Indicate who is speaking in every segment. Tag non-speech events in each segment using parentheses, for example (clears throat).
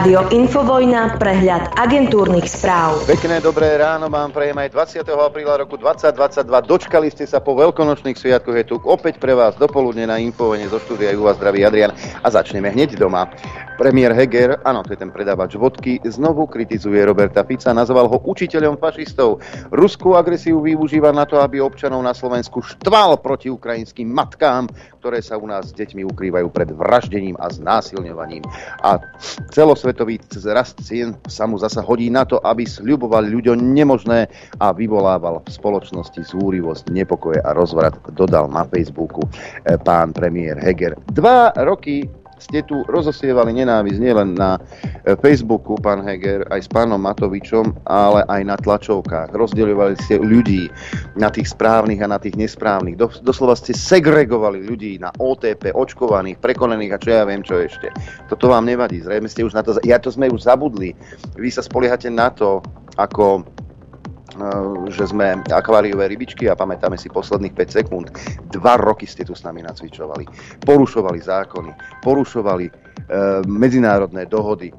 Speaker 1: Rádio Infovojna, prehľad agentúrnych správ.
Speaker 2: Pekné dobré ráno vám prejem aj 20. apríla roku 2022. Dočkali ste sa po veľkonočných sviatkoch. Je tu opäť pre vás dopoludne na Infovojne zo štúdia vás zdraví Adrian. A začneme hneď doma. Premiér Heger, áno, to je ten predávač vodky, znovu kritizuje Roberta Fica, nazval ho učiteľom fašistov. Ruskú agresiu využíva na to, aby občanov na Slovensku štval proti ukrajinským matkám, ktoré sa u nás s deťmi ukrývajú pred vraždením a znásilňovaním. A celosvetový rast cien sa mu zasa hodí na to, aby sľuboval ľuďom nemožné a vyvolával v spoločnosti zúrivosť, nepokoje a rozvrat, dodal na Facebooku eh, pán premiér Heger. Dva roky ste tu rozosievali nenávisť nielen na e, Facebooku, pán Heger, aj s pánom Matovičom, ale aj na tlačovkách. Rozdeľovali ste ľudí na tých správnych a na tých nesprávnych. Doslova ste segregovali ľudí na OTP, očkovaných, prekonaných a čo ja viem, čo ešte. Toto vám nevadí, zrejme ste už na to... Ja to sme už zabudli. Vy sa spoliehate na to, ako že sme akváriové rybičky a pamätáme si posledných 5 sekúnd. Dva roky ste tu s nami nacvičovali. Porušovali zákony, porušovali e, medzinárodné dohody,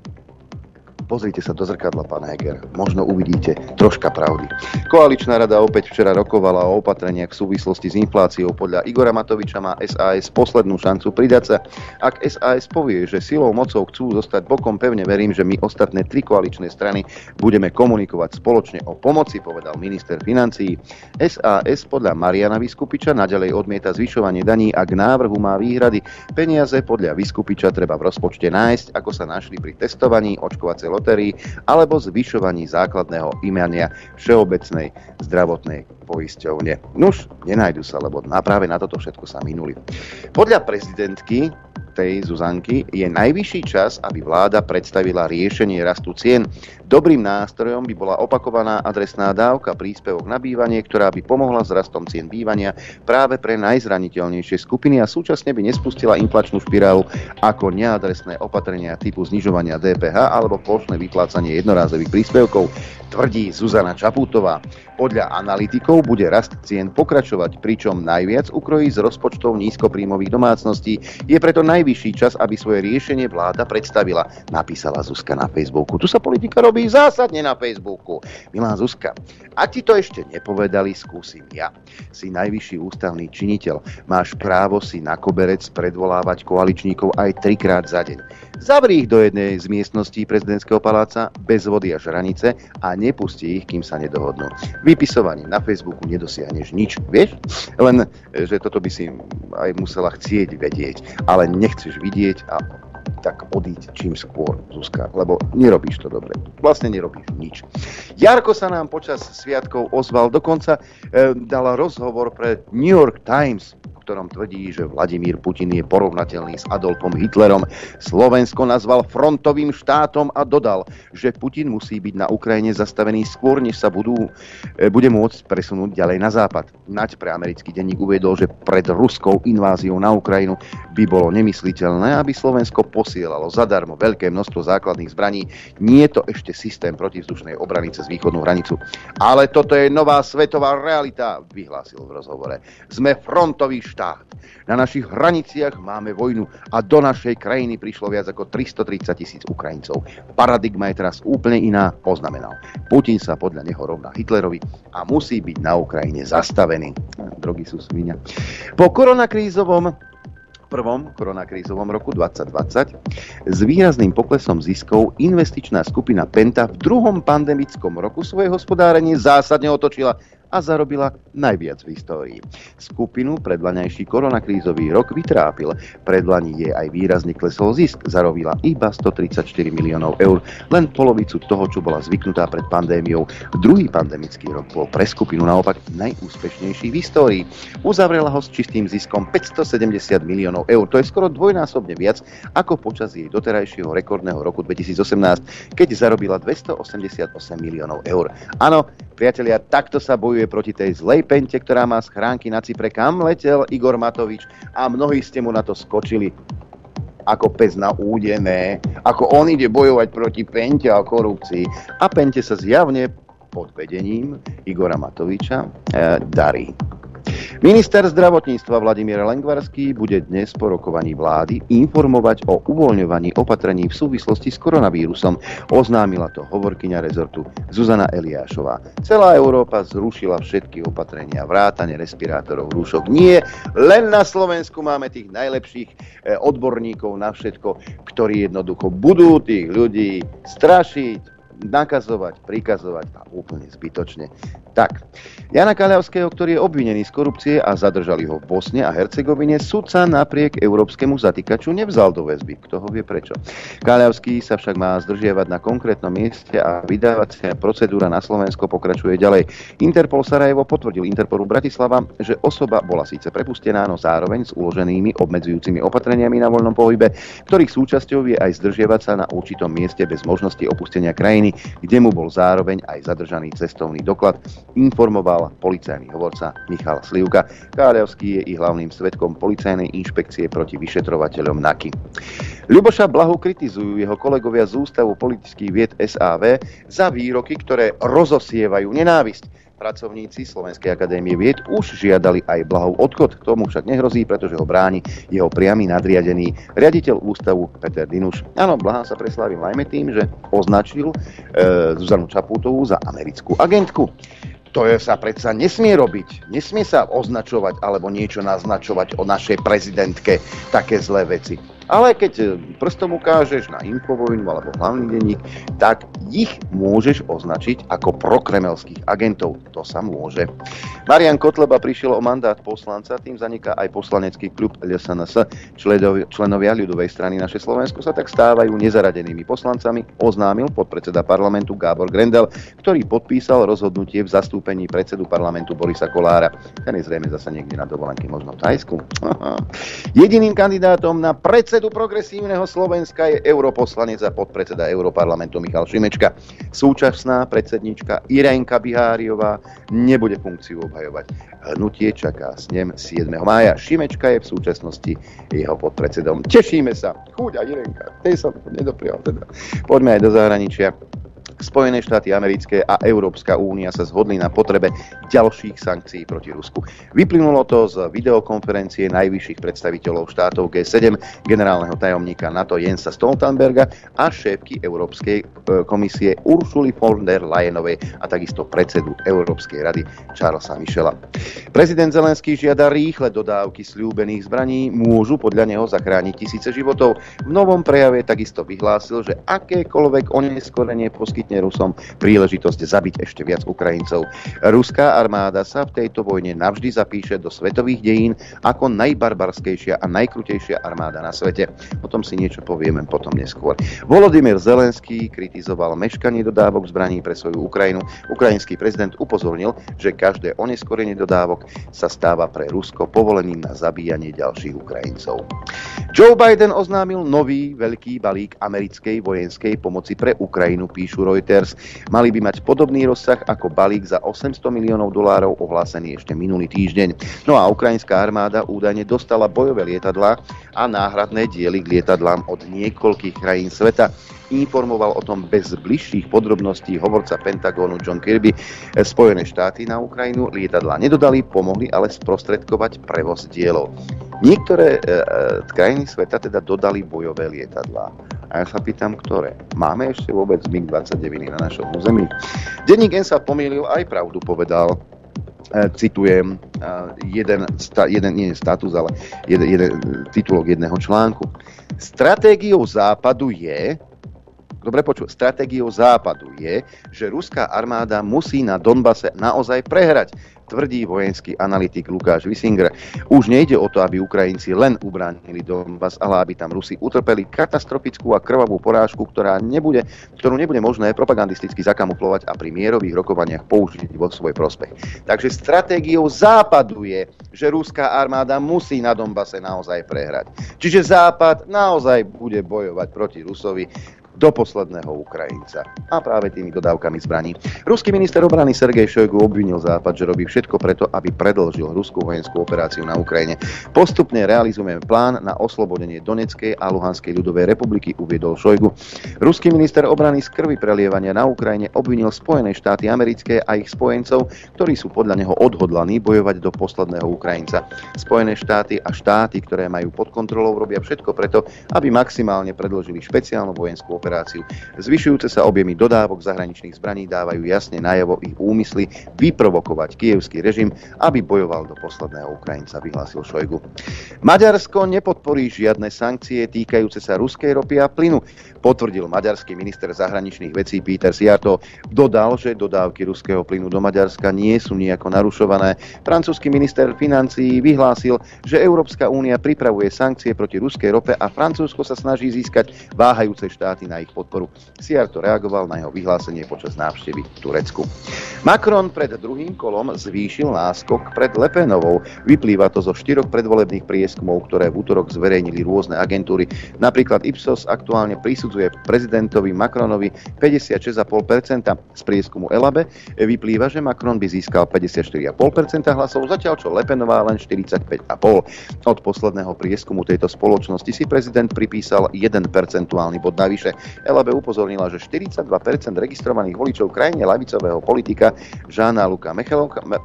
Speaker 2: Pozrite sa do zrkadla, pán Heger. Možno uvidíte troška pravdy. Koaličná rada opäť včera rokovala o opatreniach v súvislosti s infláciou. Podľa Igora Matoviča má SAS poslednú šancu pridať sa. Ak SAS povie, že silou mocou chcú zostať bokom, pevne verím, že my ostatné tri koaličné strany budeme komunikovať spoločne o pomoci, povedal minister financií. SAS podľa Mariana Vyskupiča naďalej odmieta zvyšovanie daní a k návrhu má výhrady. Peniaze podľa Vyskupiča treba v rozpočte nájsť, ako sa našli pri testovaní očkovacej lotérií alebo zvyšovaní základného imania Všeobecnej zdravotnej poisťovne. Nuž, nenajdu sa, lebo práve na toto všetko sa minuli. Podľa prezidentky tej Zuzanky, je najvyšší čas, aby vláda predstavila riešenie rastu cien. Dobrým nástrojom by bola opakovaná adresná dávka príspevok na bývanie, ktorá by pomohla s rastom cien bývania práve pre najzraniteľnejšie skupiny a súčasne by nespustila inflačnú špirálu ako neadresné opatrenia typu znižovania DPH alebo plošné vyplácanie jednorázových príspevkov tvrdí Zuzana Čaputová. Podľa analytikov bude rast cien pokračovať, pričom najviac ukrojí z rozpočtov nízkopríjmových domácností. Je preto najvyšší čas, aby svoje riešenie vláda predstavila, napísala Zuzka na Facebooku. Tu sa politika robí zásadne na Facebooku. Milá Zuzka, ak ti to ešte nepovedali, skúsim ja. Si najvyšší ústavný činiteľ. Máš právo si na koberec predvolávať koaličníkov aj trikrát za deň. Zavri ich do jednej z miestností prezidentského paláca bez vody a žranice a nepustí ich, kým sa nedohodnú. Vypisovaním na Facebooku nedosiahneš nič, vieš? Len, že toto by si aj musela chcieť vedieť, ale nechceš vidieť a tak odíď čím skôr, Zuzka, lebo nerobíš to dobre. Vlastne nerobíš nič. Jarko sa nám počas sviatkov ozval, dokonca e, dal rozhovor pre New York Times, ktorom tvrdí, že Vladimír Putin je porovnateľný s Adolfom Hitlerom. Slovensko nazval frontovým štátom a dodal, že Putin musí byť na Ukrajine zastavený skôr, než sa budú, e, bude môcť presunúť ďalej na západ. Nať pre americký denník uviedol, že pred ruskou inváziou na Ukrajinu by bolo nemysliteľné, aby Slovensko posielalo zadarmo veľké množstvo základných zbraní. Nie je to ešte systém protivzdušnej obrany cez východnú hranicu. Ale toto je nová svetová realita, vyhlásil v rozhovore. Sme frontový štát. Na našich hraniciach máme vojnu a do našej krajiny prišlo viac ako 330 tisíc Ukrajincov. Paradigma je teraz úplne iná, poznamenal. Putin sa podľa neho rovná Hitlerovi a musí byť na Ukrajine zastavený. Drogy sú svinia. Po koronakrízovom prvom koronakrízovom roku 2020 s výrazným poklesom ziskov investičná skupina Penta v druhom pandemickom roku svoje hospodárenie zásadne otočila a zarobila najviac v histórii. Skupinu predlaňajší koronakrízový rok vytrápil. Predlaní je aj výrazne klesol zisk, zarobila iba 134 miliónov eur, len polovicu toho, čo bola zvyknutá pred pandémiou. Druhý pandemický rok bol pre skupinu naopak najúspešnejší v histórii. Uzavrela ho s čistým ziskom 570 miliónov eur. To je skoro dvojnásobne viac ako počas jej doterajšieho rekordného roku 2018, keď zarobila 288 miliónov eur. Áno, priatelia, takto sa bojuje bojuje proti tej zlej pente, ktorá má schránky na Cypre, kam letel Igor Matovič a mnohí ste mu na to skočili ako pes na údené, ako on ide bojovať proti pente a korupcii. A pente sa zjavne pod vedením Igora Matoviča e, darí. Minister zdravotníctva Vladimír Lengvarský bude dnes po rokovaní vlády informovať o uvoľňovaní opatrení v súvislosti s koronavírusom. Oznámila to hovorkyňa rezortu Zuzana Eliášová. Celá Európa zrušila všetky opatrenia, vrátane respirátorov, rúšok. Nie, len na Slovensku máme tých najlepších eh, odborníkov na všetko, ktorí jednoducho budú tých ľudí strašiť, nakazovať, prikazovať a úplne zbytočne. Tak, Jana Kaľavského, ktorý je obvinený z korupcie a zadržali ho v Bosne a Hercegovine, sudca napriek európskemu zatýkaču nevzal do väzby. Kto ho vie prečo. Kaľavský sa však má zdržiavať na konkrétnom mieste a vydávacia procedúra na Slovensko pokračuje ďalej. Interpol Sarajevo potvrdil Interpolu Bratislava, že osoba bola síce prepustená, no zároveň s uloženými obmedzujúcimi opatreniami na voľnom pohybe, ktorých súčasťou je aj zdržiavať sa na určitom mieste bez možnosti opustenia krajiny, kde mu bol zároveň aj zadržaný cestovný doklad informoval policajný hovorca Michal Slivka. Káľovský je i hlavným svetkom policajnej inšpekcie proti vyšetrovateľom NAKY. Ľuboša Blahu kritizujú jeho kolegovia z Ústavu politických vied SAV za výroky, ktoré rozosievajú nenávisť. Pracovníci Slovenskej akadémie vied už žiadali aj Blahov odchod. K tomu však nehrozí, pretože ho bráni jeho priamy nadriadený riaditeľ ústavu Peter Dinuš. Áno, Blaha sa preslávil najmä tým, že označil e, Zuzanu Čaputovú za americkú agentku. To je sa predsa nesmie robiť. Nesmie sa označovať alebo niečo naznačovať o našej prezidentke také zlé veci. Ale keď e, prstom ukážeš na Infovojnu alebo hlavný denník, tak ich môžeš označiť ako prokremelských agentov. To sa môže. Marian Kotleba prišiel o mandát poslanca, tým zaniká aj poslanecký klub LSNS. Členovia ľudovej strany naše Slovensko sa tak stávajú nezaradenými poslancami, oznámil podpredseda parlamentu Gábor Grendel, ktorý podpísal rozhodnutie v zastúpení predsedu parlamentu Borisa Kolára. Ten je zrejme zase niekde na dovolenke, možno v Thajsku. (laughs) Jediným kandidátom na predsedu predsedu progresívneho Slovenska je europoslanec a podpredseda Europarlamentu Michal Šimečka. Súčasná predsednička Irenka Biháriová nebude funkciu obhajovať. Hnutie čaká s ním 7. mája. Šimečka je v súčasnosti jeho podpredsedom. Tešíme sa. Chuť a Irenka. Tej som nedoprial teda. Poďme aj do zahraničia. Spojené štáty americké a Európska únia sa zhodli na potrebe ďalších sankcií proti Rusku. Vyplynulo to z videokonferencie najvyšších predstaviteľov štátov G7, generálneho tajomníka NATO Jensa Stoltenberga a šéfky Európskej e, komisie Ursuly von der Leyenovej a takisto predsedu Európskej rady Charlesa Michela. Prezident Zelenský žiada rýchle dodávky slúbených zbraní, môžu podľa neho zachrániť tisíce životov. V novom prejave takisto vyhlásil, že akékoľvek oneskorenie poskytne poskytne Rusom príležitosť zabiť ešte viac Ukrajincov. Ruská armáda sa v tejto vojne navždy zapíše do svetových dejín ako najbarbarskejšia a najkrutejšia armáda na svete. O tom si niečo povieme potom neskôr. Volodymyr Zelenský kritizoval meškanie dodávok zbraní pre svoju Ukrajinu. Ukrajinský prezident upozornil, že každé oneskorenie dodávok sa stáva pre Rusko povoleným na zabíjanie ďalších Ukrajincov. Joe Biden oznámil nový veľký balík americkej vojenskej pomoci pre Ukrajinu, píšu Reuters, mali by mať podobný rozsah ako balík za 800 miliónov dolárov ohlásený ešte minulý týždeň. No a ukrajinská armáda údajne dostala bojové lietadlá a náhradné diely k lietadlám od niekoľkých krajín sveta informoval o tom bez bližších podrobností hovorca Pentagónu John Kirby. Spojené štáty na Ukrajinu lietadlá nedodali, pomohli ale sprostredkovať prevoz dielov. Niektoré e, e, krajiny sveta teda dodali bojové lietadlá. A ja sa pýtam, ktoré. Máme ešte vôbec MiG-29 na našom území? Denník N sa pomýlil, aj pravdu povedal. E, citujem e, jeden, jeden, nie status, ale jeden, jeden titulok jedného článku. Stratégiou západu je, dobre počuť, stratégiou západu je, že ruská armáda musí na Donbase naozaj prehrať tvrdí vojenský analytik Lukáš Wisinger. Už nejde o to, aby Ukrajinci len ubránili Donbass, ale aby tam Rusi utrpeli katastrofickú a krvavú porážku, ktorá nebude, ktorú nebude možné propagandisticky zakamuflovať a pri mierových rokovaniach použiť vo svoj prospech. Takže stratégiou západu je, že ruská armáda musí na Donbase naozaj prehrať. Čiže západ naozaj bude bojovať proti Rusovi do posledného Ukrajinca. A práve tými dodávkami zbraní. Ruský minister obrany Sergej Šojgu obvinil Západ, že robí všetko preto, aby predlžil ruskú vojenskú operáciu na Ukrajine. Postupne realizujeme plán na oslobodenie Donetskej a Luhanskej ľudovej republiky, uviedol Šojgu. Ruský minister obrany z krvi prelievania na Ukrajine obvinil Spojené štáty americké a ich spojencov, ktorí sú podľa neho odhodlaní bojovať do posledného Ukrajinca. Spojené štáty a štáty, ktoré majú pod kontrolou, robia všetko preto, aby maximálne predložili špeciálnu vojenskú operáciu. Zvyšujúce sa objemy dodávok zahraničných zbraní dávajú jasne najavo ich úmysly vyprovokovať kievský režim, aby bojoval do posledného Ukrajinca, vyhlásil Šojgu. Maďarsko nepodporí žiadne sankcie týkajúce sa ruskej ropy a plynu, potvrdil maďarský minister zahraničných vecí Peter Siarto. Dodal, že dodávky ruského plynu do Maďarska nie sú nejako narušované. Francúzsky minister financií vyhlásil, že Európska únia pripravuje sankcie proti ruskej rope a Francúzsko sa snaží získať váhajúce štáty na ich podporu. Siarto reagoval na jeho vyhlásenie počas návštevy v Turecku. Macron pred druhým kolom zvýšil náskok pred Lepenovou. Vyplýva to zo štyroch predvolebných prieskumov, ktoré v útorok zverejnili rôzne agentúry. Napríklad Ipsos aktuálne prisudzuje prezidentovi Macronovi 56,5%. Z prieskumu Elabe vyplýva, že Macron by získal 54,5% hlasov, zatiaľ čo Lepenová len 45,5%. Od posledného prieskumu tejto spoločnosti si prezident pripísal 1 percentuálny bod navyše. Elabe upozornila, že 42% registrovaných voličov krajine lavicového politika Žána Luka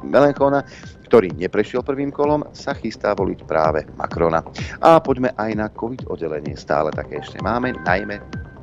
Speaker 2: Melenchona ktorý neprešiel prvým kolom, sa chystá voliť práve Macrona. A poďme aj na COVID oddelenie. Stále také ešte máme, najmä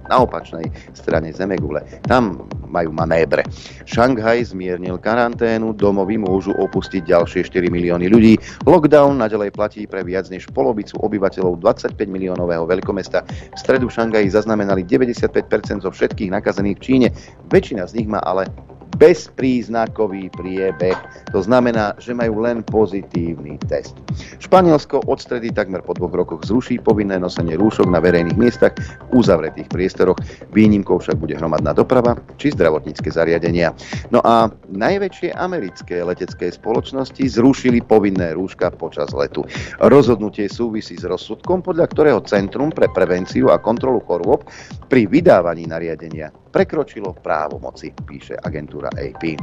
Speaker 2: na opačnej strane Zemegule. Tam majú manébre. Šanghaj zmiernil karanténu, domovy môžu opustiť ďalšie 4 milióny ľudí. Lockdown nadalej platí pre viac než polovicu obyvateľov 25 miliónového veľkomesta. V stredu Šangaji zaznamenali 95% zo všetkých nakazených v Číne. Väčšina z nich má ale bezpríznakový priebeh. To znamená, že majú len pozitívny test. Španielsko od stredy takmer po dvoch rokoch zruší povinné nosenie rúšok na verejných miestach v uzavretých priestoroch. Výnimkou však bude hromadná doprava či zdravotnícke zariadenia. No a najväčšie americké letecké spoločnosti zrušili povinné rúška počas letu. Rozhodnutie súvisí s rozsudkom, podľa ktorého Centrum pre prevenciu a kontrolu chorôb pri vydávaní nariadenia prekročilo právomoci, píše agentúra AP.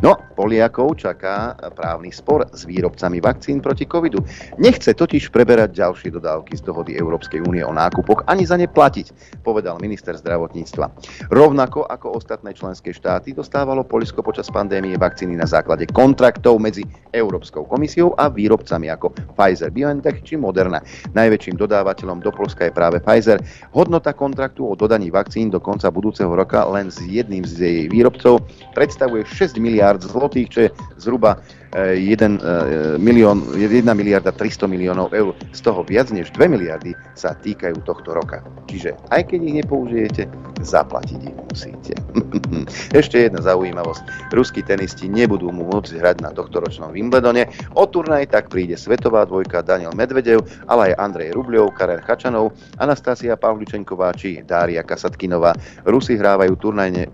Speaker 2: No, Poliakov čaká právny spor s výrobcami vakcín proti covidu. Nechce totiž preberať ďalšie dodávky z dohody Európskej únie o nákupoch ani za ne platiť, povedal minister zdravotníctva. Rovnako ako ostatné členské štáty dostávalo Polisko počas pandémie vakcíny na základe kontraktov medzi Európskou komisiou a výrobcami ako Pfizer BioNTech či Moderna. Najväčším dodávateľom do Polska je práve Pfizer. Hodnota kontraktu o dodaní vakcín do konca budúceho roka len s jedným z jej výrobcov. Predstavuje 6 miliárd zlotých, čo je zhruba 1, e, milión, 1 miliarda 300 miliónov eur. Z toho viac než 2 miliardy sa týkajú tohto roka. Čiže aj keď ich nepoužijete, zaplatiť ich musíte. (laughs) Ešte jedna zaujímavosť. Ruskí tenisti nebudú môcť hrať na tohtoročnom Wimbledone. O turnaj tak príde svetová dvojka Daniel Medvedev, ale aj Andrej Rubľov, Karen Chačanov, Anastasia Pavličenková či Dária Kasatkinová. Rusi hrávajú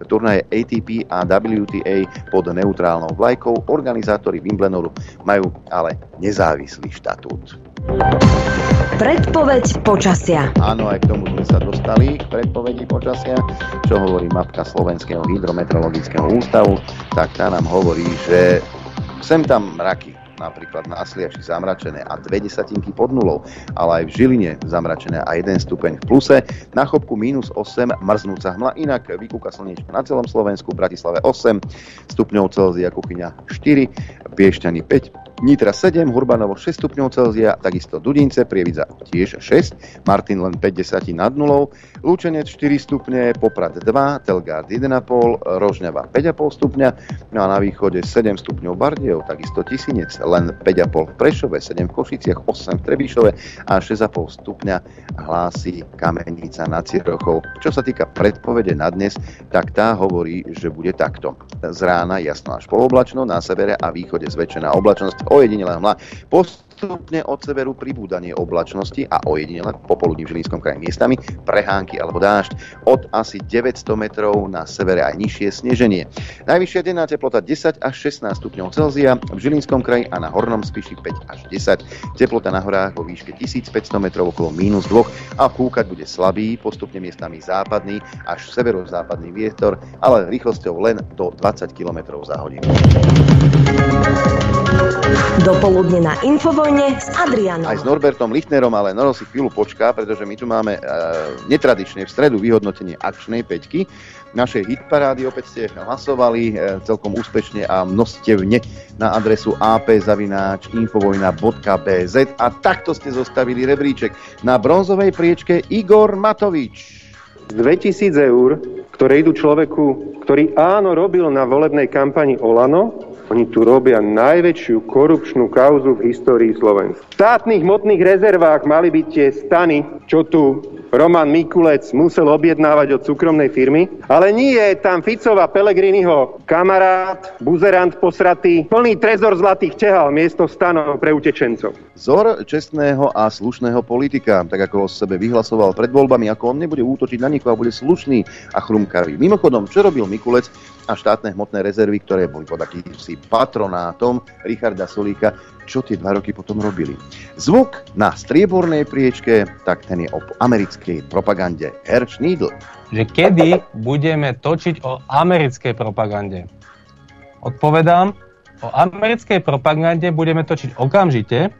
Speaker 2: turnaje ATP a WTA pod neutrálnou vlajkou. Organizátori Wimbledonu majú ale nezávislý štatút.
Speaker 1: Predpoveď počasia.
Speaker 2: Áno, aj k tomu sme sa dostali, k predpovedi počasia, čo hovorí mapka Slovenského hydrometeorologického ústavu, tak tá nám hovorí, že sem tam mraky, napríklad na Asliaši zamračené a 2 desatinky pod nulou, ale aj v Žiline zamračené a 1 stupeň v pluse, na chopku minus 8 mrznúca hmla, inak vykúka slnečko na celom Slovensku, v Bratislave 8 stupňov Celzia, Kuchyňa 4, Piešťany 5, Nitra 7, Hurbanovo 6 stupňov Celzia, takisto Dudince, Prievidza tiež 6, Martin len 5 desatí nad nulou, Lúčenec 4 stupne, Poprad 2, Telgard 1,5, Rožňava 5,5 stupňa, no a na východe 7 stupňov Bardejov, takisto Tisinec len 5,5 v Prešove, 7 v Košiciach, 8 v Trebišove a 6,5 stupňa hlási Kamenica nad Cirochou. Čo sa týka predpovede na dnes, tak tá hovorí, že bude takto. Z rána jasno až poloblačno, na severe a východe zväčšená oblačnosť ojedinelá hmla. Post postupne od severu pribúdanie oblačnosti a ojedinele popoludní v Žilinskom kraji miestami prehánky alebo dážď. Od asi 900 metrov na severe aj nižšie sneženie. Najvyššia denná teplota 10 až 16 stupňov Celzia, v Žilinskom kraji a na Hornom Spiši 5 až 10. Teplota na horách vo výške 1500 metrov okolo minus 2 a fúkať bude slabý, postupne miestami západný až severozápadný vietor, ale rýchlosťou len do 20 km za hodinu.
Speaker 1: Dopoludne na Infovojne s Adrianom.
Speaker 2: Aj s Norbertom Lichtnerom, ale Noro si chvíľu počká, pretože my tu máme e, netradične v stredu vyhodnotenie akčnej peťky. Našej hitparády opäť ste hlasovali e, celkom úspešne a množstevne na adresu apzavináč.infovojna.bz a takto ste zostavili rebríček. Na bronzovej priečke Igor Matovič.
Speaker 3: 2000 eur, ktoré idú človeku, ktorý áno robil na volebnej kampani Olano, oni tu robia najväčšiu korupčnú kauzu v histórii Slovenska. V štátnych hmotných rezervách mali byť tie stany, čo tu Roman Mikulec musel objednávať od súkromnej firmy, ale nie je tam Ficova Pelegriniho kamarát, buzerant posratý, plný trezor zlatých tehal miesto stanov pre utečencov.
Speaker 2: Zor čestného a slušného politika, tak ako o sebe vyhlasoval pred voľbami, ako on nebude útočiť na nikoho bude slušný a chrumkavý. Mimochodom, čo robil Mikulec a štátne hmotné rezervy, ktoré boli pod akýmsi patronátom Richarda Solíka, čo tie dva roky potom robili. Zvuk na striebornej priečke, tak ten je o americkej propagande. Herr Schneidl.
Speaker 4: Že kedy budeme točiť o americkej propagande? Odpovedám, o americkej propagande budeme točiť okamžite,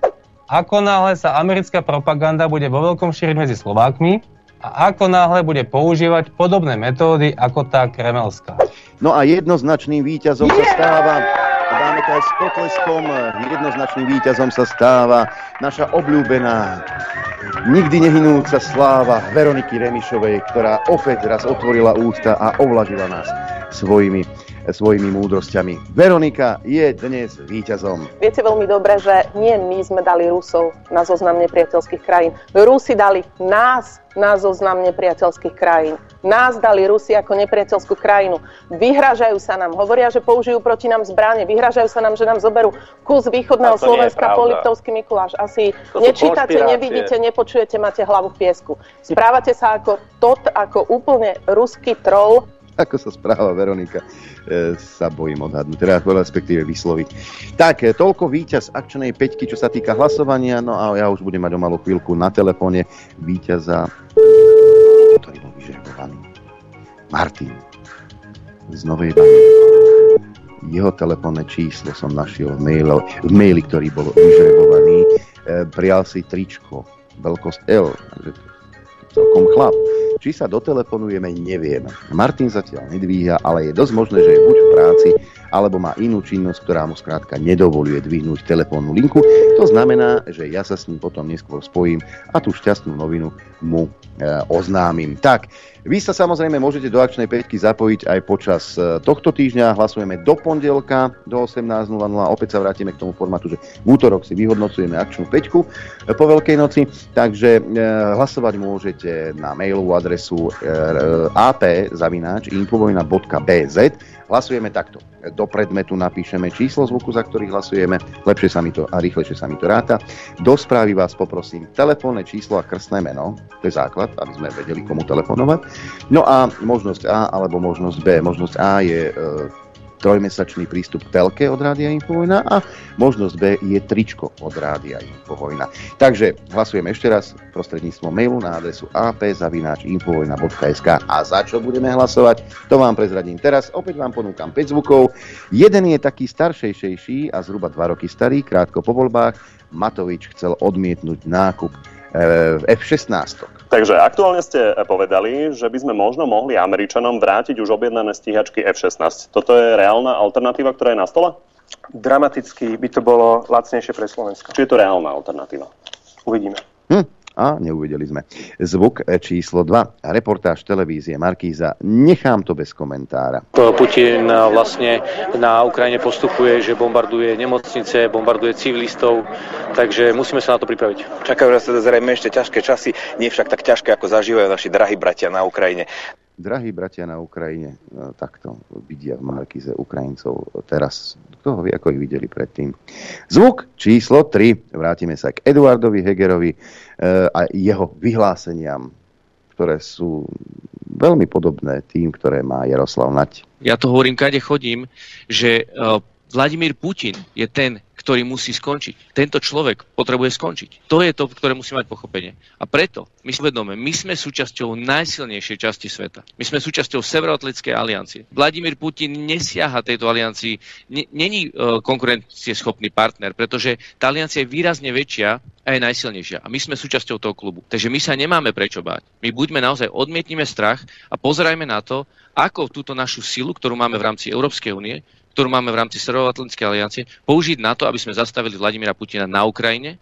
Speaker 4: ako náhle sa americká propaganda bude vo veľkom šíriť medzi Slovákmi a ako náhle bude používať podobné metódy ako tá kremelská.
Speaker 2: No a jednoznačným víťazom sa stáva a dáme to aj s potleskom. Jednoznačným víťazom sa stáva naša obľúbená, nikdy nehynúca sláva Veroniky Remišovej, ktorá opäť raz otvorila ústa a ovlažila nás svojimi svojimi múdrosťami. Veronika je dnes víťazom.
Speaker 5: Viete veľmi dobre, že nie my sme dali Rusov na zoznam nepriateľských krajín. Rusi dali nás na zoznam nepriateľských krajín. Nás dali Rusi ako nepriateľskú krajinu. Vyhražajú sa nám, hovoria, že použijú proti nám zbranie, vyhražajú sa nám, že nám zoberú kus východného Slovenska po Liptovský Mikuláš. Asi nečítate, nevidíte, nepočujete, máte hlavu v piesku. Správate sa ako tot, ako úplne ruský troll,
Speaker 2: ako sa správa Veronika, e, sa bojím odhadnúť, teda respektíve vysloviť. Tak, e, toľko víťaz akčnej peťky, čo sa týka hlasovania, no a ja už budem mať o malú chvíľku na telefóne víťaza, ktorý bol vyžrebovaný. Martin z Novej Bany. Jeho telefónne číslo som našiel v, mailo, v maili, ktorý bol vyžrebovaný. E, prijal si tričko, veľkosť L, celkom chlap. Či sa dotelefonujeme, neviem. Martin zatiaľ nedvíha, ale je dosť možné, že je buď v práci, alebo má inú činnosť, ktorá mu skrátka nedovoluje dvihnúť telefónnu linku. To znamená, že ja sa s ním potom neskôr spojím a tú šťastnú novinu mu e, oznámim. Tak, vy sa samozrejme môžete do akčnej peťky zapojiť aj počas e, tohto týždňa. Hlasujeme do pondelka do 18.00. Opäť sa vrátime k tomu formátu, že v útorok si vyhodnocujeme akčnú peťku e, po Veľkej noci. Takže e, hlasovať môžete na mailovú adresu ap.infovojna.bz Hlasujeme takto. Do predmetu napíšeme číslo zvuku, za ktorý hlasujeme. Lepšie sa mi to a rýchlejšie sa mi to ráta. Do správy vás poprosím telefónne číslo a krstné meno. To je základ, aby sme vedeli, komu telefonovať. No a možnosť A alebo možnosť B. Možnosť A je e, trojmesačný prístup k telke od Rádia Infovojna a možnosť B je tričko od Rádia Infovojna. Takže hlasujeme ešte raz prostredníctvom mailu na adresu ap.infovojna.sk a za čo budeme hlasovať, to vám prezradím teraz. Opäť vám ponúkam 5 zvukov. Jeden je taký staršejší a zhruba 2 roky starý, krátko po voľbách. Matovič chcel odmietnúť nákup eh, F-16.
Speaker 6: Takže aktuálne ste povedali, že by sme možno mohli Američanom vrátiť už objednané stíhačky F-16. Toto je reálna alternatíva, ktorá je na stole?
Speaker 3: Dramaticky by to bolo lacnejšie pre Slovensko.
Speaker 6: Či je to reálna alternatíva?
Speaker 3: Uvidíme.
Speaker 2: Hm, a neuvideli sme. Zvuk číslo 2. Reportáž televízie Markíza. Nechám to bez komentára.
Speaker 7: Putin vlastne na Ukrajine postupuje, že bombarduje nemocnice, bombarduje civilistov, takže musíme sa na to pripraviť.
Speaker 8: Čakajú nás teda zrejme ešte ťažké časy, nie však tak ťažké, ako zažívajú naši drahí bratia na Ukrajine.
Speaker 2: Drahí bratia na Ukrajine, e, takto vidia v Markize Ukrajincov teraz. Kto ho vie, ako ich videli predtým. Zvuk číslo 3. Vrátime sa k Eduardovi Hegerovi e, a jeho vyhláseniam, ktoré sú veľmi podobné tým, ktoré má Jaroslav Nať.
Speaker 8: Ja to hovorím, kade chodím, že Vladimír Putin je ten, ktorý musí skončiť. Tento človek potrebuje skončiť. To je to, ktoré musí mať pochopenie. A preto my si uvedome, my sme súčasťou najsilnejšej časti sveta. My sme súčasťou Severoatlantickej aliancie. Vladimír Putin nesiaha tejto aliancii, není uh, konkurencieschopný partner, pretože tá aliancia je výrazne väčšia a je najsilnejšia. A my sme súčasťou toho klubu. Takže my sa nemáme prečo báť. My buďme naozaj, odmietnime strach a pozerajme na to, ako túto našu silu, ktorú máme v rámci Európskej únie, ktorú máme v rámci Severoatlantickej aliancie, použiť na to, aby sme zastavili Vladimíra Putina na Ukrajine?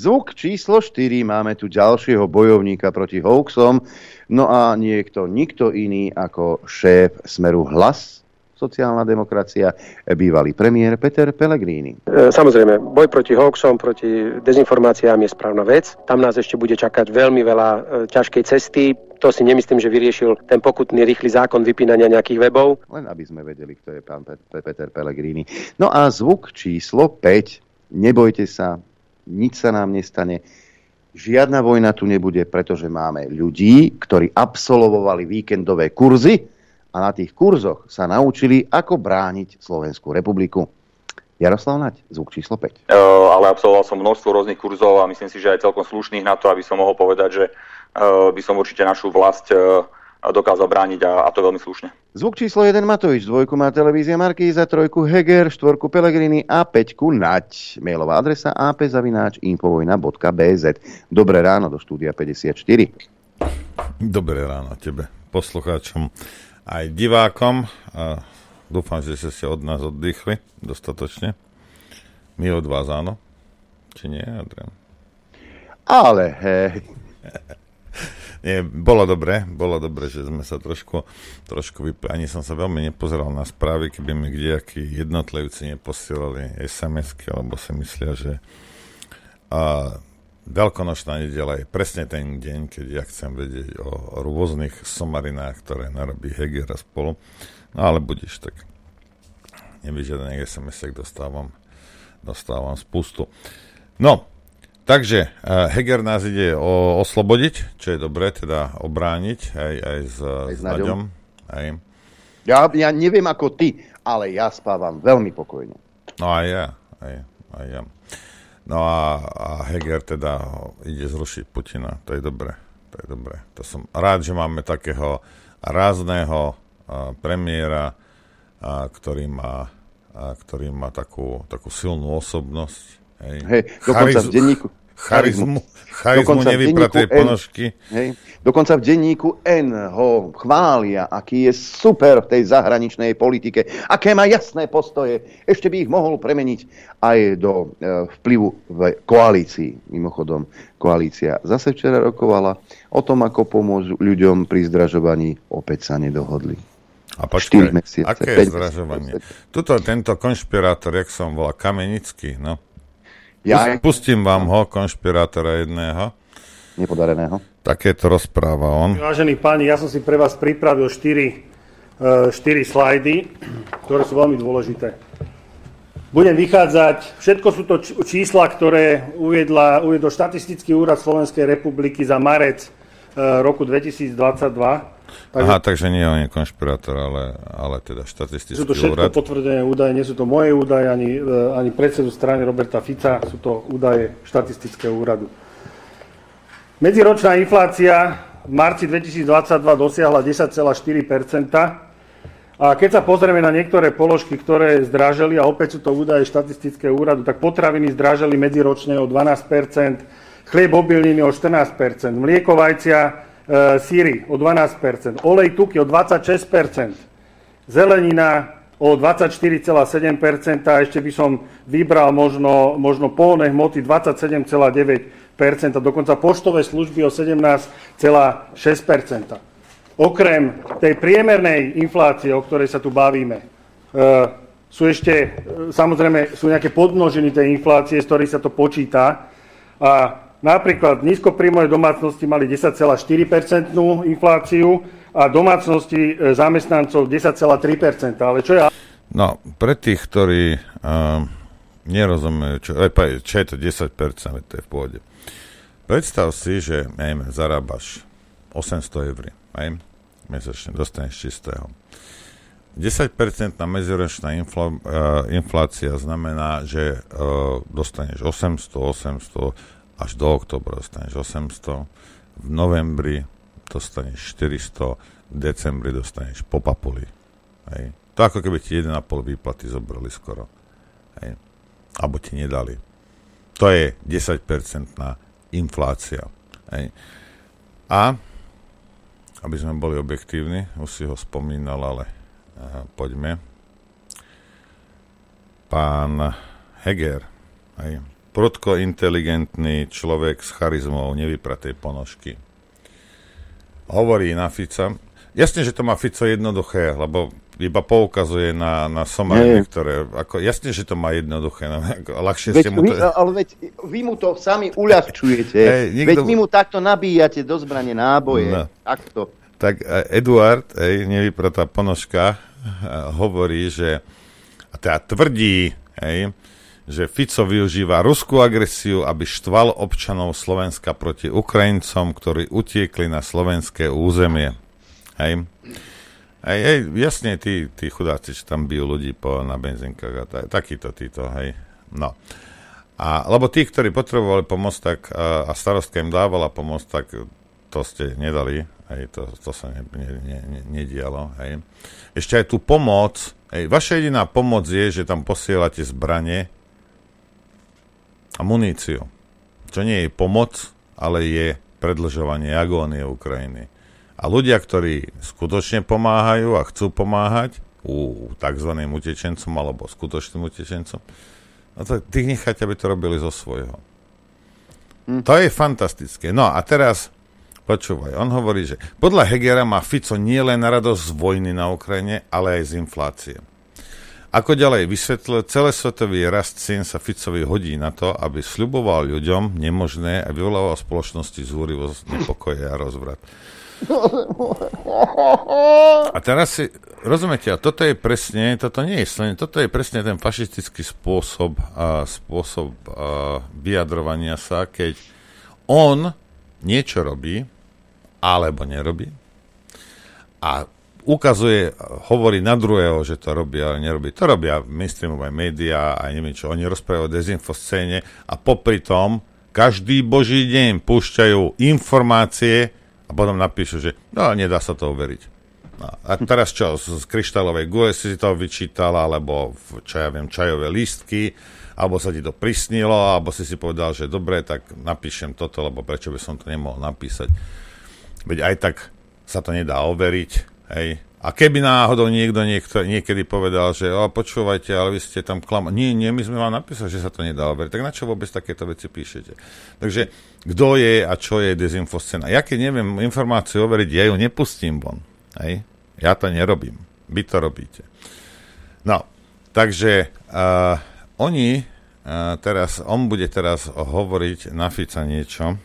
Speaker 2: Zvuk číslo 4, máme tu ďalšieho bojovníka proti hoaxom, no a niekto, nikto iný ako šéf Smeru Hlas, sociálna demokracia, bývalý premiér Peter Pellegrini.
Speaker 3: E, samozrejme, boj proti hoaxom, proti dezinformáciám je správna vec. Tam nás ešte bude čakať veľmi veľa e, ťažkej cesty to si nemyslím, že vyriešil ten pokutný rýchly zákon vypínania nejakých webov.
Speaker 2: Len aby sme vedeli, kto je pán Peter Pellegrini. No a zvuk číslo 5. Nebojte sa, nič sa nám nestane. Žiadna vojna tu nebude, pretože máme ľudí, ktorí absolvovali víkendové kurzy a na tých kurzoch sa naučili, ako brániť Slovenskú republiku. Jaroslav Naď, zvuk číslo 5.
Speaker 9: Uh, ale absolvoval som množstvo rôznych kurzov a myslím si, že aj celkom slušných na to, aby som mohol povedať, že Eh, by som určite našu vlast eh, dokázal brániť a, a to veľmi slušne.
Speaker 2: Zvuk číslo 1 Matovič, dvojku má televízia Markíza, trojku Heger, štvorku Pelegrini a peťku Nať. Mailová adresa apzavináč infovojna.bz Dobré ráno do štúdia 54.
Speaker 10: Dobré ráno tebe, poslucháčom aj divákom. A dúfam, že ste od nás oddychli dostatočne. My od vás áno. Či nie, Adrian?
Speaker 2: Ale hej. (laughs)
Speaker 10: Nie, bolo dobre, bolo dobre, že sme sa trošku, trošku vypli. Ani som sa veľmi nepozeral na správy, keby mi kdejakí jednotlivci neposielali SMS-ky, alebo si myslia, že a, Veľkonočná nedela je presne ten deň, keď ja chcem vedieť o, o rôznych somarinách, ktoré narobí Heger a spolu. No ale budeš tak. Nevyžiadaných SMS-ek dostávam, dostávam spustu. No, Takže uh, Heger nás ide o, oslobodiť, čo je dobré, teda obrániť aj, aj s, aj s Naďom. Aj.
Speaker 2: Ja, ja neviem ako ty, ale ja spávam veľmi pokojne.
Speaker 10: No aj ja, aj, aj ja. No a, a Heger teda ide zrušiť Putina, to je dobré, to je dobré. To som rád, že máme takého rázného uh, premiéra, uh, ktorý má, uh, ktorý má takú, takú silnú osobnosť. Hej,
Speaker 2: hey, dokonca Chariz- v denníku,
Speaker 10: charizmu, charizmu nevypraté ponožky.
Speaker 2: Hej, dokonca v denníku N ho chvália, aký je super v tej zahraničnej politike, aké má jasné postoje. Ešte by ich mohol premeniť aj do e, vplyvu v koalícii. Mimochodom, koalícia zase včera rokovala o tom, ako pomôžu ľuďom pri zdražovaní. Opäť sa nedohodli.
Speaker 10: A počkaj, aké je zdražovanie? Tuto tento konšpirátor, jak som volal, Kamenický, no, ja... Pustím vám ho, konšpirátora jedného.
Speaker 2: Nepodareného.
Speaker 10: Takéto rozpráva on.
Speaker 11: Vážení páni, ja som si pre vás pripravil 4, 4 e, slajdy, ktoré sú veľmi dôležité. Budem vychádzať, všetko sú to čísla, ktoré uviedla, uviedol štatistický úrad Slovenskej republiky za marec e, roku 2022
Speaker 10: Takže, Aha, takže nie on je konšpirátor, ale, ale teda štatistický
Speaker 11: Sú to všetko úrad. potvrdené údaje, nie sú to moje údaje, ani, e, ani predsedu strany Roberta Fica, sú to údaje štatistického úradu. Medziročná inflácia v marci 2022 dosiahla 10,4% a keď sa pozrieme na niektoré položky, ktoré zdraželi, a opäť sú to údaje štatistického úradu, tak potraviny zdraželi medziročne o 12% chlieb obilniny o 14 mlieko, vajcia síry o 12%, olej tuky o 26%, zelenina o 24,7% a ešte by som vybral možno, možno polné hmoty 27,9%, dokonca poštové služby o 17,6%. Okrem tej priemernej inflácie, o ktorej sa tu bavíme, e, sú ešte, e, samozrejme, sú nejaké podmnožiny tej inflácie, z ktorých sa to počíta. A Napríklad nízkopríjmové domácnosti mali 10,4% infláciu a domácnosti e, zamestnancov 10,3%. Ale čo je...
Speaker 10: No, pre tých, ktorí uh, nerozumejú, čo, čo je to 10%, to je v pôde. Predstav si, že neviem, zarábaš 800 eur, aj, mesačne, dostaneš čistého. 10% na medziročná infla, uh, inflácia znamená, že uh, dostaneš 800, 800, až do oktobra dostaneš 800, v novembri dostaneš 400, v decembri dostaneš po papuli. Hej. To ako keby ti 1,5 výplaty zobrali skoro. Hej. Alebo ti nedali. To je 10% na inflácia. Hej. A aby sme boli objektívni, už si ho spomínal, ale uh, poďme. Pán Heger, hej, prudko inteligentný človek s charizmou nevypratej ponožky. Hovorí na Fica, jasne, že to má Fico jednoduché, lebo iba poukazuje na, na somariny, ktoré, ako, jasne, že to má jednoduché, no, (laughs) ako, ľahšie
Speaker 2: veď
Speaker 10: ste mu to...
Speaker 2: Vy, ale veď vy mu to sami uľahčujete. (laughs) Hey, nikto... Veď vy mu takto nabíjate do zbrane náboje. No. Takto.
Speaker 10: Tak e, Eduard, ej, nevypratá ponožka, e, hovorí, že a teda tvrdí, ej, že Fico využíva ruskú agresiu, aby štval občanov Slovenska proti Ukrajincom, ktorí utiekli na slovenské územie. Hej. Hej, hej, jasne, tí, tí chudáci, čo tam bijú ľudí po, na benzinkách a tak, takýto títo, hej. No. A, lebo tí, ktorí potrebovali pomoc, tak a, a starostka im dávala pomoc, tak to ste nedali, hej, to, to sa ne, ne, ne, ne, nedialo, hej. Ešte aj tú pomoc, hej, vaša jediná pomoc je, že tam posielate zbranie a muníciu. Čo nie je pomoc, ale je predlžovanie agónie Ukrajiny. A ľudia, ktorí skutočne pomáhajú a chcú pomáhať u tzv. utečencom alebo skutočným utečencom, no to tých necháte, aby to robili zo svojho. Hm. To je fantastické. No a teraz počúvaj, on hovorí, že podľa Hegera má Fico nie len radosť z vojny na Ukrajine, ale aj z inflácie. Ako ďalej vysvetlil, celosvetový rast cien sa Ficovi hodí na to, aby sľuboval ľuďom nemožné a vyvolával spoločnosti zúrivosť, nepokoje a rozvrat. A teraz si, rozumiete, a toto je presne, toto nie je slenie, toto je presne ten fašistický spôsob, a spôsob a, vyjadrovania sa, keď on niečo robí, alebo nerobí, a ukazuje, hovorí na druhého, že to robí, ale nerobí. To robia mainstreamové médiá a neviem čo. Oni rozprávajú o dezinfoscéne a popri tom každý boží deň púšťajú informácie, a potom napíšu, že no, nedá sa to overiť. No, a teraz čo, z, z kryštálovej gule si to vyčítal, alebo v, čo ja viem, čajové lístky, alebo sa ti to prisnilo, alebo si si povedal, že dobre, tak napíšem toto, lebo prečo by som to nemohol napísať. Veď aj tak sa to nedá overiť, hej. A keby náhodou niekto niekto, niekedy povedal, že o, počúvajte, ale vy ste tam klam... Nie, nie, my sme vám napísali, že sa to nedá overiť. Tak na čo vôbec takéto veci píšete? Takže kto je a čo je dezinfoscéna? Ja keď neviem informáciu overiť, ja ju nepustím von. Hej? Ja to nerobím. Vy to robíte. No, takže uh, oni uh, teraz, on bude teraz hovoriť na Fica niečo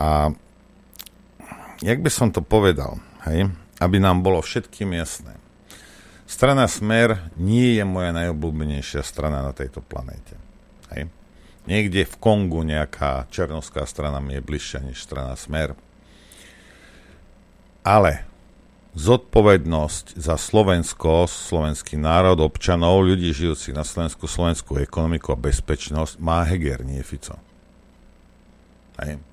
Speaker 10: a jak by som to povedal, hej? aby nám bolo všetkým jasné. Strana Smer nie je moja najobľúbenejšia strana na tejto planéte. Hej. Niekde v Kongu nejaká černovská strana mi je bližšia než strana Smer. Ale zodpovednosť za Slovensko, slovenský národ, občanov, ľudí žijúcich na Slovensku, slovenskú ekonomiku a bezpečnosť má Heger, nie Fico. Hej.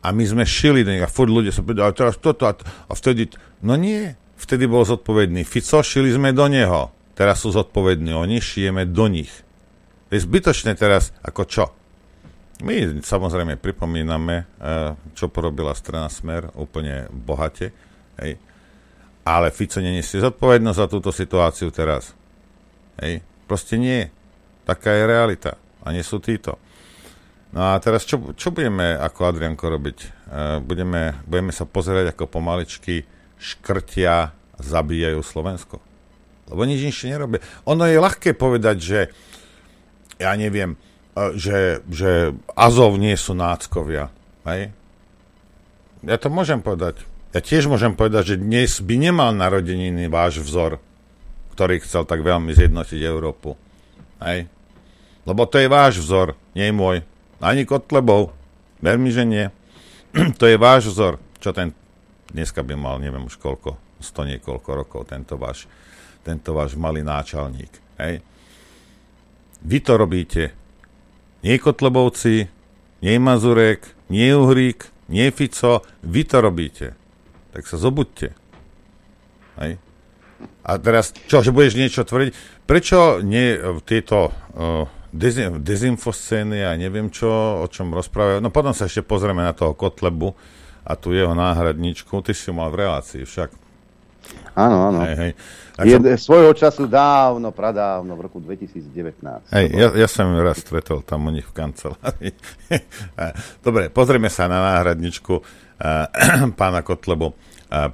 Speaker 10: A my sme šili do nich a furt ľudia sa povedali, teraz toto a, a vtedy No nie, vtedy bol zodpovedný Fico, šili sme do neho. Teraz sú zodpovední oni, šijeme do nich. Je zbytočné teraz, ako čo? My samozrejme pripomíname, eh, čo porobila strana Smer úplne bohate, hej. ale Fico neniesie zodpovednosť za túto situáciu teraz. Hej. Proste nie. Taká je realita. A nie sú títo. No a teraz čo, čo budeme ako Adrianko robiť? Uh, budeme, budeme sa pozerať ako pomaličky škrtia zabíjajú Slovensko. Lebo nič inšie nerobia. Ono je ľahké povedať, že ja neviem, že, že Azov nie sú náckovia. Hej? Ja to môžem povedať. Ja tiež môžem povedať, že dnes by nemal narodeniny váš vzor, ktorý chcel tak veľmi zjednotiť Európu. Hej? Lebo to je váš vzor, nie môj. Ani Kotlebov. Veľmi, že nie. (clears throat) to je váš vzor. Čo ten dneska by mal, neviem už koľko, sto niekoľko rokov, tento váš, tento váš malý náčelník. Hej? Vy to robíte. Nie Kotlebovci, nie Mazurek, nie Uhrík, nie Fico, vy to robíte. Tak sa zobudte. Hej? A teraz, čo, že budeš niečo tvrdiť? Prečo nie tieto uh, dezin, dezinfoscény a neviem čo, o čom rozprávajú? No potom sa ešte pozrieme na toho Kotlebu a tu jeho náhradničku. Ty si mal v relácii však.
Speaker 2: Áno, áno. Hej, hej. Je, som... svojho času dávno, pradávno, v roku 2019.
Speaker 10: Hej, ja, ja som ju raz stretol tam u nich v kancelárii. (laughs) Dobre, pozrieme sa na náhradničku uh, (clears throat) pána Kotlebu uh,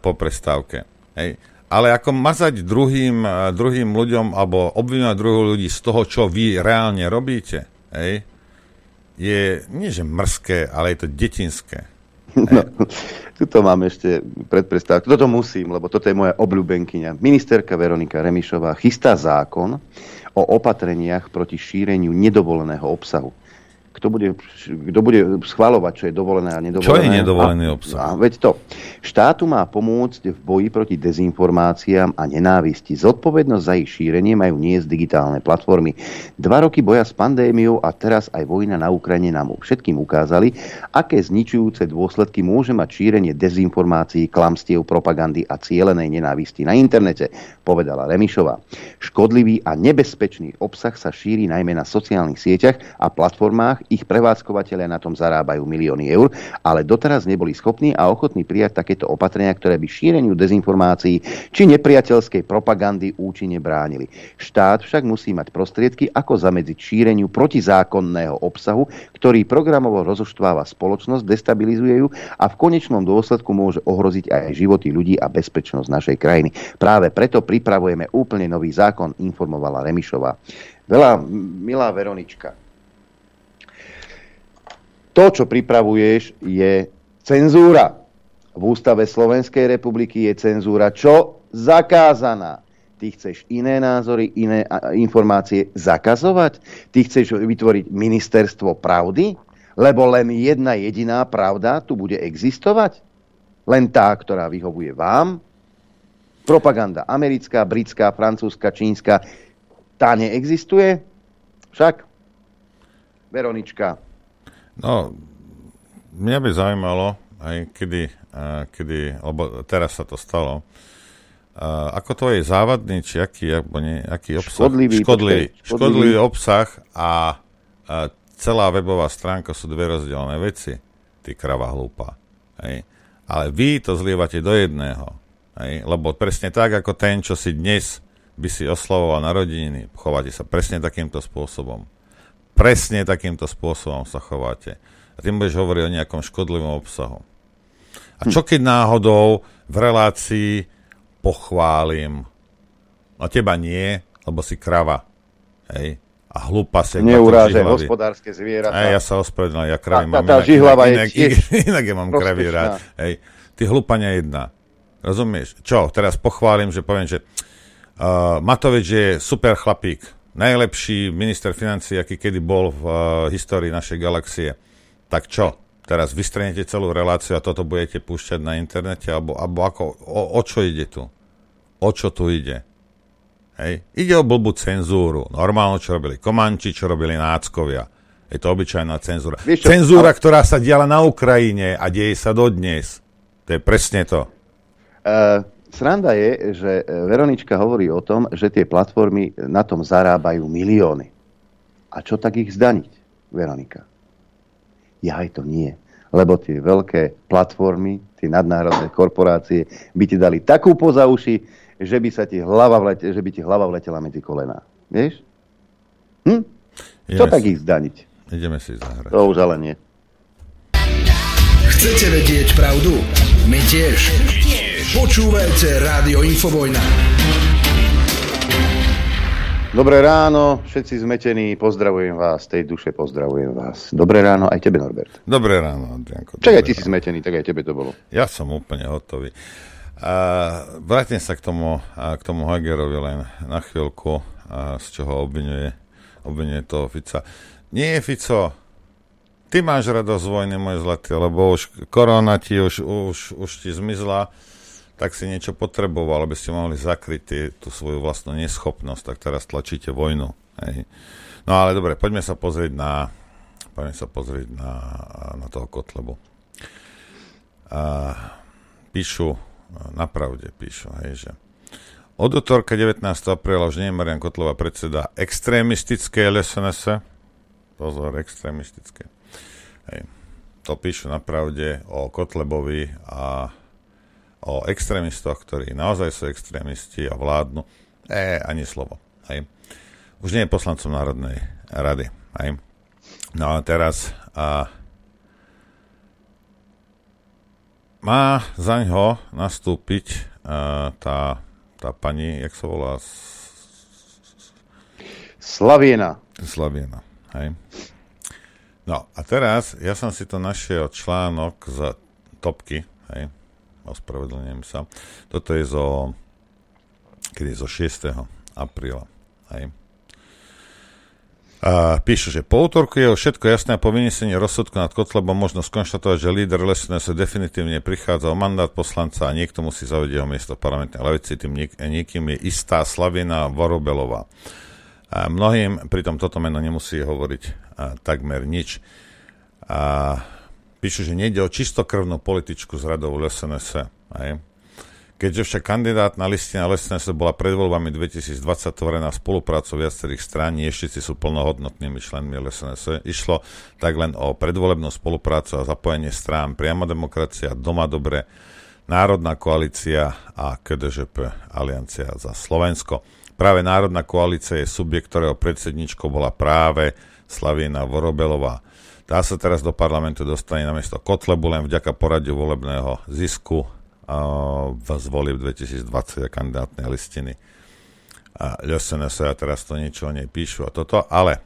Speaker 10: po prestávke. Hej. Ale ako mazať druhým, uh, druhým ľuďom alebo obvinovať druhých ľudí z toho, čo vy reálne robíte, hej, je nie že mrzké, ale je to detinské. (laughs)
Speaker 2: No, tuto mám ešte predprestávku. Toto musím, lebo toto je moja obľúbenkyňa. Ministerka Veronika Remišová chystá zákon o opatreniach proti šíreniu nedovoleného obsahu kto bude, kto bude schvalovať, čo je dovolené a nedovolené.
Speaker 10: Čo je nedovolený obsah?
Speaker 2: A, a veď to. Štátu má pomôcť v boji proti dezinformáciám a nenávisti. Zodpovednosť za ich šírenie majú niesť digitálne platformy. Dva roky boja s pandémiou a teraz aj vojna na Ukrajine nám všetkým ukázali, aké zničujúce dôsledky môže mať šírenie dezinformácií, klamstiev, propagandy a cielenej nenávisti na internete, povedala Remišová. Škodlivý a nebezpečný obsah sa šíri najmä na sociálnych sieťach a platformách, ich prevádzkovateľia na tom zarábajú milióny eur, ale doteraz neboli schopní a ochotní prijať takéto opatrenia, ktoré by šíreniu dezinformácií či nepriateľskej propagandy účinne bránili. Štát však musí mať prostriedky, ako zamedziť šíreniu protizákonného obsahu, ktorý programovo rozoštváva spoločnosť, destabilizuje ju a v konečnom dôsledku môže ohroziť aj životy ľudí a bezpečnosť našej krajiny. Práve preto pripravujeme úplne nový zákon, informovala Remišová. Veľa, milá Veronička, to, čo pripravuješ, je cenzúra. V ústave Slovenskej republiky je cenzúra čo? Zakázaná. Ty chceš iné názory, iné informácie zakazovať? Ty chceš vytvoriť ministerstvo pravdy? Lebo len jedna jediná pravda tu bude existovať? Len tá, ktorá vyhovuje vám? Propaganda americká, britská, francúzska, čínska, tá neexistuje? Však, Veronička,
Speaker 10: No, mňa by zaujímalo, aj kedy, kedy, lebo teraz sa to stalo, ako to je závadný, či aký, alebo nie, aký obsah?
Speaker 2: Škodlivý.
Speaker 10: Škodlivý, škodlivý. škodlivý obsah a uh, celá webová stránka sú dve rozdielne veci. Ty krava hlúpa. Hej. Ale vy to zlievate do jedného. Hej. Lebo presne tak, ako ten, čo si dnes by si oslavoval narodeniny, chovate sa presne takýmto spôsobom presne takýmto spôsobom sa chováte. A tým budeš hovoriť o nejakom škodlivom obsahu. A čo keď náhodou v relácii pochválim, no teba nie, lebo si krava. Hej? A hlúpa si.
Speaker 2: Neurážaj hospodárske zvieratá.
Speaker 10: Hej, ja sa ospravedlňujem, ja kravy mám
Speaker 2: tá, tá inak, inak,
Speaker 10: je inak, (laughs) inak ja mám kravy rád. Hej. Ty hlúpania jedna. Rozumieš? Čo? Teraz pochválim, že poviem, že uh, Matovič je super chlapík najlepší minister financí, aký kedy bol v uh, histórii našej galaxie. Tak čo? Teraz vystrenete celú reláciu a toto budete púšťať na internete? Alebo, alebo ako, o, o čo ide tu? O čo tu ide? Hej. Ide o blbú cenzúru. Normálno, čo robili Komanči, čo robili náckovia. Je to obyčajná cenzúra. Čo? Cenzúra, ale... ktorá sa diala na Ukrajine a deje sa dodnes. To je presne to.
Speaker 2: Uh, Sranda je, že e, Veronička hovorí o tom, že tie platformy na tom zarábajú milióny. A čo tak ich zdaniť, Veronika? Ja aj to nie. Lebo tie veľké platformy, tie nadnárodné korporácie by ti dali takú poza uši, že by, sa ti hlava vlete, že by ti hlava vletela medzi kolená. Vieš? Hm? Čo tak ich zdaniť?
Speaker 10: Ideme si zahrať.
Speaker 2: To už ale nie.
Speaker 12: Chcete vedieť pravdu? My tiež. Počúvajte Rádio Infovojna.
Speaker 2: Dobré ráno, všetci zmetení, pozdravujem vás, tej duše pozdravujem vás. Dobré ráno aj tebe, Norbert.
Speaker 10: Dobré ráno, Adrianko.
Speaker 2: Čak aj ty si zmetený, tak aj tebe to bolo.
Speaker 10: Ja som úplne hotový. A vrátim sa k tomu, k tomu Hagerovi len na chvíľku, z čoho obvinuje, obvinuje toho Fica. Nie, Fico, ty máš radosť vojny, môj zlatý, lebo už korona ti už, už, už ti zmizla tak si niečo potreboval, aby ste mohli zakryť tie, tú svoju vlastnú neschopnosť, tak teraz tlačíte vojnu. Hej. No ale dobre, poďme sa pozrieť na, poďme sa pozrieť na, na toho Kotlebu. A, píšu, na pravde píšu, hej, že od útorka 19. apríla už nie je Marian Kotlova predseda extrémistické LSNS. Pozor, extrémistické. Hej. To píšu na pravde o Kotlebovi a o extrémistoch, ktorí naozaj sú extrémisti a vládnu, e, ani slovo. Hej. Už nie je poslancom Národnej rady. Hej. No a teraz a, má za ňo nastúpiť a, tá, tá pani, jak sa volá?
Speaker 2: Slaviena.
Speaker 10: Slaviena, hej. No a teraz ja som si to našiel článok z topky, hej, ospravedlňujem sa. Toto je zo, kedy zo 6. apríla. Hej. A píše, že po útorku je všetko jasné a po vynesení rozsudku nad Kotlebom možno skonštatovať, že líder sa definitívne prichádza o mandát poslanca a niekto musí zavedieť ho miesto v parlamentnej lavici, tým niek- niekým je istá Slavina Vorobelová. A mnohým pritom toto meno nemusí hovoriť a, takmer nič. A píšu, že nejde o čistokrvnú političku z radov SNS. Aj. Keďže však kandidát na listina SNS bola pred voľbami 2020 tvorená spoluprácou viacerých strán, všetci sú plnohodnotnými členmi SNS, išlo tak len o predvolebnú spoluprácu a zapojenie strán Priama demokracia, Doma dobre, Národná koalícia a KDŽP Aliancia za Slovensko. Práve Národná koalícia je subjekt, ktorého predsedničkou bola práve Slavína Vorobelová. Tá sa teraz do parlamentu dostane na miesto Kotlebu len vďaka poradiu volebného zisku v zvoli v 2020 a kandidátnej listiny. A LSNS a teraz to niečo o nej píšu a toto, ale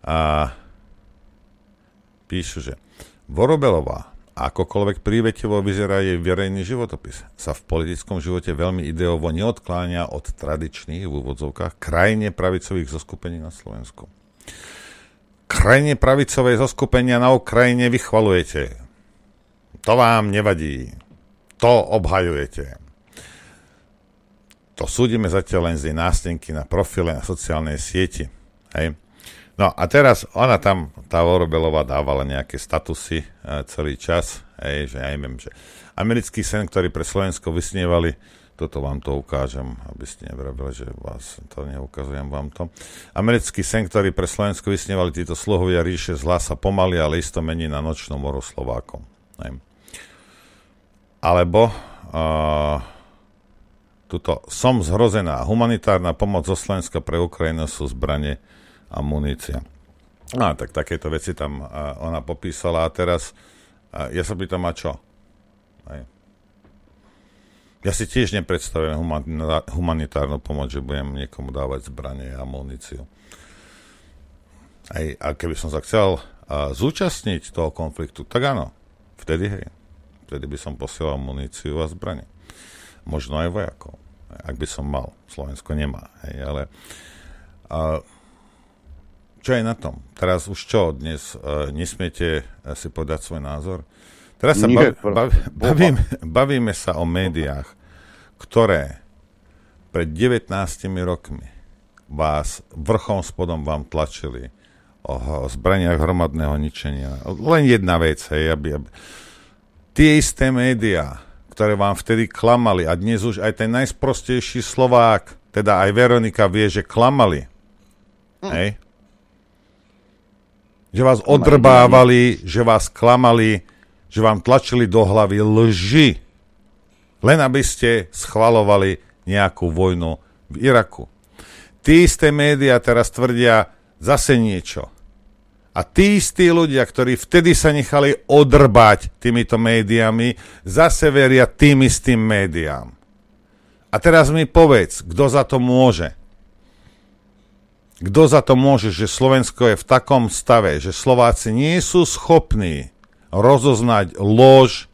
Speaker 10: a, píšu, že Vorobelová, akokoľvek prívetivo vyzerá jej verejný životopis, sa v politickom živote veľmi ideovo neodkláňa od tradičných v úvodzovkách krajine pravicových zoskupení na Slovensku krajine pravicové zoskupenia na Ukrajine vychvalujete. To vám nevadí. To obhajujete. To súdime zatiaľ len z jej nástenky na profile na sociálnej sieti. Hej. No a teraz ona tam, tá Orobelová dávala nejaké statusy e, celý čas, hej, že ja neviem, že americký sen, ktorý pre Slovensko vysnievali, toto vám to ukážem, aby ste nevrabili, že vás to neukazujem vám to. Americký sen, ktorý pre Slovensko vysnievali títo sluhovia ríše zla sa pomaly, ale isto mení na nočnú moru Slovákom. Ne? Alebo uh, tuto, som zhrozená. Humanitárna pomoc zo Slovenska pre Ukrajinu sú zbranie a munícia. No, tak takéto veci tam uh, ona popísala a teraz uh, ja sa pýtam, a čo? Hej ja si tiež nepredstavujem humanitárnu pomoc, že budem niekomu dávať zbranie a muníciu. Aj, a keby som sa chcel a, zúčastniť toho konfliktu, tak áno, vtedy hej. Vtedy by som posielal muníciu a zbranie. Možno aj vojakov, ak by som mal. Slovensko nemá, hej, ale a, čo je na tom? Teraz už čo, dnes uh, nesmiete si povedať svoj názor? Teraz sa bav, bav, bavíme, bavíme sa o médiách, ktoré pred 19 rokmi vás vrchom spodom vám tlačili o zbraniach hromadného ničenia. Len jedna vec, hej, aby, aby... Tie isté médiá, ktoré vám vtedy klamali a dnes už aj ten najsprostejší Slovák, teda aj Veronika vie, že klamali. Hm. Hej? Že vás odrbávali, že vás klamali, že vám tlačili do hlavy lži, len aby ste schvalovali nejakú vojnu v Iraku. Tí isté médiá teraz tvrdia zase niečo. A tí istí ľudia, ktorí vtedy sa nechali odrbať týmito médiami, zase veria tým istým médiám. A teraz mi povedz, kto za to môže. Kto za to môže, že Slovensko je v takom stave, že Slováci nie sú schopní rozoznať lož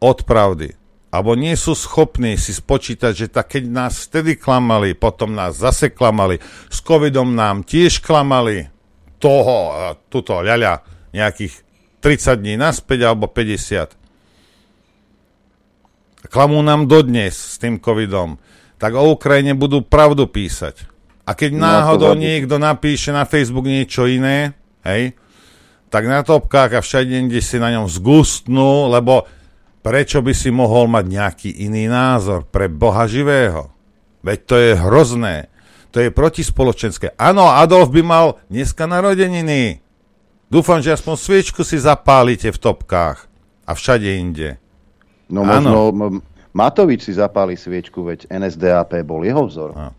Speaker 10: od pravdy. Alebo nie sú schopní si spočítať, že tak keď nás vtedy klamali, potom nás zase klamali, s covidom nám tiež klamali, toho, tuto, ľaľa, nejakých 30 dní naspäť alebo 50. Klamú nám dodnes s tým covidom. Tak o Ukrajine budú pravdu písať. A keď no, náhodou niekto napíše na Facebook niečo iné, hej, tak na topkách a všade kde si na ňom zgustnú, lebo prečo by si mohol mať nejaký iný názor pre Boha živého? Veď to je hrozné. To je protispoločenské. Áno, Adolf by mal dneska narodeniny. Dúfam, že aspoň sviečku si zapálite v topkách a všade inde.
Speaker 2: No možno Matovič si zapáli sviečku, veď NSDAP bol jeho vzor. A.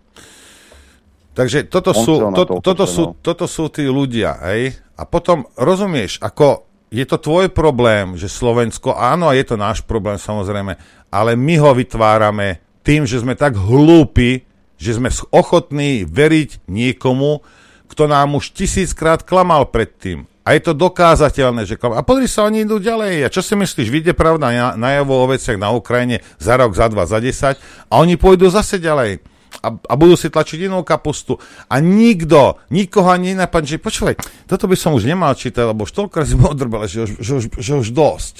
Speaker 10: Takže toto sú, to, toto, sú, toto sú tí ľudia, hej? A potom rozumieš, ako je to tvoj problém, že Slovensko, áno, je to náš problém samozrejme, ale my ho vytvárame tým, že sme tak hlúpi, že sme ochotní veriť niekomu, kto nám už tisíckrát klamal predtým. A je to dokázateľné, že klamal. A pozri sa, oni idú ďalej. A čo si myslíš, vyjde pravda najavo o veciach na Ukrajine za rok, za dva, za desať a oni pôjdu zase ďalej a, a budú si tlačiť inú kapustu. A nikto, nikoho ani nenapadne, že počúvaj, toto by som už nemal čítať, lebo už toľko razy odrbal, že, už, že, už, že už dosť.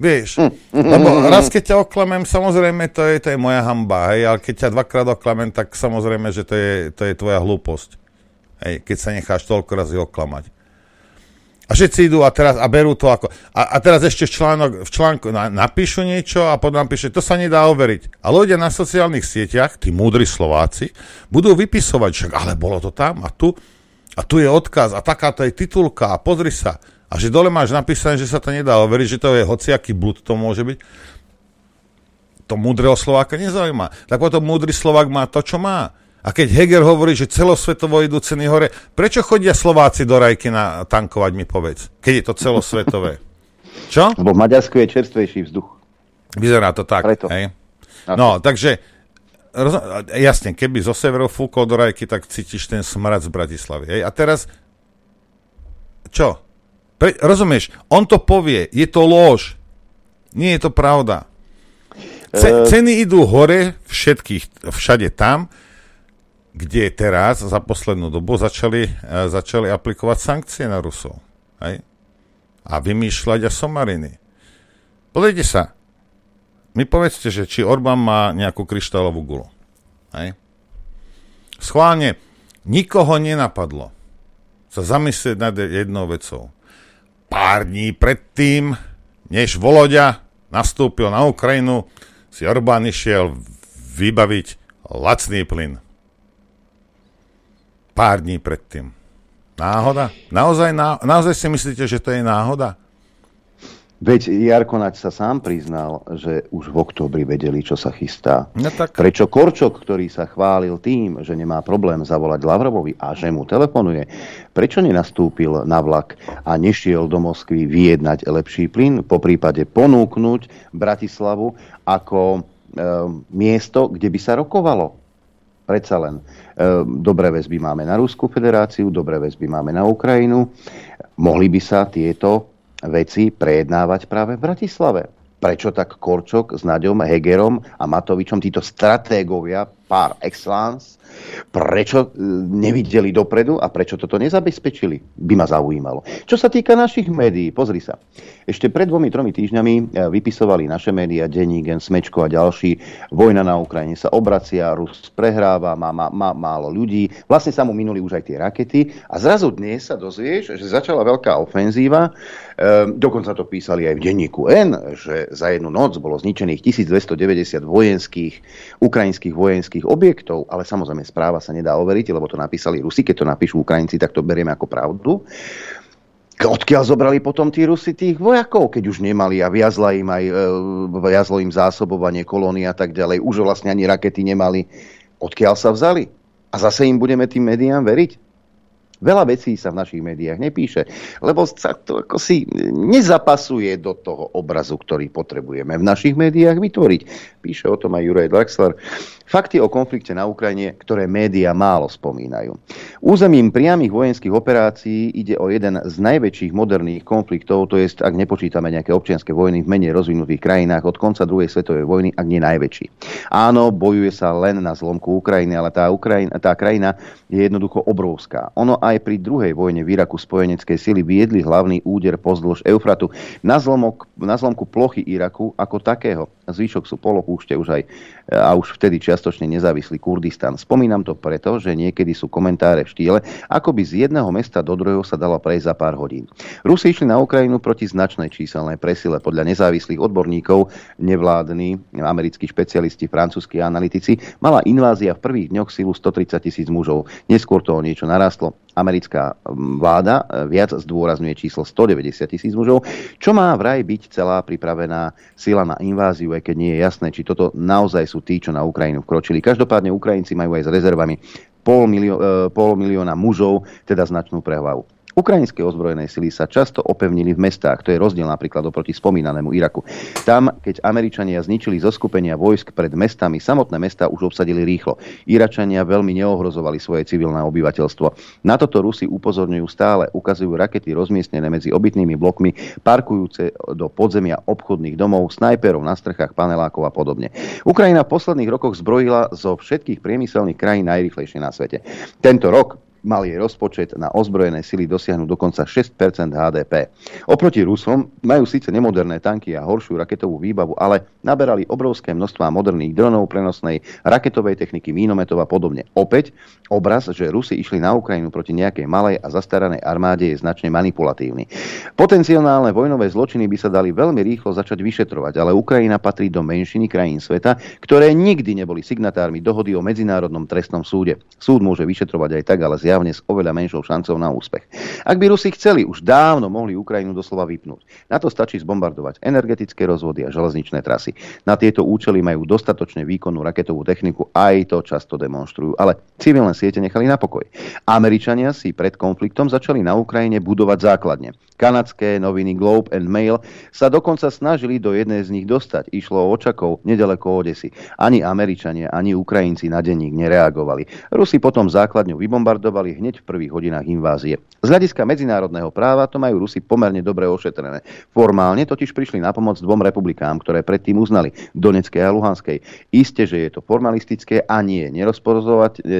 Speaker 10: Vieš, lebo raz keď ťa oklamem, samozrejme to je, to je moja hamba, hej, ale keď ťa dvakrát oklamem, tak samozrejme, že to je, to je tvoja hlúposť. Hej, keď sa necháš toľko razy oklamať. A všetci idú a teraz a berú to ako... A, a teraz ešte v, článok, v článku na, napíšu niečo a potom napíše, to sa nedá overiť. A ľudia na sociálnych sieťach, tí múdri Slováci, budú vypisovať, že ale bolo to tam a tu. A tu je odkaz a takáto je titulka a pozri sa. A že dole máš napísané, že sa to nedá overiť, že to je hociaký blud to môže byť. To múdreho Slováka nezaujíma. Tak potom múdry Slovák má to, čo má. A keď Heger hovorí, že celosvetovo idú ceny hore, prečo chodia Slováci do Rajky na tankovať, mi povedz, keď je to celosvetové? (laughs) Čo?
Speaker 2: Lebo v Maďarsku je čerstvejší vzduch.
Speaker 10: Vyzerá to tak, Preto. hej? No, takže, jasne, keby zo severu fúkol do Rajky, tak cítiš ten smrad z Bratislavy, hej? A teraz, čo? Pre, rozumieš, on to povie, je to lož. Nie je to pravda. C- e- ceny idú hore všetkých, všade tam, kde teraz za poslednú dobu začali, e, začali aplikovať sankcie na Rusov. Hej? A vymýšľať a somariny. Pozrite sa. Mi povedzte, že či Orbán má nejakú kryštálovú gulu. Hej? Schválne, nikoho nenapadlo sa zamyslieť nad jednou vecou. Pár dní predtým, než Voloďa nastúpil na Ukrajinu, si Orbán išiel vybaviť lacný plyn pár dní predtým. Náhoda? Naozaj, ná, naozaj si myslíte, že to je náhoda?
Speaker 2: Veď Jarko Naď sa sám priznal, že už v oktobri vedeli, čo sa chystá.
Speaker 10: No tak...
Speaker 2: Prečo Korčok, ktorý sa chválil tým, že nemá problém zavolať Lavrovovi a že mu telefonuje, prečo nenastúpil na vlak a nešiel do Moskvy vyjednať lepší plyn, po prípade ponúknuť Bratislavu ako e, miesto, kde by sa rokovalo? Predsa len e, dobré väzby máme na Ruskú federáciu, dobré väzby máme na Ukrajinu. Mohli by sa tieto veci prejednávať práve v Bratislave. Prečo tak Korčok s Naďom, Hegerom a Matovičom, títo stratégovia par excellence, Prečo e, nevideli dopredu a prečo toto nezabezpečili, by ma zaujímalo. Čo sa týka našich médií, pozri sa. Ešte pred dvomi, tromi týždňami e, vypisovali naše médiá, Denígen, Smečko a ďalší. Vojna na Ukrajine sa obracia, Rus prehráva, má, má, má málo ľudí. Vlastne sa mu minuli už aj tie rakety. A zrazu dnes sa dozvieš, že začala veľká ofenzíva. E, dokonca to písali aj v denníku N, že za jednu noc bolo zničených 1290 vojenských, ukrajinských vojenských objektov, ale samozrejme správa sa nedá overiť, lebo to napísali Rusi, keď to napíšu Ukrajinci, tak to berieme ako pravdu. Odkiaľ zobrali potom tí Rusi tých vojakov, keď už nemali a viazla im aj, e, viazlo im zásobovanie kolóny a tak ďalej. Už vlastne ani rakety nemali. Odkiaľ sa vzali? A zase im budeme tým médiám veriť? Veľa vecí sa v našich médiách nepíše, lebo sa to ako si nezapasuje do toho obrazu, ktorý potrebujeme v našich médiách vytvoriť. Píše o tom aj Juraj Draxler. Fakty o konflikte na Ukrajine, ktoré médiá málo spomínajú. Územím priamých vojenských operácií ide o jeden z najväčších moderných konfliktov, to je, ak nepočítame nejaké občianske vojny v menej rozvinutých krajinách od konca druhej svetovej vojny, ak nie najväčší. Áno, bojuje sa len na zlomku Ukrajiny, ale tá, Ukrajina, tá krajina je jednoducho obrovská. Ono aj pri druhej vojne v Iraku spojenecké sily viedli hlavný úder pozdĺž Eufratu na, zlomok, na zlomku plochy Iraku ako takého. Zvyšok sú polopúšte už aj a už vtedy čiastočne nezávislý Kurdistan. Spomínam to preto, že niekedy sú komentáre v štýle, ako by z jedného mesta do druhého sa dalo prejsť za pár hodín. Rusi išli na Ukrajinu proti značnej číselnej presile. Podľa nezávislých odborníkov, nevládni, americkí špecialisti, francúzskí analytici, mala invázia v prvých dňoch silu 130 tisíc mužov. Neskôr to o niečo narastlo americká vláda e, viac zdôrazňuje číslo 190 tisíc mužov, čo má vraj byť celá pripravená sila na inváziu, aj keď nie je jasné, či toto naozaj sú tí, čo na Ukrajinu vkročili. Každopádne Ukrajinci majú aj s rezervami pol, milió- e, pol milióna mužov, teda značnú prehlavu. Ukrajinské ozbrojené sily sa často opevnili v mestách, to je rozdiel napríklad oproti spomínanému Iraku. Tam, keď Američania zničili zoskupenia vojsk pred mestami, samotné mesta už obsadili rýchlo. Iračania veľmi neohrozovali svoje civilné obyvateľstvo. Na toto Rusi upozorňujú stále, ukazujú rakety rozmiestnené medzi obytnými blokmi, parkujúce do podzemia obchodných domov, snajperov na strechách panelákov a podobne. Ukrajina v posledných rokoch zbrojila zo všetkých priemyselných krajín najrychlejšie na svete. Tento rok mal jej rozpočet na ozbrojené sily dosiahnuť dokonca 6% HDP. Oproti Rusom majú síce nemoderné tanky a horšiu raketovú výbavu, ale naberali obrovské množstva moderných dronov, prenosnej raketovej techniky, mínometov a podobne. Opäť obraz, že Rusi išli na Ukrajinu proti nejakej malej a zastaranej armáde je značne manipulatívny. Potenciálne vojnové zločiny by sa dali veľmi rýchlo začať vyšetrovať, ale Ukrajina patrí do menšiny krajín sveta, ktoré nikdy neboli signatármi dohody o Medzinárodnom trestnom súde. Súd môže vyšetrovať aj tak, ale s oveľa menšou šancou na úspech. Ak by Rusi chceli, už dávno mohli Ukrajinu doslova vypnúť. Na to stačí zbombardovať energetické rozvody a železničné trasy. Na tieto účely majú dostatočne výkonnú raketovú techniku, aj to často demonstrujú, ale civilné siete nechali na pokoj. Američania si pred konfliktom začali na Ukrajine budovať základne. Kanadské noviny Globe and Mail sa dokonca snažili do jednej z nich dostať. Išlo o očakov nedaleko Odesy. Ani Američania, ani Ukrajinci na denník nereagovali. Rusi potom základňu vybombardovali hneď v prvých hodinách invázie. Z hľadiska medzinárodného práva to majú Rusi pomerne dobre ošetrené. Formálne totiž prišli na pomoc dvom republikám, ktoré predtým uznali, Doneckej a Luhanskej. Isté, že je to formalistické a nie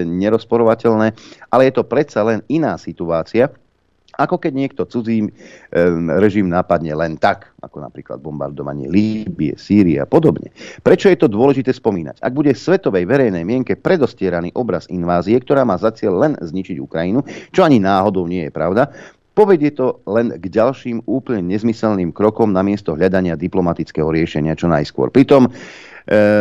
Speaker 2: nerozporovateľné, ale je to predsa len iná situácia, ako keď niekto cudzí e, režim napadne len tak, ako napríklad bombardovanie Líbie, Sýrie a podobne. Prečo je to dôležité spomínať? Ak bude svetovej verejnej mienke predostieraný obraz invázie, ktorá má za cieľ len zničiť Ukrajinu, čo ani náhodou nie je pravda, povedie to len k ďalším úplne nezmyselným krokom namiesto hľadania diplomatického riešenia čo najskôr. Pritom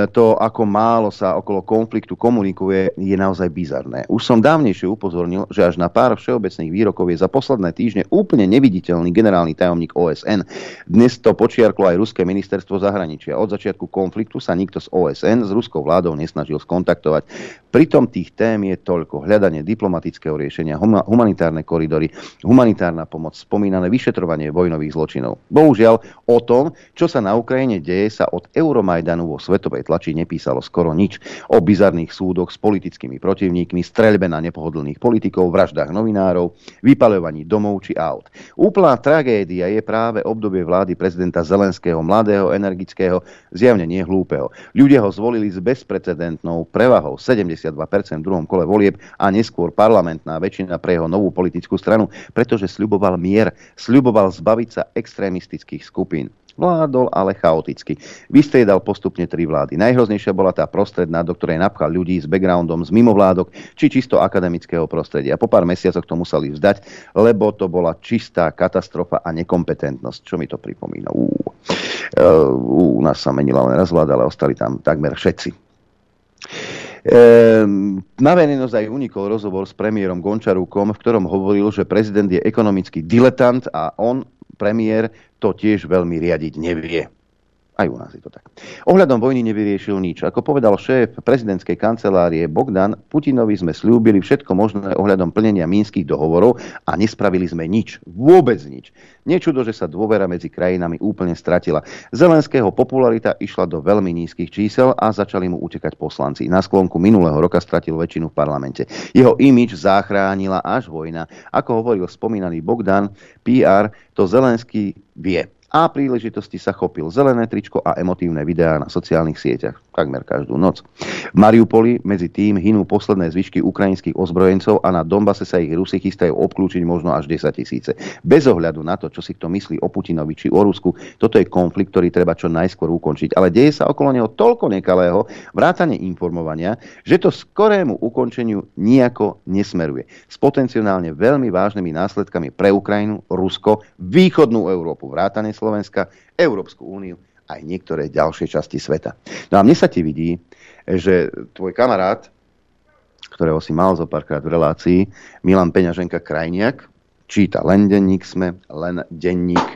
Speaker 2: to, ako málo sa okolo konfliktu komunikuje, je naozaj bizarné. Už som dávnejšie upozornil, že až na pár všeobecných výrokov je za posledné týždne úplne neviditeľný generálny tajomník OSN. Dnes to počiarklo aj Ruské ministerstvo zahraničia. Od začiatku konfliktu sa nikto z OSN s ruskou vládou nesnažil skontaktovať. Pritom tých tém je toľko. Hľadanie diplomatického riešenia, humanitárne koridory, humanitárna pomoc, spomínané vyšetrovanie vojnových zločinov. Bohužiaľ, o tom, čo sa na Ukrajine deje, sa od Euromajdanu vo svetovej tlači nepísalo skoro nič. O bizarných súdoch s politickými protivníkmi, streľbe na nepohodlných politikov, vraždách novinárov, vypaľovaní domov či aut. Úplná tragédia je práve obdobie vlády prezidenta Zelenského, mladého, energického, zjavne nie hlúpeho. Ľudia ho zvolili s bezprecedentnou prevahou 70 52% v druhom kole volieb a neskôr parlamentná väčšina pre jeho novú politickú stranu, pretože sľuboval mier, sľuboval zbaviť sa extrémistických skupín. Vládol ale chaoticky. Vystriedal postupne tri vlády. Najhroznejšia bola tá prostredná, do ktorej napchal ľudí s backgroundom z mimovládok či čisto akademického prostredia. Po pár mesiacoch to museli vzdať, lebo to bola čistá katastrofa a nekompetentnosť. Čo mi to pripomína? Ú, u nás sa menila len raz vláda, ale ostali tam takmer všetci. Ehm, na verejnosť aj unikol rozhovor s premiérom Gončarúkom, v ktorom hovoril, že prezident je ekonomický diletant a on, premiér, to tiež veľmi riadiť nevie. Aj u nás je to tak. Ohľadom vojny nevyriešil nič. Ako povedal šéf prezidentskej kancelárie Bogdan, Putinovi sme slúbili všetko možné ohľadom plnenia mínskych dohovorov a nespravili sme nič. Vôbec nič. Nečudo, že sa dôvera medzi krajinami úplne stratila. Zelenského popularita išla do veľmi nízkych čísel a začali mu utekať poslanci. Na sklonku minulého roka stratil väčšinu v parlamente. Jeho imič zachránila až vojna. Ako hovoril spomínaný Bogdan, PR to Zelenský vie a príležitosti sa chopil zelené tričko a emotívne videá na sociálnych sieťach takmer každú noc. V Mariupoli medzi tým hynú posledné zvyšky ukrajinských ozbrojencov a na Donbase sa ich Rusi chystajú obklúčiť možno až 10 tisíce. Bez ohľadu na to, čo si kto myslí o Putinovi či o Rusku, toto je konflikt, ktorý treba čo najskôr ukončiť. Ale deje sa okolo neho toľko nekalého vrátane informovania, že to skorému ukončeniu nejako nesmeruje. S potenciálne veľmi vážnymi následkami pre Ukrajinu, Rusko, východnú Európu, vrátane Slovenska, Európsku úniu aj niektoré ďalšie časti sveta. No a mne sa ti vidí, že tvoj kamarát, ktorého si mal zo párkrát v relácii, Milan Peňaženka Krajniak, číta len denník SME, len denník,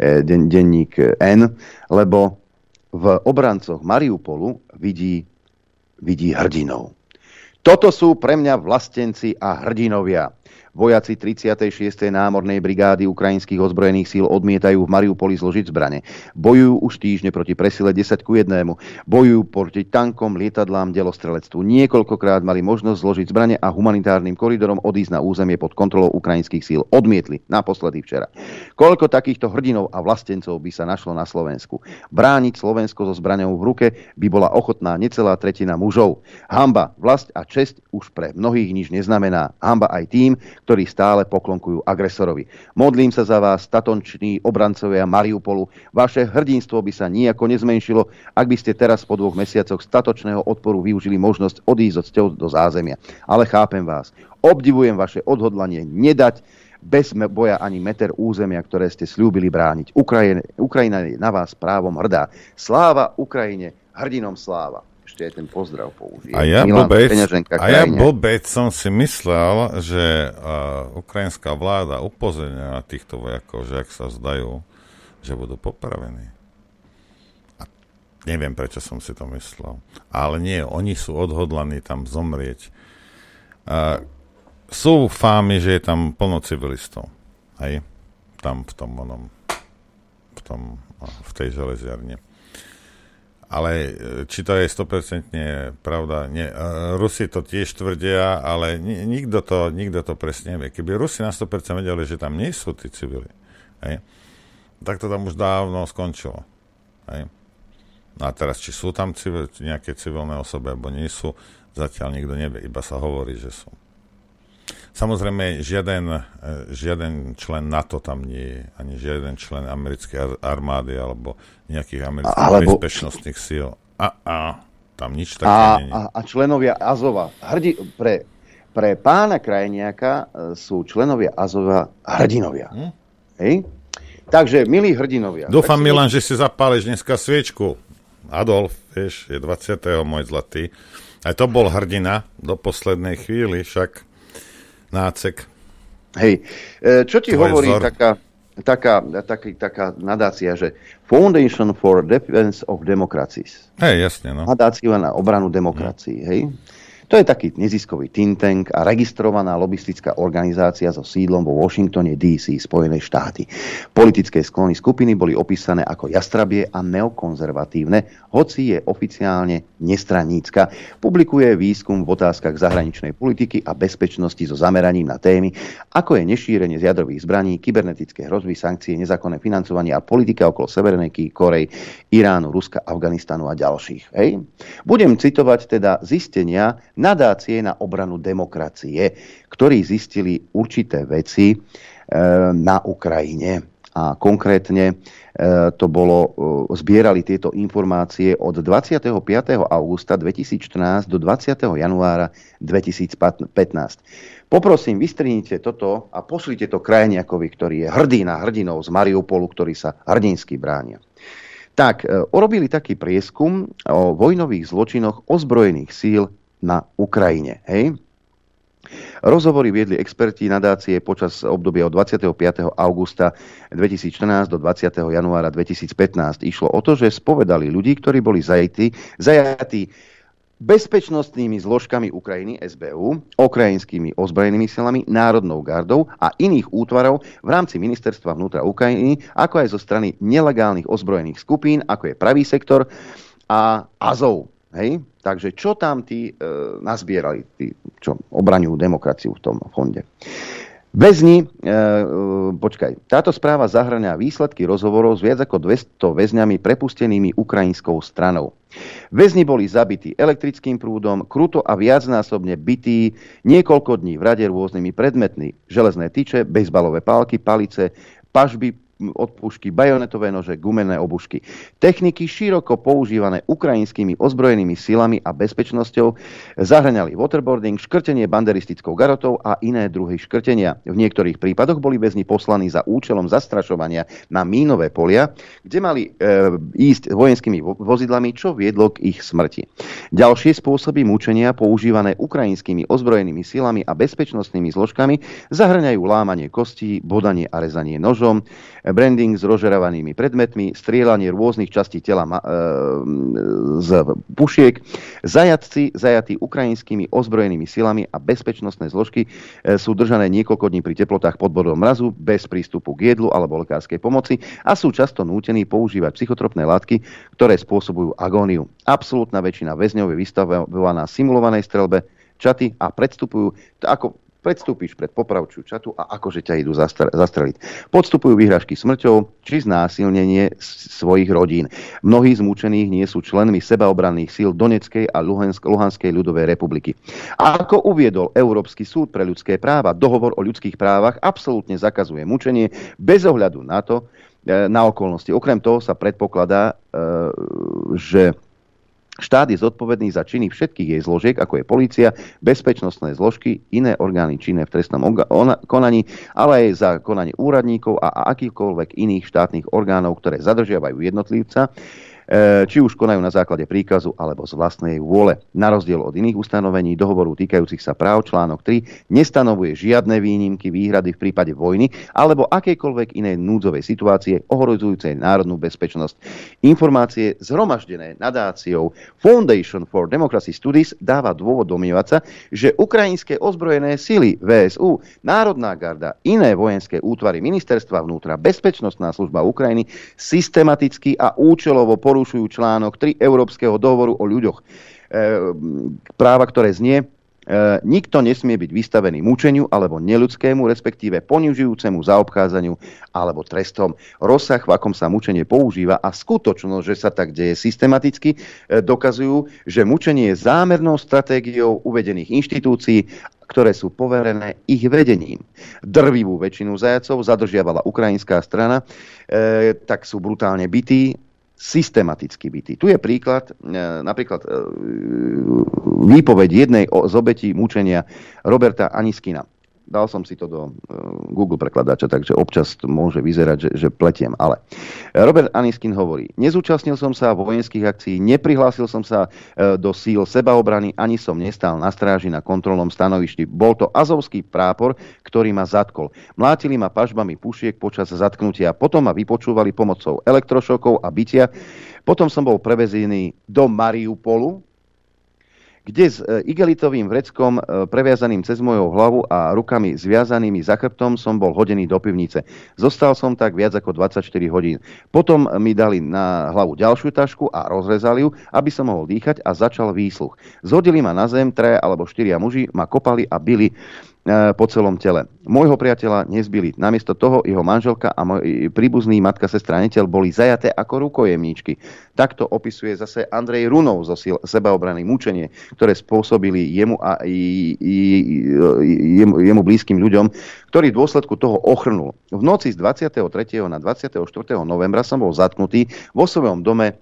Speaker 2: e, den, denník N, lebo v obrancoch Mariupolu vidí, vidí hrdinov. Toto sú pre mňa vlastenci a hrdinovia. Vojaci 36. námornej brigády ukrajinských ozbrojených síl odmietajú v Mariupoli zložiť zbrane. Bojujú už týždne proti presile 10 ku 1. Bojujú proti tankom, lietadlám, delostrelectvu. Niekoľkokrát mali možnosť zložiť zbrane a humanitárnym koridorom odísť na územie pod kontrolou ukrajinských síl. Odmietli, naposledy včera. Koľko takýchto hrdinov a vlastencov by sa našlo na Slovensku? Brániť Slovensko so zbraňou v ruke by bola ochotná necelá tretina mužov. Hamba, vlast a česť už pre mnohých nič neznamená. Hamba aj tým, ktorí stále poklonkujú agresorovi. Modlím sa za vás, statonční obrancovia Mariupolu. Vaše hrdinstvo by sa nejako nezmenšilo, ak by ste teraz po dvoch mesiacoch statočného odporu využili možnosť odísť od cťou do zázemia. Ale chápem vás. Obdivujem vaše odhodlanie nedať bez boja ani meter územia, ktoré ste slúbili brániť. Ukrajina, Ukrajina je na vás právom hrdá. Sláva Ukrajine, hrdinom sláva ešte aj ten pozdrav použijem.
Speaker 10: A ja, Milan blbec, a ja blbec som si myslel, že uh, ukrajinská vláda upozorňuje na týchto vojakov, že ak sa zdajú, že budú popravení. A neviem, prečo som si to myslel. Ale nie, oni sú odhodlaní tam zomrieť. Uh, sú fámy, že je tam plno civilistov. Hej? Tam v tom onom, v, tom, v tej železiarne. Ale e, či to je 100% pravda, nie. E, Rusi to tiež tvrdia, ale nikto to, nikto to presne nevie. Keby Rusi na 100% vedeli, že tam nie sú tí civili, hej, tak to tam už dávno skončilo. Hej. No a teraz, či sú tam civil, nejaké civilné osoby, alebo nie sú, zatiaľ nikto nevie, iba sa hovorí, že sú. Samozrejme, žiaden, e, žiaden člen NATO tam nie je, ani žiaden člen americkej armády alebo nejakých amerických alebo... bezpečnostných síl. A, a tam nič také
Speaker 2: a, nie je. A, a členovia Azova. Hrdi, pre, pre pána Krajniaka e, sú členovia Azova hrdinovia. Hm? Hej? Takže, milí hrdinovia.
Speaker 10: Dúfam, si... Milan, že si zapáleš dneska sviečku. Adolf, vieš, je 20. môj zlatý. Aj to bol hrdina do poslednej chvíli, však nácek.
Speaker 2: Hej, e, čo ti Tvoj hovorí vzor. taká, taká, taký, taká nadácia, že Foundation for Defense of Democracies.
Speaker 10: Hej, jasne, no.
Speaker 2: Nadácia na obranu demokracií, hej. To je taký neziskový think tank a registrovaná lobistická organizácia so sídlom vo Washingtone DC, Spojené štáty. Politické sklony skupiny boli opísané ako jastrabie a neokonzervatívne, hoci je oficiálne nestranícka. Publikuje výskum v otázkach zahraničnej politiky a bezpečnosti so zameraním na témy, ako je nešírenie z jadrových zbraní, kybernetické hrozby, sankcie, nezákonné financovanie a politika okolo Severnej Korej, Iránu, Ruska, Afganistanu a ďalších. Hej? Budem citovať teda zistenia nadácie na obranu demokracie, ktorí zistili určité veci e, na Ukrajine. A konkrétne e, to bolo, e, zbierali tieto informácie od 25. augusta 2014 do 20. januára 2015. Poprosím, vystrínite toto a pošlite to krajniakovi, ktorý je hrdý na hrdinov z Mariupolu, ktorí sa hrdinsky bránia. Tak, urobili taký prieskum o vojnových zločinoch ozbrojených síl na Ukrajine. Hej? Rozhovory viedli experti nadácie počas obdobia od 25. augusta 2014 do 20. januára 2015. Išlo o to, že spovedali ľudí, ktorí boli zajatí, zajatí bezpečnostnými zložkami Ukrajiny SBU, ukrajinskými ozbrojenými silami, Národnou gardou a iných útvarov v rámci ministerstva vnútra Ukrajiny, ako aj zo strany nelegálnych ozbrojených skupín, ako je pravý sektor a Azov. Hej? Takže čo tam tí e, nazbierali, tí, čo obraňujú demokraciu v tom fonde. Väzni, e, e, počkaj, táto správa zahrania výsledky rozhovorov s viac ako 200 väzňami prepustenými ukrajinskou stranou. Väzni boli zabití elektrickým prúdom, kruto a viacnásobne bytí niekoľko dní v rade rôznymi predmetmi. Železné tyče, bejsbalové pálky, palice, pažby, od pušky, bajonetové nože, gumené obušky. Techniky široko používané ukrajinskými ozbrojenými silami a bezpečnosťou zahraňali waterboarding, škrtenie banderistickou garotou a iné druhy škrtenia. V niektorých prípadoch boli väzni poslaní za účelom zastrašovania na mínové polia, kde mali e, ísť vojenskými vozidlami, čo viedlo k ich smrti. Ďalšie spôsoby mučenia používané ukrajinskými ozbrojenými silami a bezpečnostnými zložkami zahrňajú lámanie kostí, bodanie a rezanie nožom, branding s rozžerovanými predmetmi, strieľanie rôznych častí tela e, z pušiek, zajatci, zajatí ukrajinskými ozbrojenými silami a bezpečnostné zložky e, sú držané niekoľko dní pri teplotách pod bodom mrazu bez prístupu k jedlu alebo lekárskej pomoci a sú často nútení používať psychotropné látky, ktoré spôsobujú agóniu. Absolútna väčšina väzňov je vystavovaná simulovanej strelbe, čaty a predstupujú, ako predstúpiš pred popravčiu čatu a akože ťa idú zastreliť. Podstupujú vyhražky smrťou či znásilnenie svojich rodín. Mnohí z nie sú členmi sebaobranných síl Doneckej a Luhanskej ľudovej republiky. A ako uviedol Európsky súd pre ľudské práva, dohovor o ľudských právach absolútne zakazuje mučenie bez ohľadu na to, e, na okolnosti. Okrem toho sa predpokladá, e, že Štát je zodpovedný za činy všetkých jej zložiek, ako je policia, bezpečnostné zložky, iné orgány činné v trestnom konaní, ale aj za konanie úradníkov a akýchkoľvek iných štátnych orgánov, ktoré zadržiavajú jednotlivca či už konajú na základe príkazu alebo z vlastnej vôle. Na rozdiel od iných ustanovení dohovoru týkajúcich sa práv článok 3 nestanovuje žiadne výnimky, výhrady v prípade vojny alebo akejkoľvek inej núdzovej situácie ohrozujúcej národnú bezpečnosť. Informácie zhromaždené nadáciou Foundation for Democracy Studies dáva dôvod domnievať sa, že ukrajinské ozbrojené sily VSU, Národná garda, iné vojenské útvary ministerstva vnútra, Bezpečnostná služba Ukrajiny systematicky a účelovo porušujú článok 3 Európskeho dohovoru o ľuďoch. E, práva, ktoré znie, e, nikto nesmie byť vystavený mučeniu alebo neľudskému, respektíve ponižujúcemu zaobchádzaniu alebo trestom. Rozsah, v akom sa mučenie používa a skutočnosť, že sa tak deje systematicky, e, dokazujú, že mučenie je zámernou stratégiou uvedených inštitúcií ktoré sú poverené ich vedením. Drvivú väčšinu zajacov zadržiavala ukrajinská strana, e, tak sú brutálne bytí, systematicky bytí. Tu je príklad, e, napríklad e, výpoveď jednej z obetí mučenia Roberta Aniskina. Dal som si to do uh, Google prekladača, takže občas to môže vyzerať, že, že pletiem. Ale Robert Aniskin hovorí, nezúčastnil som sa vojenských akcií, neprihlásil som sa uh, do síl sebaobrany, ani som nestal na stráži na kontrolnom stanovišti. Bol to azovský prápor, ktorý ma zatkol. Mlátili ma pažbami pušiek počas zatknutia, potom ma vypočúvali pomocou elektrošokov a bytia. Potom som bol prevezený do Mariupolu, kde s e, igelitovým vreckom e, previazaným cez mojou hlavu a rukami zviazanými za chrbtom som bol hodený do pivnice. Zostal som tak viac ako 24 hodín. Potom mi dali na hlavu ďalšiu tašku a rozrezali ju, aby som mohol dýchať a začal výsluch. Zhodili ma na zem, traja alebo štyria muži ma kopali a bili E, po celom tele. Môjho priateľa nezbili. Namiesto toho jeho manželka a môj príbuzný matka, sestra, neteľ boli zajaté ako rukojemníčky. Takto opisuje zase Andrej Runov zo sebaobrany mučenie, ktoré spôsobili jemu a i, i, jemu, jemu blízkym ľuďom, ktorý v dôsledku toho ochrnul. V noci z 23. na 24. novembra som bol zatknutý vo svojom dome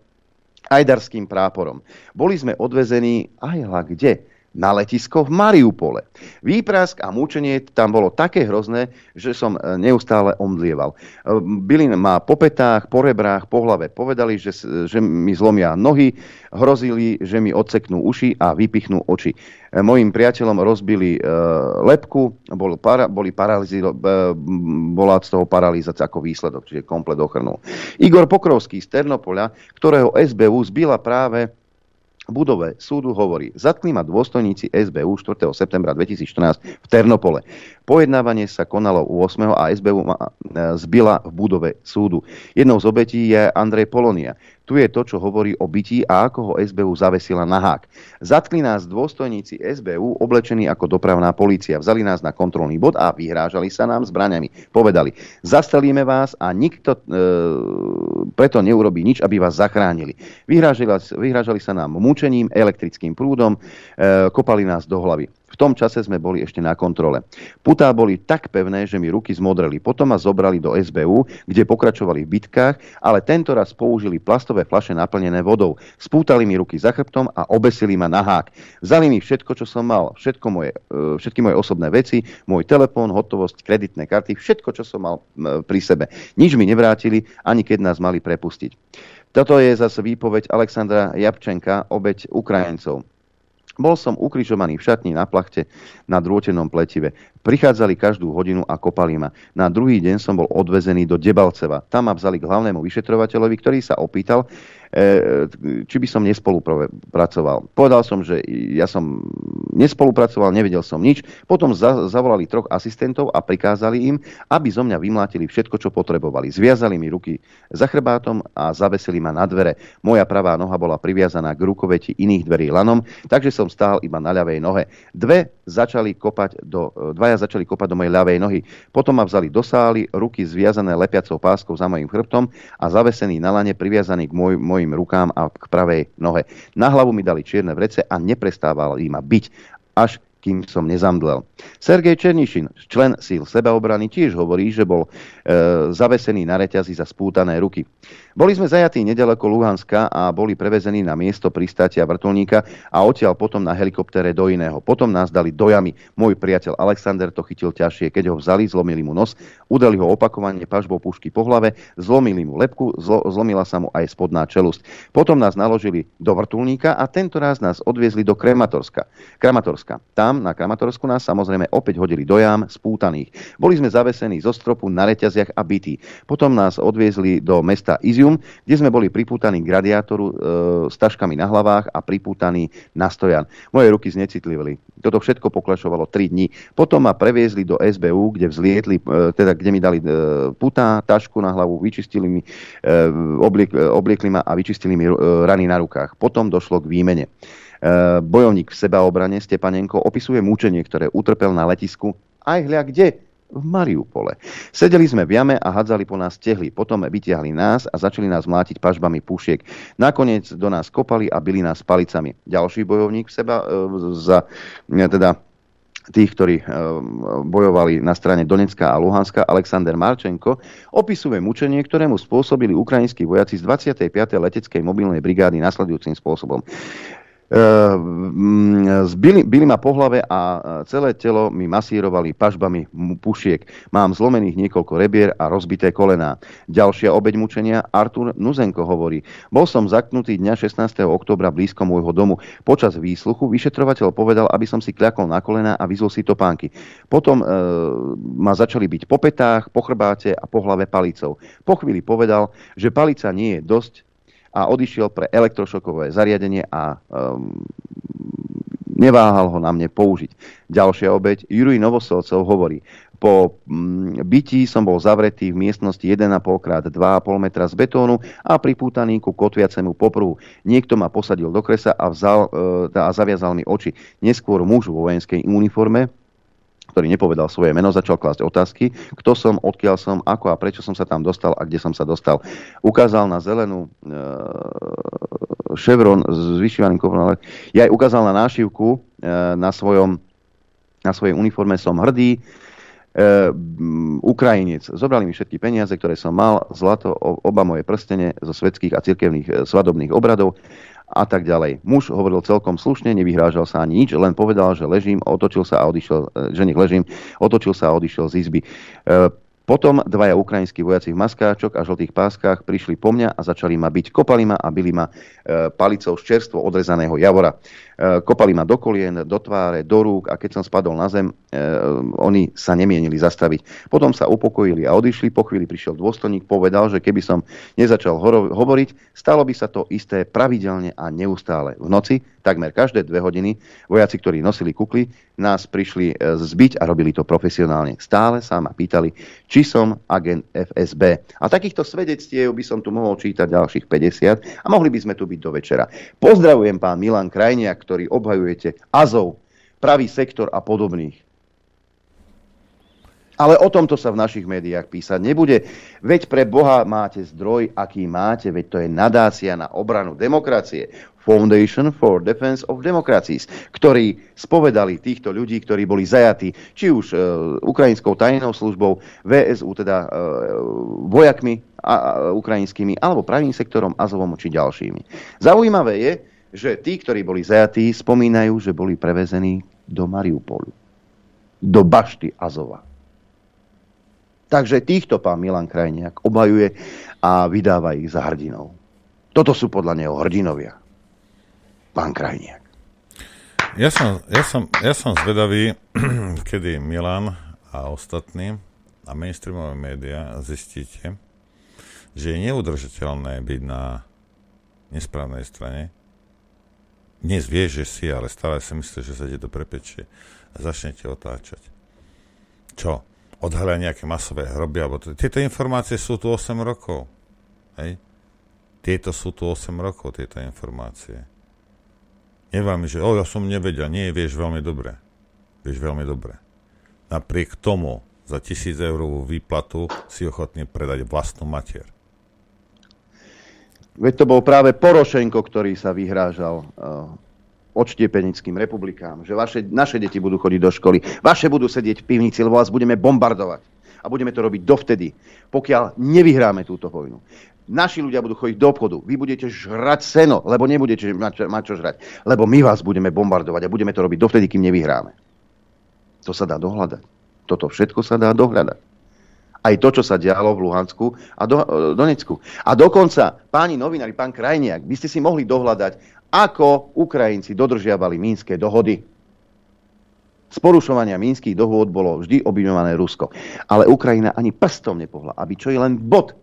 Speaker 2: ajdarským práporom. Boli sme odvezení aj kde na letisko v Mariupole. Výprask a mučenie tam bolo také hrozné, že som e, neustále omdlieval. E, byli ma po petách, po rebrách, po hlave. Povedali, že, že mi zlomia nohy, hrozili, že mi odseknú uši a vypichnú oči. E, mojim priateľom rozbili e, lepku, bol para, boli paralizi, e, bola z toho paralizácia ako výsledok, čiže komplet ochrnul. Igor Pokrovský z Ternopoľa, ktorého SBU zbila práve budove súdu hovorí, zatkli ma dôstojníci SBU 4. septembra 2014 v Ternopole. Pojednávanie sa konalo u 8. a SBU ma zbila v budove súdu. Jednou z obetí je Andrej Polonia. Tu je to, čo hovorí o bytí a ako ho SBU zavesila na hák. Zatkli nás dôstojníci SBU, oblečení ako dopravná polícia. Vzali nás na kontrolný bod a vyhrážali sa nám zbraňami. Povedali, zastrelíme vás a nikto e, preto neurobí nič, aby vás zachránili. Vyhrážali, vyhrážali sa nám mučením, elektrickým prúdom, e, kopali nás do hlavy. Tom čase sme boli ešte na kontrole. Putá boli tak pevné, že mi ruky zmodreli. Potom ma zobrali do SBU, kde pokračovali v bitkách, ale tento raz použili plastové flaše naplnené vodou. Spútali mi ruky za chrbtom a obesili ma na hák. Vzali mi všetko, čo som mal, všetko moje, e, všetky moje osobné veci, môj telefón, hotovosť, kreditné karty, všetko, čo som mal pri sebe. Nič mi nevrátili, ani keď nás mali prepustiť. Toto je zase výpoveď Alexandra Jabčenka, obeď Ukrajincov. Bol som ukrižovaný v šatni na plachte na drôtenom pletive. Prichádzali každú hodinu a kopali ma. Na druhý deň som bol odvezený do Debalceva. Tam ma vzali k hlavnému vyšetrovateľovi, ktorý sa opýtal, či by som nespolupracoval. Povedal som, že ja som nespolupracoval, nevedel som nič. Potom zavolali troch asistentov a prikázali im, aby zo mňa vymlátili všetko, čo potrebovali. Zviazali mi ruky za chrbátom a zavesili ma na dvere. Moja pravá noha bola priviazaná k rukoveti iných dverí lanom, takže som stál iba na ľavej nohe. Dve začali kopať do, dvaja začali kopať do mojej ľavej nohy. Potom ma vzali do sály, ruky zviazané lepiacou páskou za mojim chrbtom a zavesený na lane priviazaný k môj, môj mojim rukám a k pravej nohe. Na hlavu mi dali čierne vrece a neprestávali ma byť, až kým som nezamdlel. Sergej Černišin, člen síl sebaobrany, tiež hovorí, že bol e, zavesený na reťazi za spútané ruky. Boli sme zajatí nedaleko Luhanska a boli prevezení na miesto pristátia vrtulníka a odtiaľ potom na helikoptere do iného. Potom nás dali do jamy. Môj priateľ Alexander to chytil ťažšie. Keď ho vzali, zlomili mu nos, udali ho opakovane pažbou pušky po hlave, zlomili mu lepku, zlo, zlomila sa mu aj spodná čelusť. Potom nás naložili do vrtulníka a tento raz nás odviezli do Krematorska. Kramatorska. Tam na Kramatorsku nás samozrejme opäť hodili do jam spútaných. Boli sme zavesení zo stropu na reťaziach a bytí. Potom nás odviezli do mesta Izium kde sme boli pripútaní k radiátoru e, s taškami na hlavách a pripútaní na stojan. Moje ruky znecitlivili. Toto všetko poklašovalo 3 dní. Potom ma previezli do SBU, kde vzlietli, e, teda kde mi dali e, putá, tašku na hlavu, vyčistili mi, e, obliek, e, obliekli ma a vyčistili mi e, rany na rukách. Potom došlo k výmene. E, bojovník v sebaobrane Stepanenko opisuje mučenie, ktoré utrpel na letisku aj hľa kde v Mariupole. Sedeli sme v jame a hadzali po nás tehly. Potom vytiahli nás a začali nás mlátiť pažbami pušiek. Nakoniec do nás kopali a byli nás palicami. Ďalší bojovník v seba e, za e, teda tých, ktorí bojovali na strane Donecka a Luhanska, Alexander Marčenko, opisuje mučenie, ktorému spôsobili ukrajinskí vojaci z 25. leteckej mobilnej brigády nasledujúcim spôsobom. Ehm, zbili, bili ma po hlave a e, celé telo mi masírovali pažbami pušiek. Mám zlomených niekoľko rebier a rozbité kolená. Ďalšia obeď mučenia Artur Nuzenko hovorí. Bol som zaknutý dňa 16. oktobra blízko môjho domu. Počas výsluchu vyšetrovateľ povedal, aby som si kľakol na kolená a vyzol si topánky. Potom e, ma začali byť po petách, po chrbáte a po hlave palicou. Po chvíli povedal, že palica nie je dosť a odišiel pre elektrošokové zariadenie a um, neváhal ho na mne použiť. Ďalšia obeď, Jurij Novoselcov hovorí, po mm, bytí som bol zavretý v miestnosti 1,5 x 2,5 metra z betónu a pripútaný ku kotviacemu popruhu. Niekto ma posadil do kresa a, vzal, e, a zaviazal mi oči. Neskôr muž vo vojenskej uniforme, ktorý nepovedal svoje meno, začal klásť otázky, kto som, odkiaľ som, ako a prečo som sa tam dostal a kde som sa dostal. Ukázal na zelenú e, ševron s vyšívaným kofrom, ale ja aj ukázal na nášivku e, na, svojom, na svojej uniforme som hrdý, e, Ukrajinec. Zobrali mi všetky peniaze, ktoré som mal, zlato, oba moje prstene zo svetských a cirkevných svadobných obradov a tak ďalej. Muž hovoril celkom slušne, nevyhrážal sa ani nič, len povedal, že ležím, otočil sa a odišiel, e, že nech ležím, otočil sa a odišiel z izby. E, potom dvaja ukrajinskí vojaci v maskáčok a žltých páskach prišli po mňa a začali ma byť. Kopali ma a byli ma e, palicou z čerstvo odrezaného javora. E, kopali ma do kolien, do tváre, do rúk a keď som spadol na zem, e, oni sa nemienili zastaviť. Potom sa upokojili a odišli. Po chvíli prišiel dôstojník, povedal, že keby som nezačal hovoriť, stalo by sa to isté pravidelne a neustále. V noci, takmer každé dve hodiny, vojaci, ktorí nosili kukly, nás prišli e, zbiť a robili to profesionálne. Stále sa ma pýtali, či som agent FSB. A takýchto svedectiev by som tu mohol čítať ďalších 50 a mohli by sme tu byť do večera. Pozdravujem pán Milan Krajniak, ktorý obhajujete Azov, pravý sektor a podobných. Ale o tomto sa v našich médiách písať nebude. Veď pre Boha máte zdroj, aký máte, veď to je nadácia na obranu demokracie. Foundation for Defense of Democracies, ktorí spovedali týchto ľudí, ktorí boli zajatí či už e, ukrajinskou tajnou službou, VSU, teda e, vojakmi a, a, ukrajinskými, alebo pravým sektorom Azovom či ďalšími. Zaujímavé je, že tí, ktorí boli zajatí, spomínajú, že boli prevezení do Mariupolu. Do bašty Azova. Takže týchto pán Milan Krajniak obhajuje a vydáva ich za hrdinov. Toto sú podľa neho hrdinovia. Pán Krajniak.
Speaker 10: Ja som, ja som, ja som zvedavý, (clears throat) kedy Milan a ostatní a mainstreamové médiá zistíte, že je neudržiteľné byť na nesprávnej strane, dnes vieš, že si, ale stále si myslíš, že sa ti to prepečie a začnete otáčať. Čo? Odhalia nejaké masové hroby? Alebo to... Tieto informácie sú tu 8 rokov. Hej? Tieto sú tu 8 rokov, tieto informácie. Nevámi, že o, ja som nevedel. Nie, vieš veľmi dobre. Vieš veľmi dobre. Napriek tomu za tisíc eurovú výplatu si ochotný predať vlastnú matier.
Speaker 2: Veď to bol práve Porošenko, ktorý sa vyhrážal uh, odštiepenickým republikám, že vaše, naše deti budú chodiť do školy, vaše budú sedieť v pivnici, lebo vás budeme bombardovať. A budeme to robiť dovtedy, pokiaľ nevyhráme túto vojnu. Naši ľudia budú chodiť do obchodu, vy budete žrať seno, lebo nebudete mať čo, mať čo žrať. Lebo my vás budeme bombardovať a budeme to robiť dovtedy, kým nevyhráme. To sa dá dohľadať. Toto všetko sa dá dohľadať aj to, čo sa dialo v Luhansku a do, e, Donecku. A dokonca, páni novinári, pán Krajniak, by ste si mohli dohľadať, ako Ukrajinci dodržiavali mínske dohody. Z porušovania mínskych dohôd bolo vždy obviňované Rusko. Ale Ukrajina ani prstom nepohla, aby čo je len bod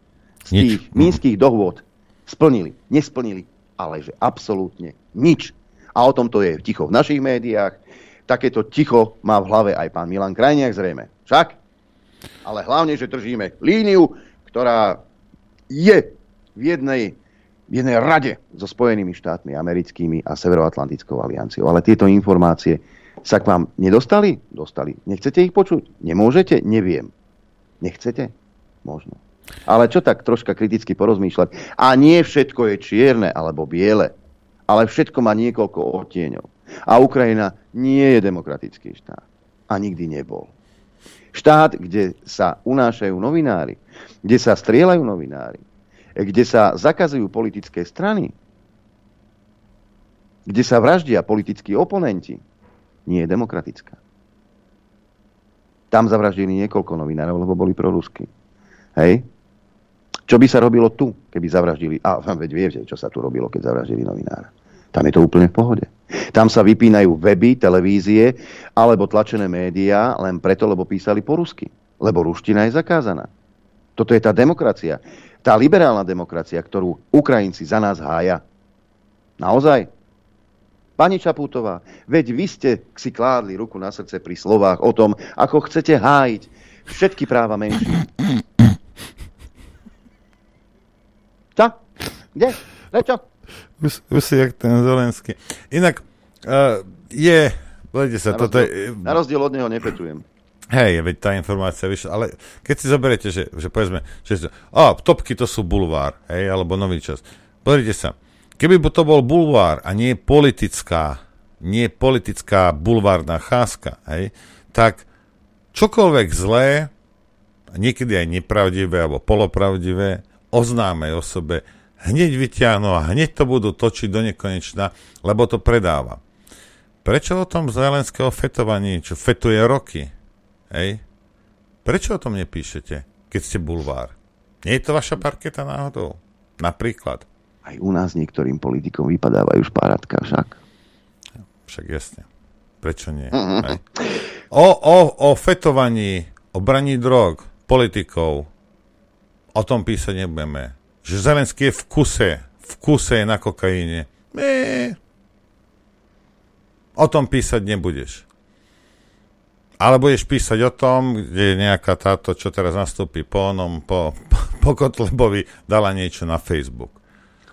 Speaker 2: z tých nič. mínskych dohôd splnili. Nesplnili, ale že absolútne nič. A o tomto je ticho v našich médiách. Takéto ticho má v hlave aj pán Milan Krajniak zrejme. Však? Ale hlavne, že držíme líniu, ktorá je v jednej, v jednej rade so Spojenými štátmi americkými a Severoatlantickou alianciou. Ale tieto informácie sa k vám nedostali? Dostali. Nechcete ich počuť? Nemôžete? Neviem. Nechcete? Možno. Ale čo tak troška kriticky porozmýšľať? A nie všetko je čierne alebo biele, ale všetko má niekoľko odtieňov. A Ukrajina nie je demokratický štát. A nikdy nebol. Štát, kde sa unášajú novinári, kde sa strieľajú novinári, kde sa zakazujú politické strany, kde sa vraždia politickí oponenti, nie je demokratická. Tam zavraždili niekoľko novinárov, lebo boli prorusky. Hej? Čo by sa robilo tu, keby zavraždili... A veď viete, čo sa tu robilo, keď zavraždili novinára. Tam je to úplne v pohode. Tam sa vypínajú weby, televízie alebo tlačené médiá len preto, lebo písali po rusky. Lebo ruština je zakázaná. Toto je tá demokracia. Tá liberálna demokracia, ktorú Ukrajinci za nás hája. Naozaj? Pani Čaputová, veď vy ste si kládli ruku na srdce pri slovách o tom, ako chcete hájiť všetky práva menších. Čo? Kde? Prečo?
Speaker 10: Už, už si jak ten Zelenský. Inak uh, je, Poďte sa, na toto
Speaker 2: rozdiel, je... Na rozdiel od neho nepetujem.
Speaker 10: Hej, veď tá informácia vyšla, ale keď si zoberiete, že, že povedzme, že a, topky to sú bulvár, hej, alebo nový čas. Pozrite sa, keby to bol bulvár a nie politická, nie politická bulvárna cházka, hej, tak čokoľvek zlé, niekedy aj nepravdivé alebo polopravdivé, oznáme o sebe hneď vyťahnú a hneď to budú točiť do nekonečna, lebo to predáva. Prečo o tom Zelenského fetovaní, čo fetuje roky, hej? Prečo o tom nepíšete, keď ste bulvár? Nie je to vaša parketa náhodou? Napríklad.
Speaker 2: Aj u nás niektorým politikom vypadávajú špáratka však.
Speaker 10: Však jasne. Prečo nie? Hej? O, o, o fetovaní, o braní drog, politikov, o tom písať nebudeme. Že Zelenský je v kuse, v kuse je na kokaine. Nie. O tom písať nebudeš. Ale budeš písať o tom, kde nejaká táto, čo teraz nastúpi po onom, po, po Kotlebovi, dala niečo na Facebook.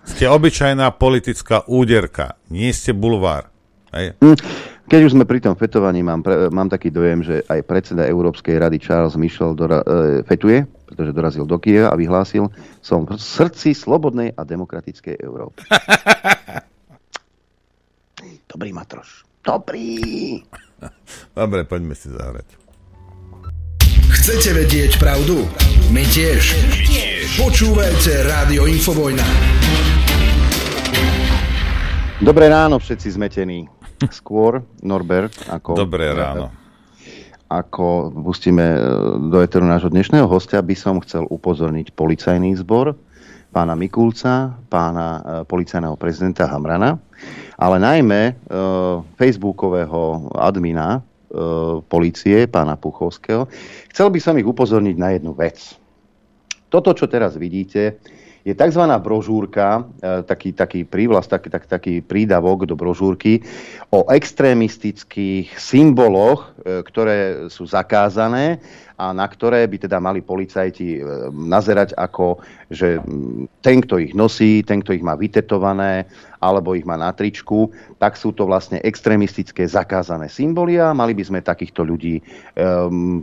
Speaker 10: Ste obyčajná politická úderka, nie ste bulvár. Hej?
Speaker 2: Hm, keď už sme pri tom fetovaní, mám, pre, mám taký dojem, že aj predseda Európskej rady Charles Michel dora, e, fetuje, pretože dorazil do Kieva a vyhlásil, som v srdci slobodnej a demokratickej Európy. (laughs) Dobrý Matroš. Dobrý.
Speaker 10: Dobre, poďme si zahrať.
Speaker 12: Chcete vedieť pravdu? My tiež. My tiež. Počúvajte Rádio Infovojna.
Speaker 2: Dobré ráno, všetci zmetení. Skôr, Norbert, ako...
Speaker 10: Dobré ráno.
Speaker 2: Ako pustíme e, do eteru nášho dnešného hostia, by som chcel upozorniť policajný zbor, pána Mikulca, pána e, policajného prezidenta Hamrana, ale najmä e, facebookového admina policie, pána Puchovského. Chcel by som ich upozorniť na jednu vec. Toto, čo teraz vidíte, je tzv. brožúrka, e, taký, taký prívlast, taký, tak, taký prídavok do brožúrky o extrémistických symboloch, e, ktoré sú zakázané a na ktoré by teda mali policajti e, nazerať ako, že ten, kto ich nosí, ten, kto ich má vytetované, alebo ich má na tričku, tak sú to vlastne extrémistické zakázané symboly a mali by sme takýchto ľudí, um,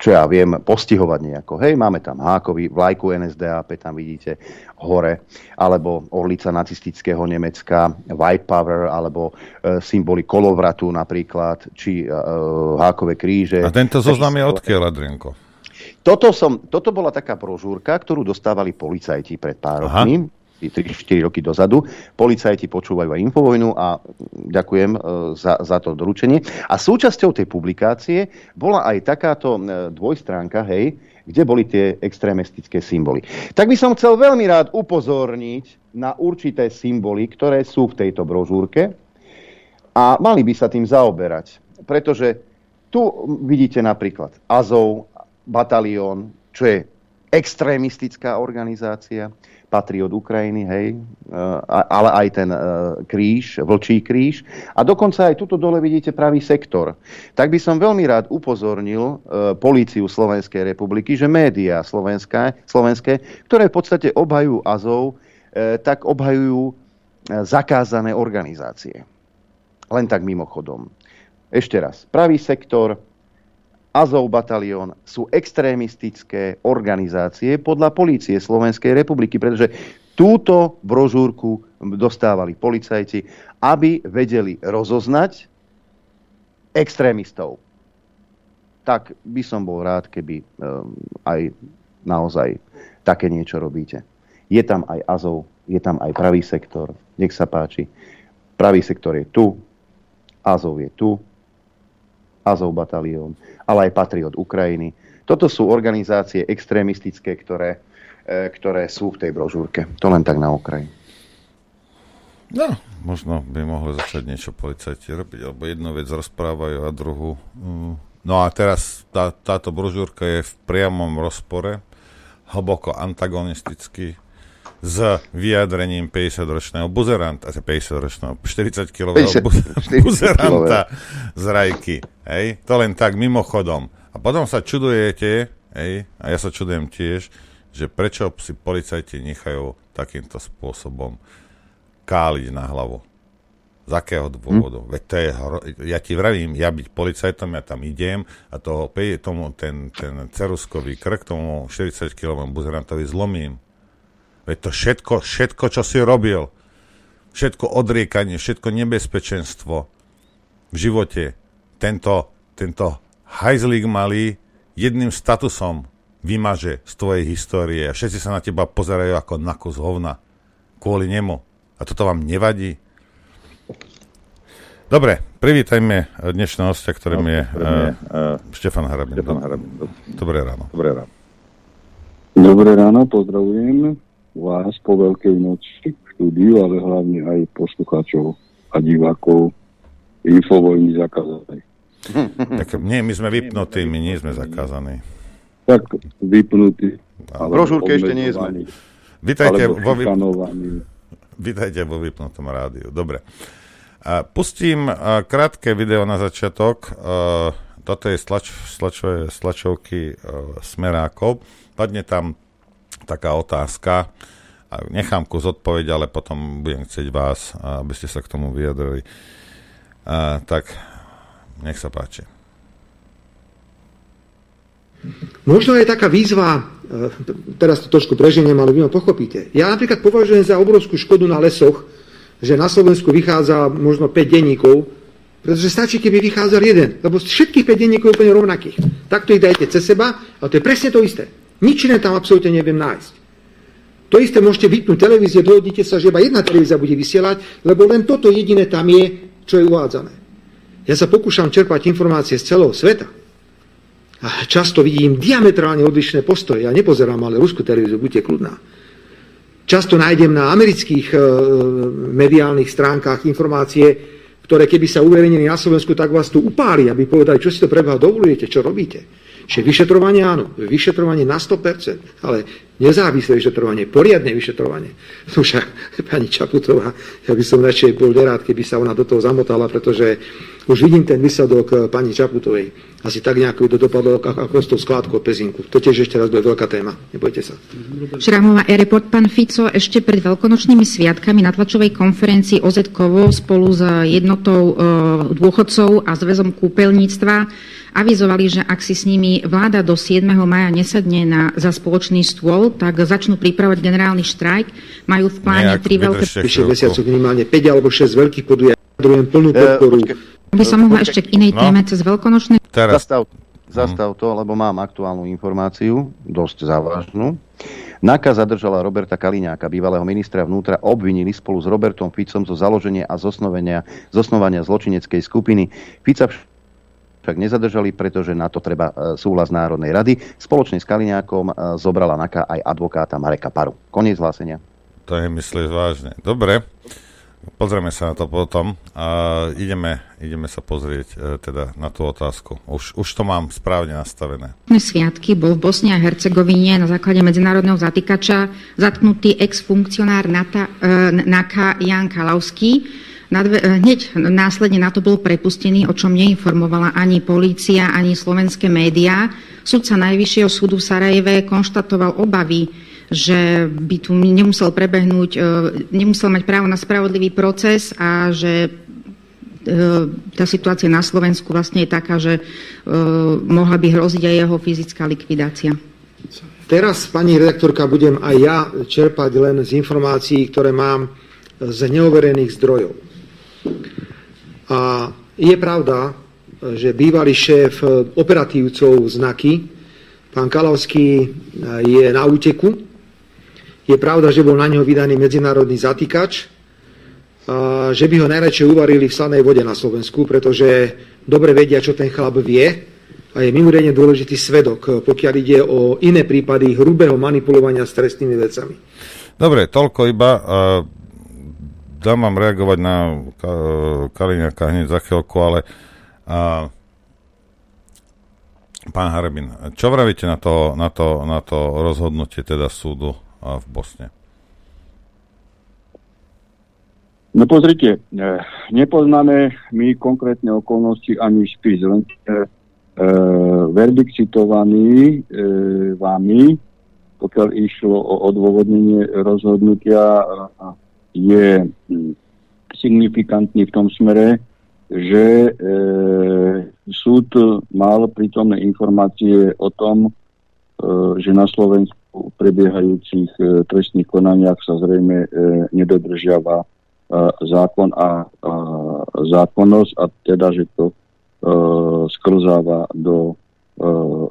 Speaker 2: čo ja viem, postihovať nejako. Hej, máme tam hákový vlajku NSDAP, tam vidíte hore, alebo orlica nacistického Nemecka, White Power, alebo e, symboly kolovratu napríklad, či e, hákové kríže.
Speaker 10: A tento zoznam je odkiaľ, Adrienko?
Speaker 2: Toto, som, toto bola taká brožúrka, ktorú dostávali policajti pred pár rokmi. 3-4 roky dozadu. Policajti počúvajú aj Infovojnu a ďakujem e, za, za to doručenie. A súčasťou tej publikácie bola aj takáto e, dvojstránka, hej, kde boli tie extrémistické symboly. Tak by som chcel veľmi rád upozorniť na určité symboly, ktoré sú v tejto brožúrke a mali by sa tým zaoberať. Pretože tu vidíte napríklad Azov, batalión, čo je extrémistická organizácia patrí od Ukrajiny, hej, ale aj ten eh, kríž, vlčí kríž. A dokonca aj tuto dole vidíte pravý sektor. Tak by som veľmi rád upozornil eh, políciu Slovenskej republiky, že médiá slovenské, slovenské, ktoré v podstate obhajujú Azov, tak obhajujú zakázané organizácie. Len tak mimochodom. Ešte raz, pravý sektor, Azov batalión sú extrémistické organizácie podľa polície Slovenskej republiky, pretože túto brožúrku dostávali policajti, aby vedeli rozoznať extrémistov. Tak by som bol rád, keby um, aj naozaj také niečo robíte. Je tam aj Azov, je tam aj pravý sektor. Nech sa páči. Pravý sektor je tu, Azov je tu, Azov batalión, ale aj Patriot Ukrajiny. Toto sú organizácie extrémistické, ktoré, e, ktoré sú v tej brožúrke. To len tak na okraj.
Speaker 10: No, možno by mohli začať niečo policajti robiť, alebo jednu vec rozprávajú a druhú. Mm. No a teraz tá, táto brožúrka je v priamom rozpore, hlboko antagonisticky s vyjadrením 50-ročného buzeranta, 50-ročného, 40-kilového 50, buzeranta z Rajky. Hej? To len tak mimochodom. A potom sa čudujete, hej? a ja sa čudujem tiež, že prečo si policajti nechajú takýmto spôsobom káliť na hlavu. Z akého dôvodu? Hm? Veď to je, ja ti vravím, ja byť policajtom, ja tam idem a toho, tomu, ten, ten ceruskový krk tomu 40-kilovému buzerantovi zlomím Veď to všetko, všetko, čo si robil, všetko odriekanie, všetko nebezpečenstvo v živote, tento, tento hajzlík malý jedným statusom vymaže z tvojej histórie a všetci sa na teba pozerajú ako na kus hovna kvôli nemu. A toto vám nevadí? Dobre, privítajme dnešného hostia, ktorým je uh, Štefan Harabin. Štefan Harabin. Dobré ráno.
Speaker 13: Dobré ráno. Dobré ráno, pozdravujem vás po Veľkej noci v štúdiu, ale hlavne aj poslucháčov a divákov Infovojny zakázanej. (laughs)
Speaker 10: Tak nie, my sme vypnutí, my nie sme zakázaní.
Speaker 13: Tak vypnutí.
Speaker 2: V brožúrke ešte nie sme.
Speaker 10: Vítajte vo, vyp... Vítajte vo vypnutom rádiu. Dobre. Pustím krátke video na začiatok. Toto je stlač, stlačové stlačovky smerákov. Padne tam taká otázka. Nechám kus odpoveď, ale potom budem chcieť vás, aby ste sa k tomu vyjadrili. Tak, nech sa páči.
Speaker 14: Možno je taká výzva, teraz to trošku preženiem, ale vy ma pochopíte. Ja napríklad považujem za obrovskú škodu na lesoch, že na Slovensku vychádza možno 5 denníkov, pretože stačí, keby vychádzal jeden, lebo všetkých 5 denníkov je úplne rovnakých. Takto ich dajte cez seba, ale to je presne to isté. Nič iné tam absolútne neviem nájsť. To isté môžete vypnúť televízie, dohodnite sa, že iba jedna televízia bude vysielať, lebo len toto jediné tam je, čo je uvádzané. Ja sa pokúšam čerpať informácie z celého sveta. A často vidím diametrálne odlišné postoje. Ja nepozerám ale ruskú televíziu, buďte kľudná. Často nájdem na amerických e, mediálnych stránkach informácie, ktoré keby sa uverejnili na Slovensku, tak vás tu upáli, aby povedali, čo si to preboha dovolujete, čo robíte. Čiže vyšetrovanie áno, vyšetrovanie na 100%, ale nezávislé vyšetrovanie, poriadne vyšetrovanie. No však, pani Čaputová, ja by som radšej bol nerád, keby sa ona do toho zamotala, pretože už vidím ten výsledok eh, pani Čaputovej. Asi tak nejako to dopadlo ako s tou skládkou pezinku. To tiež ešte raz bude veľká téma. Nebojte sa.
Speaker 15: Šramová report pán Fico ešte pred veľkonočnými sviatkami na tlačovej konferencii oz spolu s jednotou e, dôchodcov a zväzom kúpeľníctva avizovali, že ak si s nimi vláda do 7. maja nesadne na, za spoločný stôl, tak začnú pripravať generálny štrajk. Majú v pláne tri veľké...
Speaker 14: Mesiacov minimálne 5 alebo 6 veľkých podujatí. Plnú podporu.
Speaker 15: By som mohla ešte k inej no. téme cez veľkonočné...
Speaker 2: Teraz. Zastav, zastav to, lebo mám aktuálnu informáciu, dosť závažnú. NAKA zadržala Roberta Kaliňáka, bývalého ministra vnútra, obvinili spolu s Robertom Ficom zo založenia a zosnovania, zosnovania zločineckej skupiny. Fica však nezadržali, pretože na to treba e, súhlas Národnej rady. Spoločne s Kaliňákom e, zobrala NAKA aj advokáta Mareka Paru. Koniec hlásenia.
Speaker 10: To je myslíš vážne. Dobre. Pozrieme sa na to potom a ideme, ideme sa pozrieť e, teda na tú otázku. Už, už to mám správne nastavené.
Speaker 15: Sviatky bol v Bosne a Hercegovine na základe medzinárodného zatýkača zatknutý ex-funkcionár e, NAKA Jan Kalavský. Nadve, e, hneď následne na to bol prepustený, o čom neinformovala ani polícia, ani slovenské médiá. Sudca Najvyššieho súdu v Sarajeve konštatoval obavy že by tu nemusel prebehnúť, e, nemusel mať právo na spravodlivý proces a že e, tá situácia na Slovensku vlastne je taká, že mohla by hroziť aj jeho fyzická likvidácia.
Speaker 14: Teraz, pani redaktorka, budem aj ja čerpať len z informácií, ktoré mám z neoverených zdrojov. A je pravda, že bývalý šéf operatívcov znaky, pán Kalavský, je na úteku je pravda, že bol na neho vydaný medzinárodný zatýkač, a že by ho najradšej uvarili v slanej vode na Slovensku, pretože dobre vedia, čo ten chlap vie a je mimoriadne dôležitý svedok, pokiaľ ide o iné prípady hrubého manipulovania s trestnými vecami.
Speaker 10: Dobre, toľko iba. Uh, dám vám reagovať na Kaliňaka hneď za chvíľku, ale uh, pán Harbin, čo vravíte na to, na to, na to rozhodnutie teda súdu v Bosne?
Speaker 13: No pozrite, e, nepoznáme my konkrétne okolnosti ani spis, len e, e, verdikt citovaný e, vami, pokiaľ išlo o odôvodnenie rozhodnutia, je signifikantný v tom smere, že e, súd mal prítomné informácie o tom, e, že na Slovensku prebiehajúcich e, trestných konaniach sa zrejme e, nedodržiava e, zákon a zákonnosť a teda, že to sklzáva do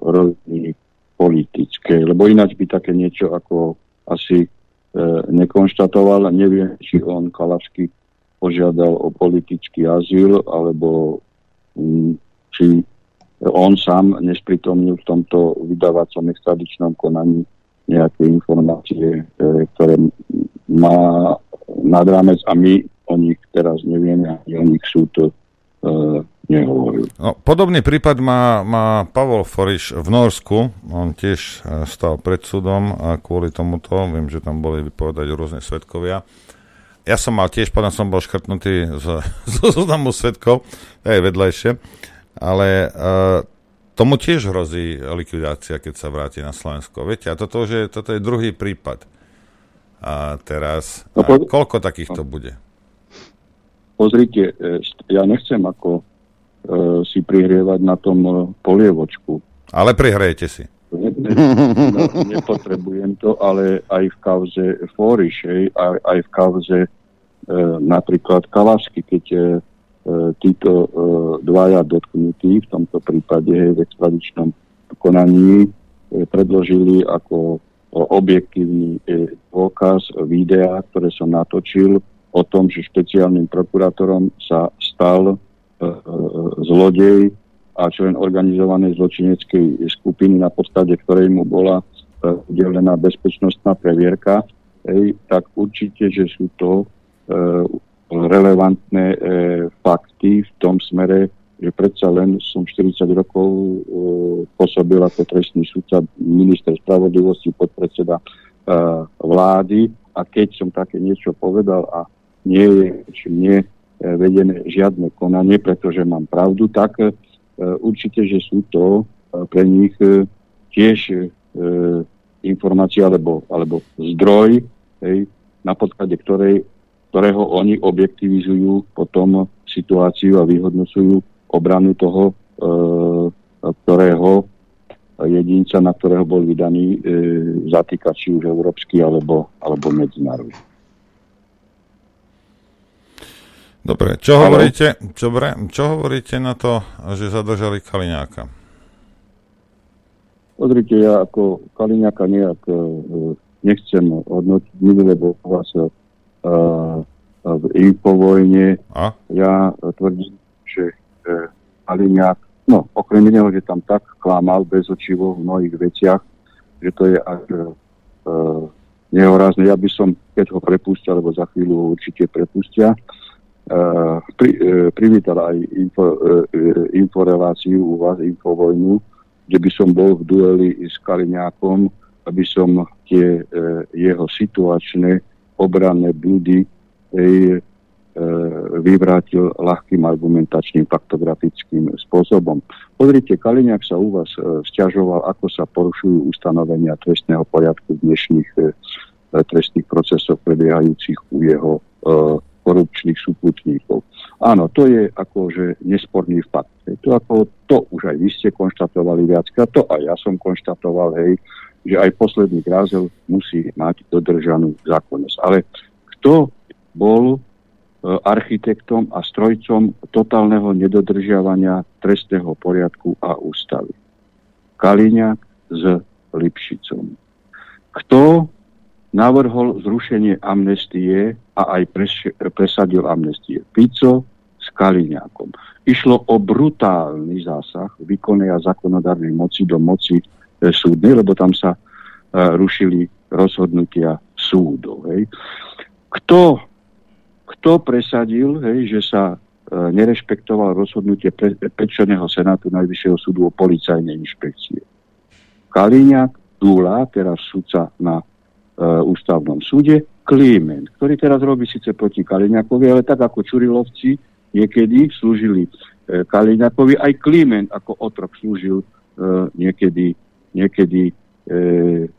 Speaker 13: roviny politické, lebo ináč by také niečo ako asi e, nekonštatoval. Neviem, či on Kalavsky požiadal o politický azyl, alebo m, či on sám nespritomnil v tomto vydávacom extradičnom konaní nejaké informácie, e, ktoré má nad rámec a my o nich teraz nevieme, ani o nich súd e, nehovoril.
Speaker 10: No, podobný prípad má, má Pavol Foriš v Norsku. On tiež e, stal pred súdom a kvôli tomuto, viem, že tam boli vypovedať rôzne svetkovia. Ja som mal tiež, potom som bol škrtnutý z, (laughs) z zoznamu svetkov, je vedľajšie ale uh, tomu tiež hrozí likvidácia, keď sa vráti na Slovensko. Viete, a toto, že, toto je druhý prípad. A teraz, no, a koľko takýchto bude?
Speaker 13: Pozrite, e, ja nechcem ako si prihrievať na tom polievočku.
Speaker 10: Ale prihrajete si.
Speaker 13: Ne, ne, no, nepotrebujem to, ale aj v kauze Fórišej, aj, aj v kauze e, napríklad Kalasky, keď e, E, títo e, dvaja dotknutí, v tomto prípade v extradičnom konaní, e, predložili ako objektívny dôkaz videa, ktoré som natočil o tom, že špeciálnym prokurátorom sa stal zlodej a člen organizovanej zločineckej skupiny, na podstade ktorej mu bola udelená bezpečnostná previerka, Ej, tak určite, že sú to relevantné e, fakty v tom smere, že predsa len som 40 rokov e, pôsobil ako trestný súdca, minister spravodlivosti, podpredseda e, vlády. A keď som také niečo povedal a nie je či nie e, vedené žiadne konanie, pretože mám pravdu, tak e, určite, že sú to e, pre nich e, tiež e, informácie alebo, alebo zdroj, hej, na podklade ktorej ktorého oni objektivizujú potom situáciu a vyhodnocujú obranu toho, e, ktorého jedinca, na ktorého bol vydaný e, zatýkač, či už európsky alebo, alebo medzinárodný.
Speaker 10: Dobre, čo hovoríte, dobre, čo hovoríte na to, že zadržali Kaliňáka?
Speaker 13: Pozrite, ja ako Kaliňáka nejak e, nechcem hodnotiť, lebo vás v infovojne. A? Ja tvrdím, že e, Aliňák, no okrem iného, že tam tak klamal bezočivo v mnohých veciach, že to je až e, nehorázne. Ja by som, keď ho prepustia, alebo za chvíľu ho určite prepustia, e, pri, e, privítal aj info, e, inforeláciu u vás, infovojnu, kde by som bol v dueli s Kaliňákom, aby som tie jeho situačné obranné blúdy e, vyvrátil ľahkým argumentačným faktografickým spôsobom. Pozrite, Kaliňák sa u vás stiažoval, ako sa porušujú ustanovenia trestného poriadku v dnešných trestných procesoch prebiehajúcich u jeho korupčných súputníkov. Áno, to je akože nesporný fakt. Hej. To, ako, to už aj vy ste konštatovali viackrát, to aj ja som konštatoval, hej, že aj posledný grázel musí mať dodržanú zákonnosť. Ale kto bol e, architektom a strojcom totálneho nedodržiavania trestného poriadku a ústavy? Kaliňák s Lipšicom. Kto navrhol zrušenie amnestie a aj pres- presadil amnestie? Fico s Kaliňákom. Išlo o brutálny zásah výkonnej a zákonodárnej moci do moci súdnej, lebo tam sa uh, rušili rozhodnutia súdov. Hej. Kto, kto presadil, hej, že sa uh, nerešpektoval rozhodnutie pre, senátu Najvyššieho súdu o policajnej inšpekcie? Kaliňák, Dula, teraz súdca na ústavnom súde, Klímen, ktorý teraz robí síce proti Kaliňakovi, ale tak ako Čurilovci niekedy slúžili e, Kaliňakovi, aj Klímen ako otrok slúžil e, niekedy niekedy e,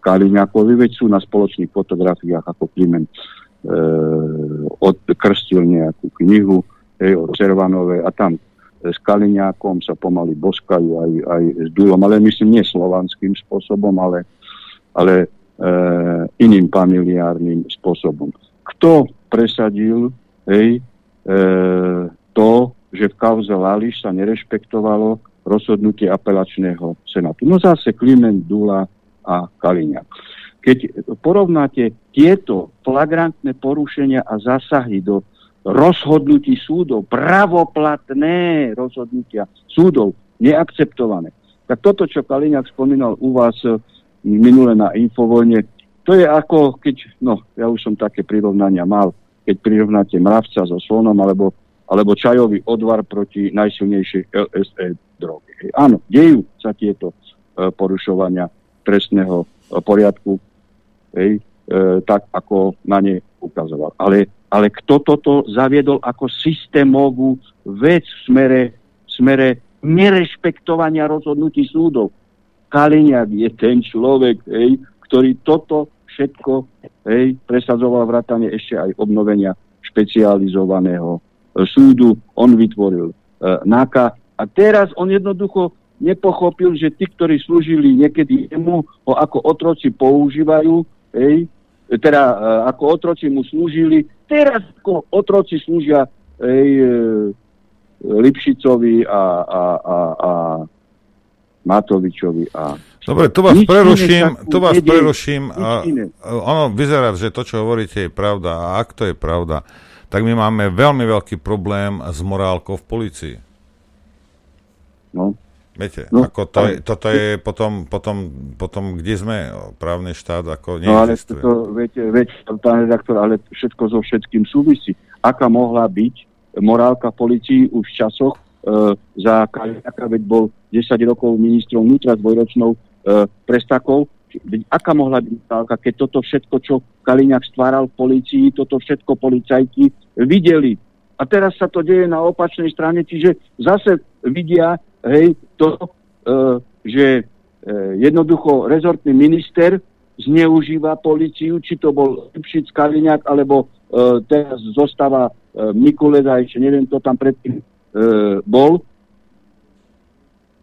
Speaker 13: Kaliňakovi, veď sú na spoločných fotografiách, ako Klimen e, odkrstil nejakú knihu e, od Cervanovej a tam s Kaliňákom sa pomaly boskajú aj, aj s Dulom, ale myslím nie slovanským spôsobom, ale, ale e, iným familiárnym spôsobom. Kto presadil hej, e, to, že v kauze Lališ sa nerešpektovalo rozhodnutie apelačného senátu. No zase Kliment, Dula a Kaliňák. Keď porovnáte tieto flagrantné porušenia a zásahy do rozhodnutí súdov, pravoplatné rozhodnutia súdov, neakceptované, tak toto, čo Kaliňák spomínal u vás minule na Infovojne, to je ako keď, no ja už som také prirovnania mal, keď prirovnáte mravca so slonom alebo, alebo čajový odvar proti najsilnejšej LSE droge. Hej. Áno, dejú sa tieto e, porušovania trestného e, poriadku, hej, e, tak ako na ne ukazoval. Ale, ale kto toto zaviedol ako systémovú vec v smere, v smere nerešpektovania rozhodnutí súdov? Kaliňák je ten človek, hej, ktorý toto všetko hej, presadzoval vrátane ešte aj obnovenia špecializovaného e, súdu. On vytvoril e, NAKA a teraz on jednoducho nepochopil, že tí, ktorí slúžili niekedy jemu, ho ako otroci používajú, hej, teda e, ako otroci mu slúžili, teraz ako otroci slúžia hej, e, Lipšicovi a, a, a, a Matovičovi a
Speaker 10: Dobre, to vás nič preruším, to vás preruším. A, ono vyzerá, že to, čo hovoríte, je pravda. A ak to je pravda, tak my máme veľmi veľký problém s morálkou v policii.
Speaker 13: No.
Speaker 10: Viete, no, ako to je, toto je potom, potom, potom, kde sme, právny štát, ako
Speaker 13: neexistuje. No ale to, viete, viete, pán redaktor, ale všetko so všetkým súvisí. Aká mohla byť morálka policii už v časoch za Kaliaka, veď bol 10 rokov ministrom vnútra s dvojročnou e, prestakou. Aká mohla byť morálka, keď toto všetko, čo Kaliňák stváral v policii, toto všetko policajti videli. A teraz sa to deje na opačnej strane, čiže zase vidia hej, to, e, že e, jednoducho rezortný minister zneužíva policiu, či to bol Lipšic, Kaliňák, alebo e, teraz zostáva e, Mikuleda, ešte neviem, to tam predtým e, bol,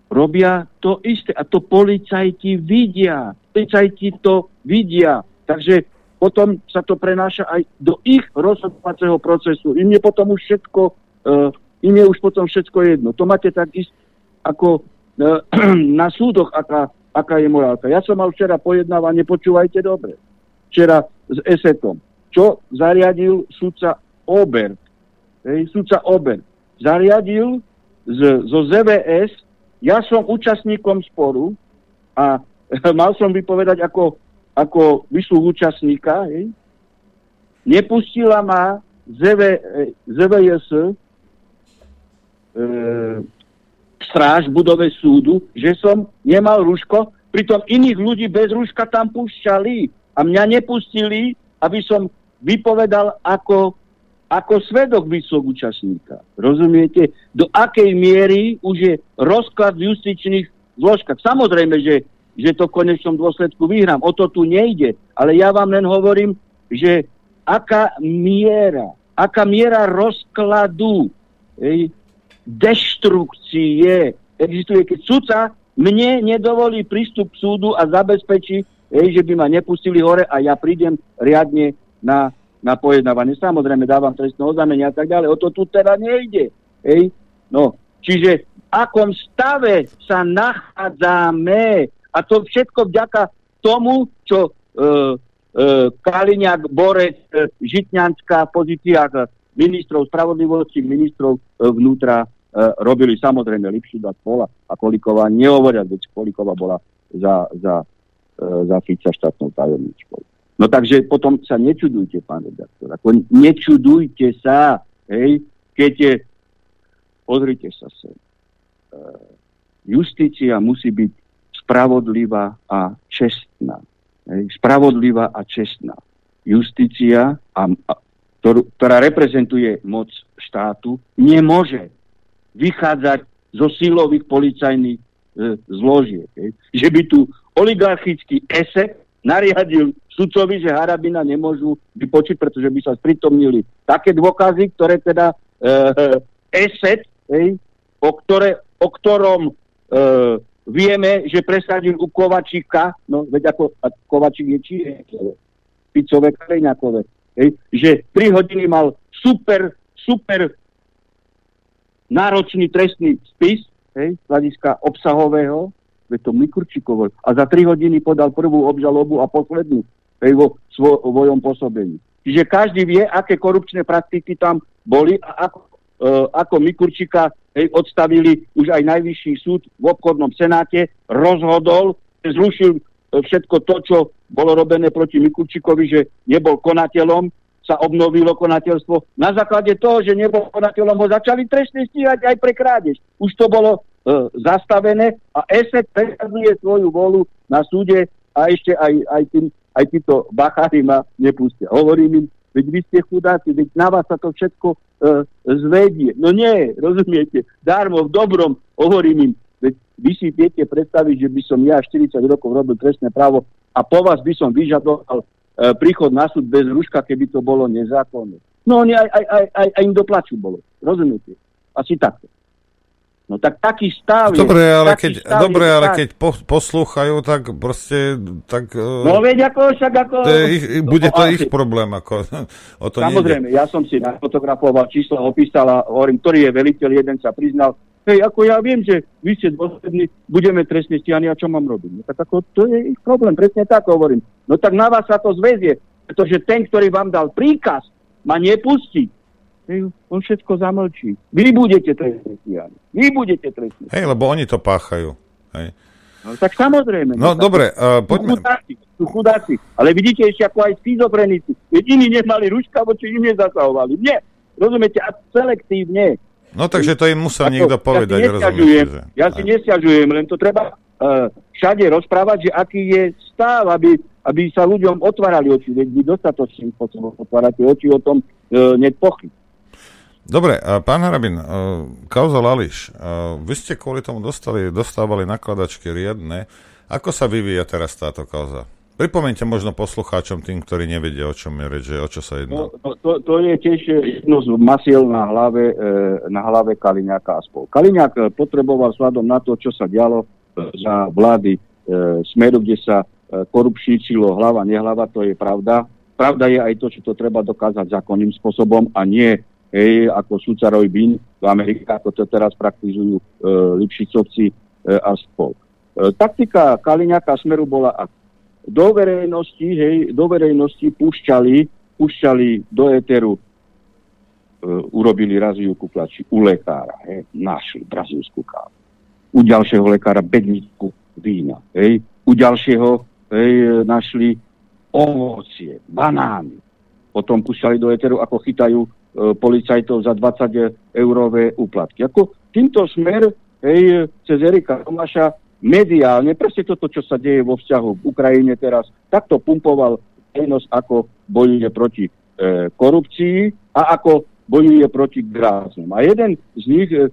Speaker 13: robia to isté. A to policajti vidia. Policajti to vidia. Takže potom sa to prenáša aj do ich rozhodovacieho procesu. Im je potom už všetko, uh, im je už potom všetko jedno. To máte tak isté ako uh, (clears throat) na súdoch, aká, aká je morálka. Ja som mal včera pojednávanie, počúvajte dobre. Včera s ESETom. Čo zariadil sudca Ober? Hej, sudca Ober. Zariadil z, zo ZVS ja som účastníkom sporu a (laughs) mal som vypovedať ako, ako vyšlú účastníka. Hej. Nepustila ma ZV, ZVS e, stráž budove súdu, že som nemal rúško, pritom iných ľudí bez rúška tam púšťali a mňa nepustili, aby som vypovedal ako ako svedok vysok účastníka. Rozumiete? Do akej miery už je rozklad v justičných zložkách. Samozrejme, že, že to v konečnom dôsledku vyhrám. O to tu nejde. Ale ja vám len hovorím, že aká miera, aká miera rozkladu, ej, deštrukcie existuje, keď sudca mne nedovolí prístup k súdu a zabezpečí, ej, že by ma nepustili hore a ja prídem riadne na na pojednávanie. Samozrejme dávam trestné oznámenie a tak ďalej. O to tu teda nejde. Hej? No, čiže v akom stave sa nachádzame a to všetko vďaka tomu, čo e, e, Kaliňák, Borec, e, Žitňanská v pozíciách ministrov spravodlivosti, ministrov e, vnútra e, robili samozrejme Lipšic a Spola a Koliková nehovoria, veď Kolikova bola za, za, e, za Fica štátnou tajomničkou. No takže potom sa nečudujte, pán redaktor. Ako nečudujte sa, hej, keď je... Pozrite sa sem. E, justícia musí byť spravodlivá a čestná. Hej, spravodlivá a čestná. Justícia, a, a, ktorú, ktorá reprezentuje moc štátu, nemôže vychádzať zo silových policajných e, zložiek. Hej. Že by tu oligarchický esek nariadil sudcovi, že Harabina nemôžu vypočiť, pretože by sa spritomnili také dôkazy, ktoré teda e, ESET, hej, o, ktoré, o ktorom e, vieme, že presadil u Kovačíka, no veď ako Kovačík je či je, Picové Kaleňakové, hej, že 3 hodiny mal super, super náročný trestný spis, hej, z hľadiska obsahového, veď to Mikurčíkovo. A za 3 hodiny podal prvú obžalobu a poslednú hej, vo svojom pôsobení. Čiže každý vie, aké korupčné praktiky tam boli a ako, e, ako Mikurčíka hej, odstavili už aj najvyšší súd v obchodnom senáte, rozhodol, zrušil e, všetko to, čo bolo robené proti Mikurčíkovi, že nebol konateľom, sa obnovilo konateľstvo. Na základe toho, že nebol konateľom, ho začali trestne stíhať aj pre krádež. Už to bolo e, zastavené a ESET presadzuje svoju volu na súde a ešte aj, aj, tým, aj títo bachári ma nepustia. Hovorím im, veď vy ste chudáci, veď na vás sa to všetko e, zvedie. No nie, rozumiete, darmo, v dobrom, hovorím im, veď vy si viete predstaviť, že by som ja 40 rokov robil trestné právo a po vás by som vyžadoval príchod na súd bez ruška, keby to bolo nezákonné. No oni aj, aj, aj, aj, aj im doplaču bolo. Rozumiete? Asi takto. No tak taký stav
Speaker 10: je. Dobre, ale keď, dobre, ale keď po, poslúchajú, tak proste... Tak, e,
Speaker 13: no veď ako však ako...
Speaker 10: To je ich, bude to no, ich problém. Ako, (laughs) o to
Speaker 13: Samozrejme, nejde. ja som si nafotografoval číslo, opísal a hovorím, ktorý je veliteľ, jeden sa priznal, hej, ako ja viem, že vy ste dôslední, budeme trestne stíhaní a čo mám robiť? No tak ako, to je ich problém, presne tak hovorím. No tak na vás sa to zväzie, pretože ten, ktorý vám dal príkaz, ma nepustí. Hej, on všetko zamlčí. Vy budete trestne stíhaní. Vy budete trestne
Speaker 10: Hej, lebo oni to páchajú. Hej.
Speaker 13: No tak samozrejme.
Speaker 10: No, no dobre, uh, poďme.
Speaker 13: Sú chudáci, sú chudáci. Ale vidíte ešte ako aj schizofrenici. Veď iní nemali ruška, voči im nezasahovali. Nie. Rozumiete? A selektívne.
Speaker 10: No takže to im musel niekto povedať,
Speaker 13: ja si nestiažujem, ja si nestiažujem, len to treba uh, všade rozprávať, že aký je stav, aby, aby sa ľuďom otvárali oči, veď vy dostatočným spôsobom otvárate oči o tom uh, net pochyb.
Speaker 10: Dobre, a pán Harabin, uh, kauza Lališ, uh, vy ste kvôli tomu dostali, dostávali nakladačky riadne. Ako sa vyvíja teraz táto kauza? Pripomeňte možno poslucháčom tým, ktorí nevedia, o čom je reč, o čo sa jedná.
Speaker 13: No, to, to je tiež jedno z masiel na hlave, e, na hlave Kaliňáka a spol. Kaliňák e, potreboval sladom na to, čo sa dialo za vlády e, Smeru, kde sa korupčníčilo hlava, nehlava, to je pravda. Pravda je aj to, čo to treba dokázať zákonným spôsobom a nie hej, ako Sucaroj Bin v Amerike, ako to teraz praktizujú e, Lipšicovci e, a spol. E, taktika Kaliňáka Smeru bola do verejnosti, hej, do verejnosti púšťali, púšťali do éteru, e, urobili raziu kuplači u lekára, hej, našli brazílskú kávu. U ďalšieho lekára bedničku vína, hej, u ďalšieho hej, našli ovocie, banány. Potom púšťali do éteru, ako chytajú e, policajtov za 20 eurové úplatky. Ako týmto smer hej, cez Erika Tomáša mediálne, presne toto, čo sa deje vo vzťahu v Ukrajine teraz, takto pumpoval verejnosť, ako bojuje proti e, korupcii a ako bojuje proti gráznom. A jeden z nich e, e,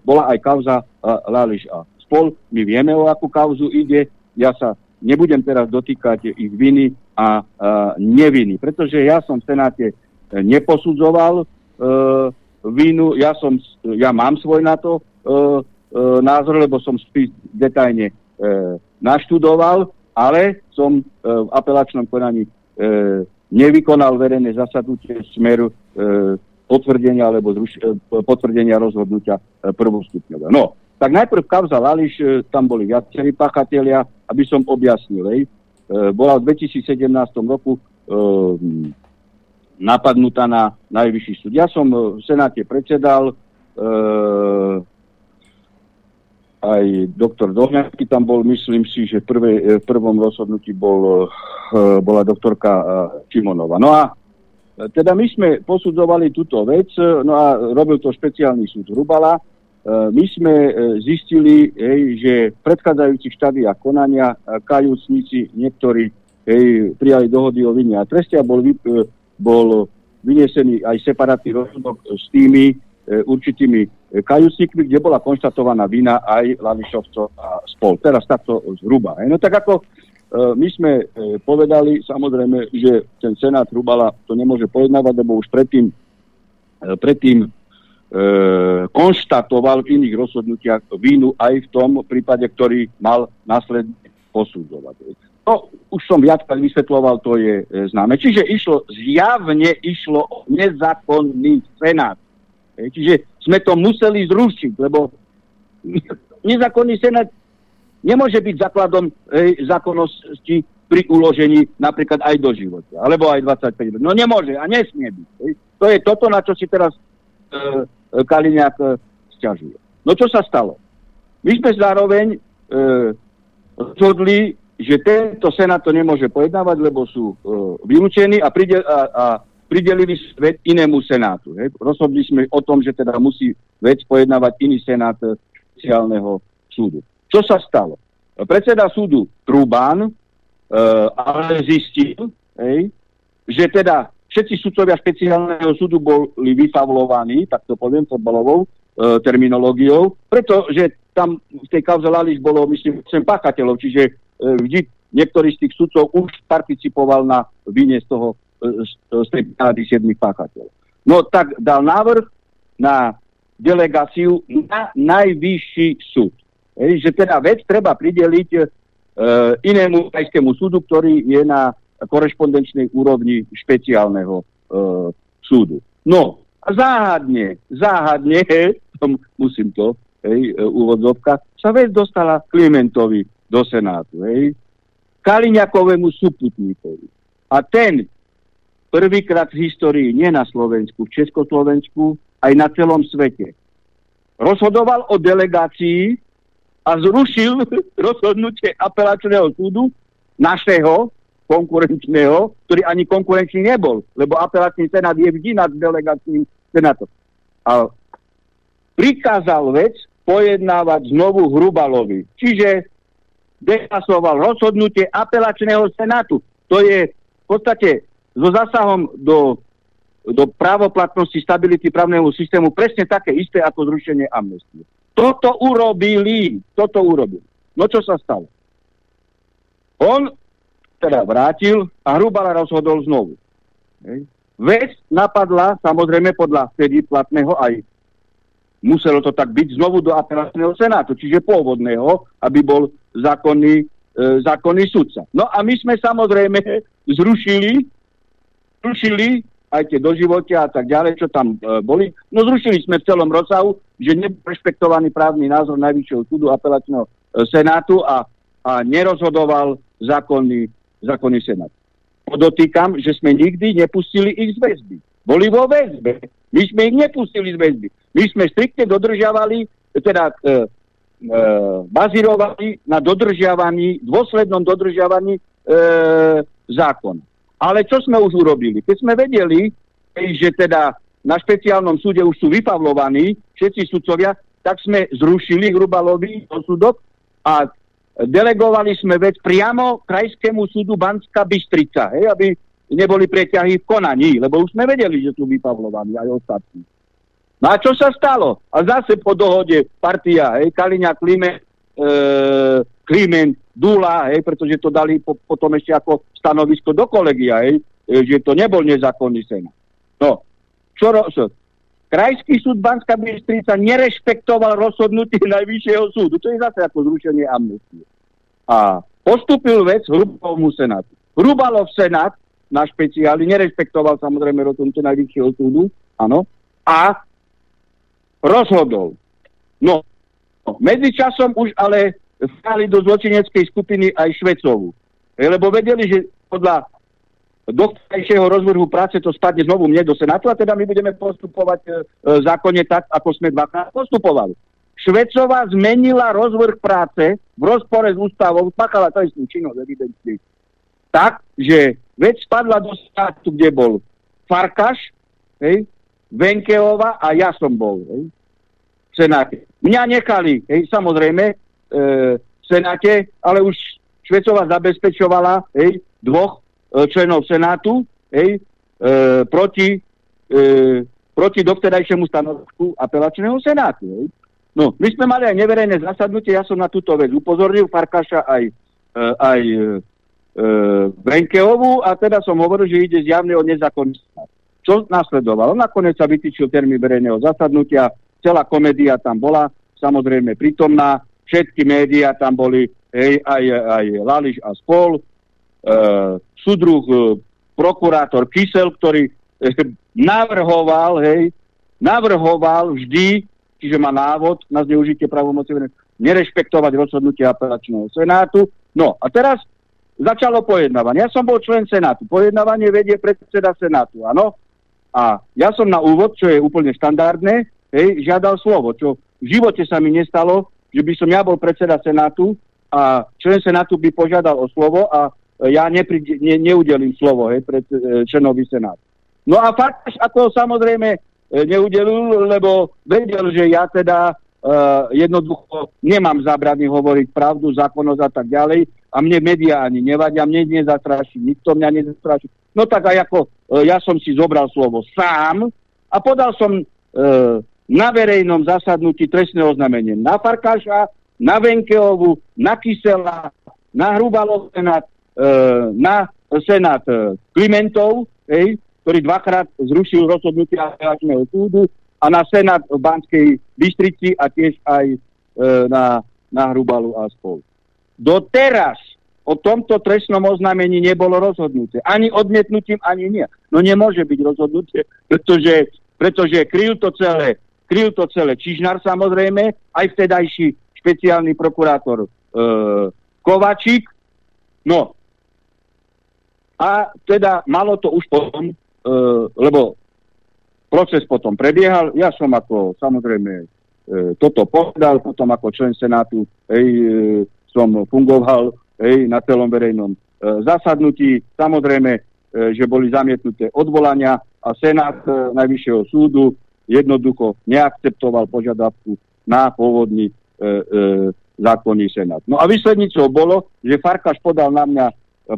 Speaker 13: bola aj kauza e, Lališ a spol. My vieme, o akú kauzu ide. Ja sa nebudem teraz dotýkať ich viny a e, neviny, pretože ja som v Senáte neposudzoval e, vinu, ja, som, ja mám svoj na to E, názor, lebo som spis detajne e, naštudoval, ale som e, v apelačnom konaní e, nevykonal verejné zasadnutie smeru e, potvrdenia alebo zruš- e, potvrdenia rozhodnutia e, prvostupňového. No, tak najprv kauza Lališ, e, tam boli viacerí pachatelia, aby som objasnil. Hej. E, bola v 2017 roku e, napadnutá na najvyšší súd. Ja som v Senáte predsedal, e, aj doktor Dohňacký tam bol, myslím si, že prvé, e, v prvom rozhodnutí bol, e, bola doktorka Čimonova. No a teda my sme posudzovali túto vec, no a robil to špeciálny súd Hrubala. My sme zistili, hej, že v predchádzajúcich štádiách konania kajúcnici niektorí hej, prijali dohody o vine a treste a bol, bol vyniesený aj separátny rozhodok s tými určitými kajúcnikmi, kde bola konštatovaná vina aj Lanišovcov a spol. Teraz takto zhruba. No tak ako e, my sme e, povedali, samozrejme, že ten Senát Hrubala to nemôže pojednávať, lebo už predtým, e, predtým e, konštatoval v iných rozhodnutiach vínu aj v tom prípade, ktorý mal následne posudzovať. No, už som viackrát vysvetloval, to je e, známe. Čiže išlo, zjavne išlo o nezákonný senát. Čiže sme to museli zrušiť, lebo nezákonný senát nemôže byť základom hej, zákonnosti pri uložení napríklad aj do života, alebo aj 25 rokov. No nemôže a nesmie byť. Hej. To je toto, na čo si teraz e, e Kaliňák e, stiažuje. No čo sa stalo? My sme zároveň e, že tento senát to nemôže pojednávať, lebo sú e, vylúčení a, pridel, a, a pridelili vec inému senátu. Hej. Rozhodli sme o tom, že teda musí vec pojednávať iný senát e, špeciálneho súdu. Čo sa stalo? Predseda súdu Trubán e, ale zistil, hej, že teda všetci sudcovia špeciálneho súdu boli vyfavlovaní, tak to poviem fotbalovou e, terminológiou, pretože tam v tej kauze Lališ bolo, myslím, 8 páchateľov, čiže e, vždy niektorý z tých sudcov už participoval na vine z toho, z tej 7 páchateľov. No tak dal návrh na delegáciu na najvyšší súd. Hej, že teda vec treba prideliť e, inému krajskému súdu, ktorý je na korešpondenčnej úrovni špeciálneho e, súdu. No, záhadne, záhadne, (laughs) musím to hej, e, úvodzovka, sa vec dostala Klimentovi do Senátu, hej, Kaliňakovému súputníkovi. A ten prvýkrát v histórii, nie na Slovensku, v Československu, aj na celom svete, rozhodoval o delegácii a zrušil (laughs) rozhodnutie apelačného súdu našeho konkurenčného, ktorý ani konkurenčný nebol, lebo apelačný senát je vždy nad delegáciím senátom. A prikázal vec pojednávať znovu Hrubalovi. Čiže deklasoval rozhodnutie apelačného senátu. To je v podstate so zásahom do, do právoplatnosti stability právneho systému presne také isté ako zrušenie amnestie. Toto urobili, toto urobili. No čo sa stalo? On teda vrátil a Hrubala rozhodol znovu. Hej. Vec napadla, samozrejme podľa vtedy platného aj muselo to tak byť znovu do apelačného senátu, čiže pôvodného, aby bol zákonný, e, zákonný sudca. No a my sme samozrejme zrušili, zrušili aj tie doživotia a tak ďalej, čo tam e, boli. No zrušili sme v celom rozsahu, že nebol rešpektovaný právny názor Najvyššieho súdu apelačného e, senátu a, a nerozhodoval zákonný, zákonný senát. Podotýkam, že sme nikdy nepustili ich z väzby. Boli vo väzbe. My sme ich nepustili z väzby. My sme striktne dodržiavali, teda e, e, bazírovali na dodržiavaní, dôslednom dodržiavaní e, zákona. Ale čo sme už urobili? Keď sme vedeli, že teda na špeciálnom súde už sú vypavlovaní všetci sudcovia, tak sme zrušili Hrubalovi osudok a delegovali sme vec priamo krajskému súdu Banská Bystrica, hej, aby neboli preťahy v konaní, lebo už sme vedeli, že sú vypavlovaní aj ostatní. No a čo sa stalo? A zase po dohode partia, hej, Kaliňa, Klime, e, Klimen, Dula, hej, pretože to dali po, potom ešte ako stanovisko do kolegia, hej, e, že to nebol nezákonný senát. No, čo, čo? Krajský súd Banská Bystrica nerešpektoval rozhodnutie (laughs) Najvyššieho súdu. To je zase ako zrušenie amnestie. A postupil vec Hrubovmu senátu. Hrubalov senát na špeciáli nerešpektoval samozrejme rozhodnutie Najvyššieho súdu, áno, a rozhodol. No, medzičasom už ale vstali do zločineckej skupiny aj Švecovu. Lebo vedeli, že podľa doktorajšieho rozvrhu práce to spadne znovu mne do Senátu a teda my budeme postupovať e, zákonne tak, ako sme dvakrát postupovali. Švecová zmenila rozvrh práce v rozpore s ústavou, spáchala trestnú činnosť evidentne. Tak, že vec spadla do Senátu, kde bol Farkaš, hej, Venkeova a ja som bol hej, v Senáte. Mňa nechali, hej, samozrejme, e, Senáte, ale už Švecová zabezpečovala hej, dvoch e, členov Senátu hej, e, proti, e, proti doktorajšiemu stanovisku apelačného Senátu. Hej. No, my sme mali aj neverejné zasadnutie, ja som na túto vec upozornil Farkaša aj, e, aj e, Venkeovu a teda som hovoril, že ide zjavne o nezákonný čo nasledovalo? Nakoniec sa vytýčil termín verejného zasadnutia, celá komédia tam bola, samozrejme prítomná, všetky médiá tam boli, hej, aj, aj Lališ a spol, e, súdruh, e, prokurátor Kysel, ktorý e, navrhoval, hej, navrhoval vždy čiže má návod na zneužitie pravomoci, nerešpektovať rozhodnutie apelačného senátu. No a teraz začalo pojednávanie. Ja som bol člen senátu. Pojednávanie vedie predseda senátu, áno. A ja som na úvod, čo je úplne štandardné, hej, žiadal slovo, čo v živote sa mi nestalo, že by som ja bol predseda senátu a člen senátu by požiadal o slovo a ja nepri, ne, neudelím slovo hej, pred e, členovi senátu. No a fakt, ako samozrejme E, neudelil, lebo vedel, že ja teda uh, jednoducho nemám zabrany hovoriť pravdu, zákonnosť a tak ďalej a mne médiá ani nevadia, mne nezastraší, nikto mňa nezastraší. No tak aj ako uh, ja som si zobral slovo sám a podal som uh, na verejnom zasadnutí trestné oznámenie na Farkáša, na Venkeovu, na Kysela, na Hrubalov senát, uh, na senát uh, Klimentov, hej, ktorý dvakrát zrušil rozhodnutie apelačného súdu a na Senát v Banskej Bystrici a tiež aj e, na, na Hrubalu a spol. Doteraz o tomto trestnom oznámení nebolo rozhodnutie. Ani odmietnutím, ani nie. No nemôže byť rozhodnutie, pretože, pretože kryl to celé, kryl to celé Čižnár samozrejme, aj vtedajší špeciálny prokurátor e, Kovačík. No, a teda malo to už potom E, lebo proces potom prebiehal. Ja som ako samozrejme e, toto povedal, potom ako člen Senátu hej, e, som fungoval hej, na celom verejnom zasadnutí. Samozrejme, že boli zamietnuté odvolania a Senát Najvyššieho súdu jednoducho neakceptoval požiadavku na pôvodný e, e, zákonný senát. No a výslednicou bolo, že Farkaš podal na mňa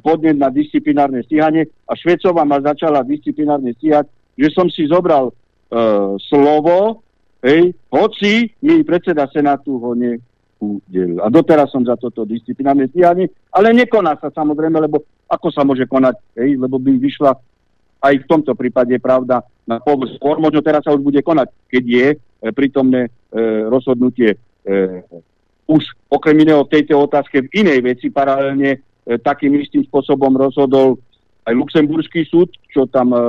Speaker 13: podnet na disciplinárne stíhanie a Švecová ma začala disciplinárne stíhať, že som si zobral uh, slovo, hej, hoci mi predseda Senátu ho neudelil. A doteraz som za toto disciplinárne stíhanie, ale nekoná sa samozrejme, lebo ako sa môže konať, hej, lebo by vyšla aj v tomto prípade pravda na povrch. Skôr možno teraz sa už bude konať, keď je e, prítomné e, rozhodnutie e, už okrem iného v tejto otázke v inej veci paralelne takým istým spôsobom rozhodol aj Luxemburský súd, čo tam e,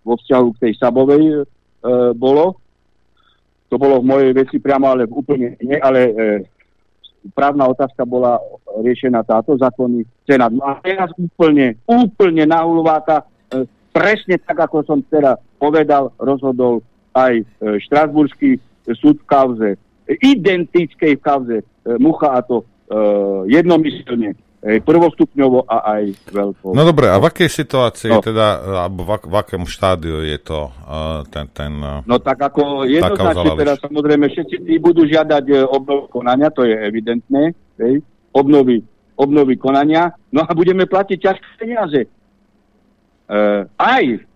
Speaker 13: vo vzťahu k tej Sabovej bolo. To bolo v mojej veci priamo, ale úplne nie, ale právna otázka bola riešená táto zákonný senát. No a teraz úplne, úplne na hulváka, e, presne tak, ako som teda povedal, rozhodol aj e, Štrasburský súd v kauze, identickej v kauze e, Mucha a to e, jednomyselne prvostupňovo a aj veľkou.
Speaker 10: No dobre, a v akej situácii no. teda, alebo v, v akom štádiu je to uh, ten... ten uh,
Speaker 13: no tak ako jednoznačne teda samozrejme všetci tí budú žiadať uh, obnovy konania, to je evidentné, hej, obnovy, obnovy konania, no a budeme platiť ťažké peniaze. Uh, aj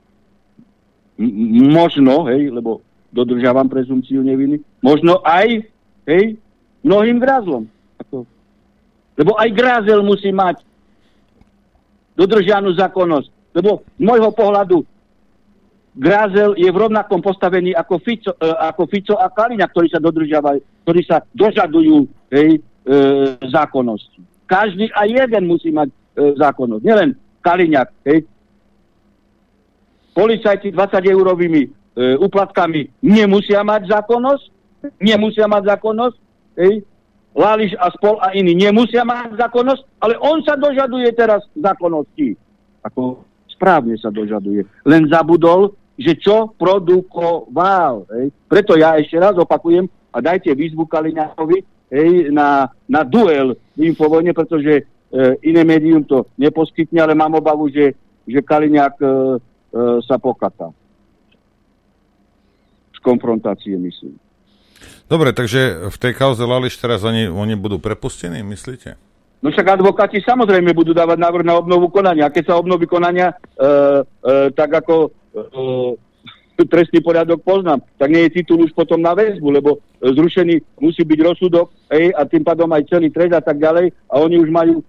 Speaker 13: možno, hej, lebo dodržiavam prezumciu neviny, možno aj, hej, mnohým grazlom. Ako lebo aj Grázel musí mať dodržianú zákonnosť. Lebo z môjho pohľadu Grázel je v rovnakom postavení ako Fico, e, ako Fico a Kaliňa, ktorí sa dodržiavajú, ktorí sa dožadujú hej, e, zákonnosti. Každý a jeden musí mať e, zákonnosť. Nielen Kaliňák. Hej. Policajti 20 eurovými e, uplatkami nemusia mať zákonnosť. Nemusia mať zákonnosť. Hej. Lališ a spol a iní nemusia mať zákonnosť, ale on sa dožaduje teraz zákonnosti. Ako správne sa dožaduje. Len zabudol, že čo produkoval. Hej. Preto ja ešte raz opakujem a dajte výzvu Kaliňákovi hej, na, na duel v Infovojne, pretože e, iné médium to neposkytne, ale mám obavu, že, že Kaliňák e, sa pokatá. Z konfrontácie, myslím.
Speaker 10: Dobre, takže v tej kauze Lališ teraz oni, oni budú prepustení, myslíte?
Speaker 13: No však advokáti samozrejme budú dávať návrh na obnovu konania. A keď sa obnoví konania, e, e, tak ako e, (laughs) trestný poriadok poznám, tak nie je titul už potom na väzbu, lebo zrušený musí byť rozsudok ej, a tým pádom aj celý trest a tak ďalej a oni už majú e,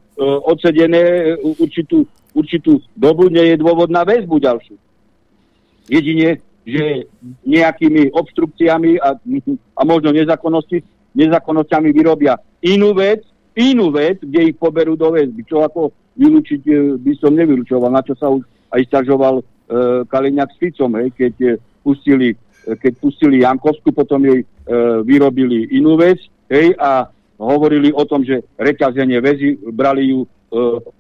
Speaker 13: odsedené určitú, určitú dobu, nie je dôvod na väzbu ďalšiu. Jedine že nejakými obstrukciami a, a možno nezákonnosti, nezákonnosťami vyrobia inú vec, inú vec, kde ich poberú do väzby. Čo ako vylúčiť e, by som nevylučoval, na čo sa už aj stažoval e, Kaliňák s Ficom, hej, keď e, pustili e, keď pustili Jankovsku, potom jej e, vyrobili inú vec, hej, a hovorili o tom, že reťazenie väzy, brali ju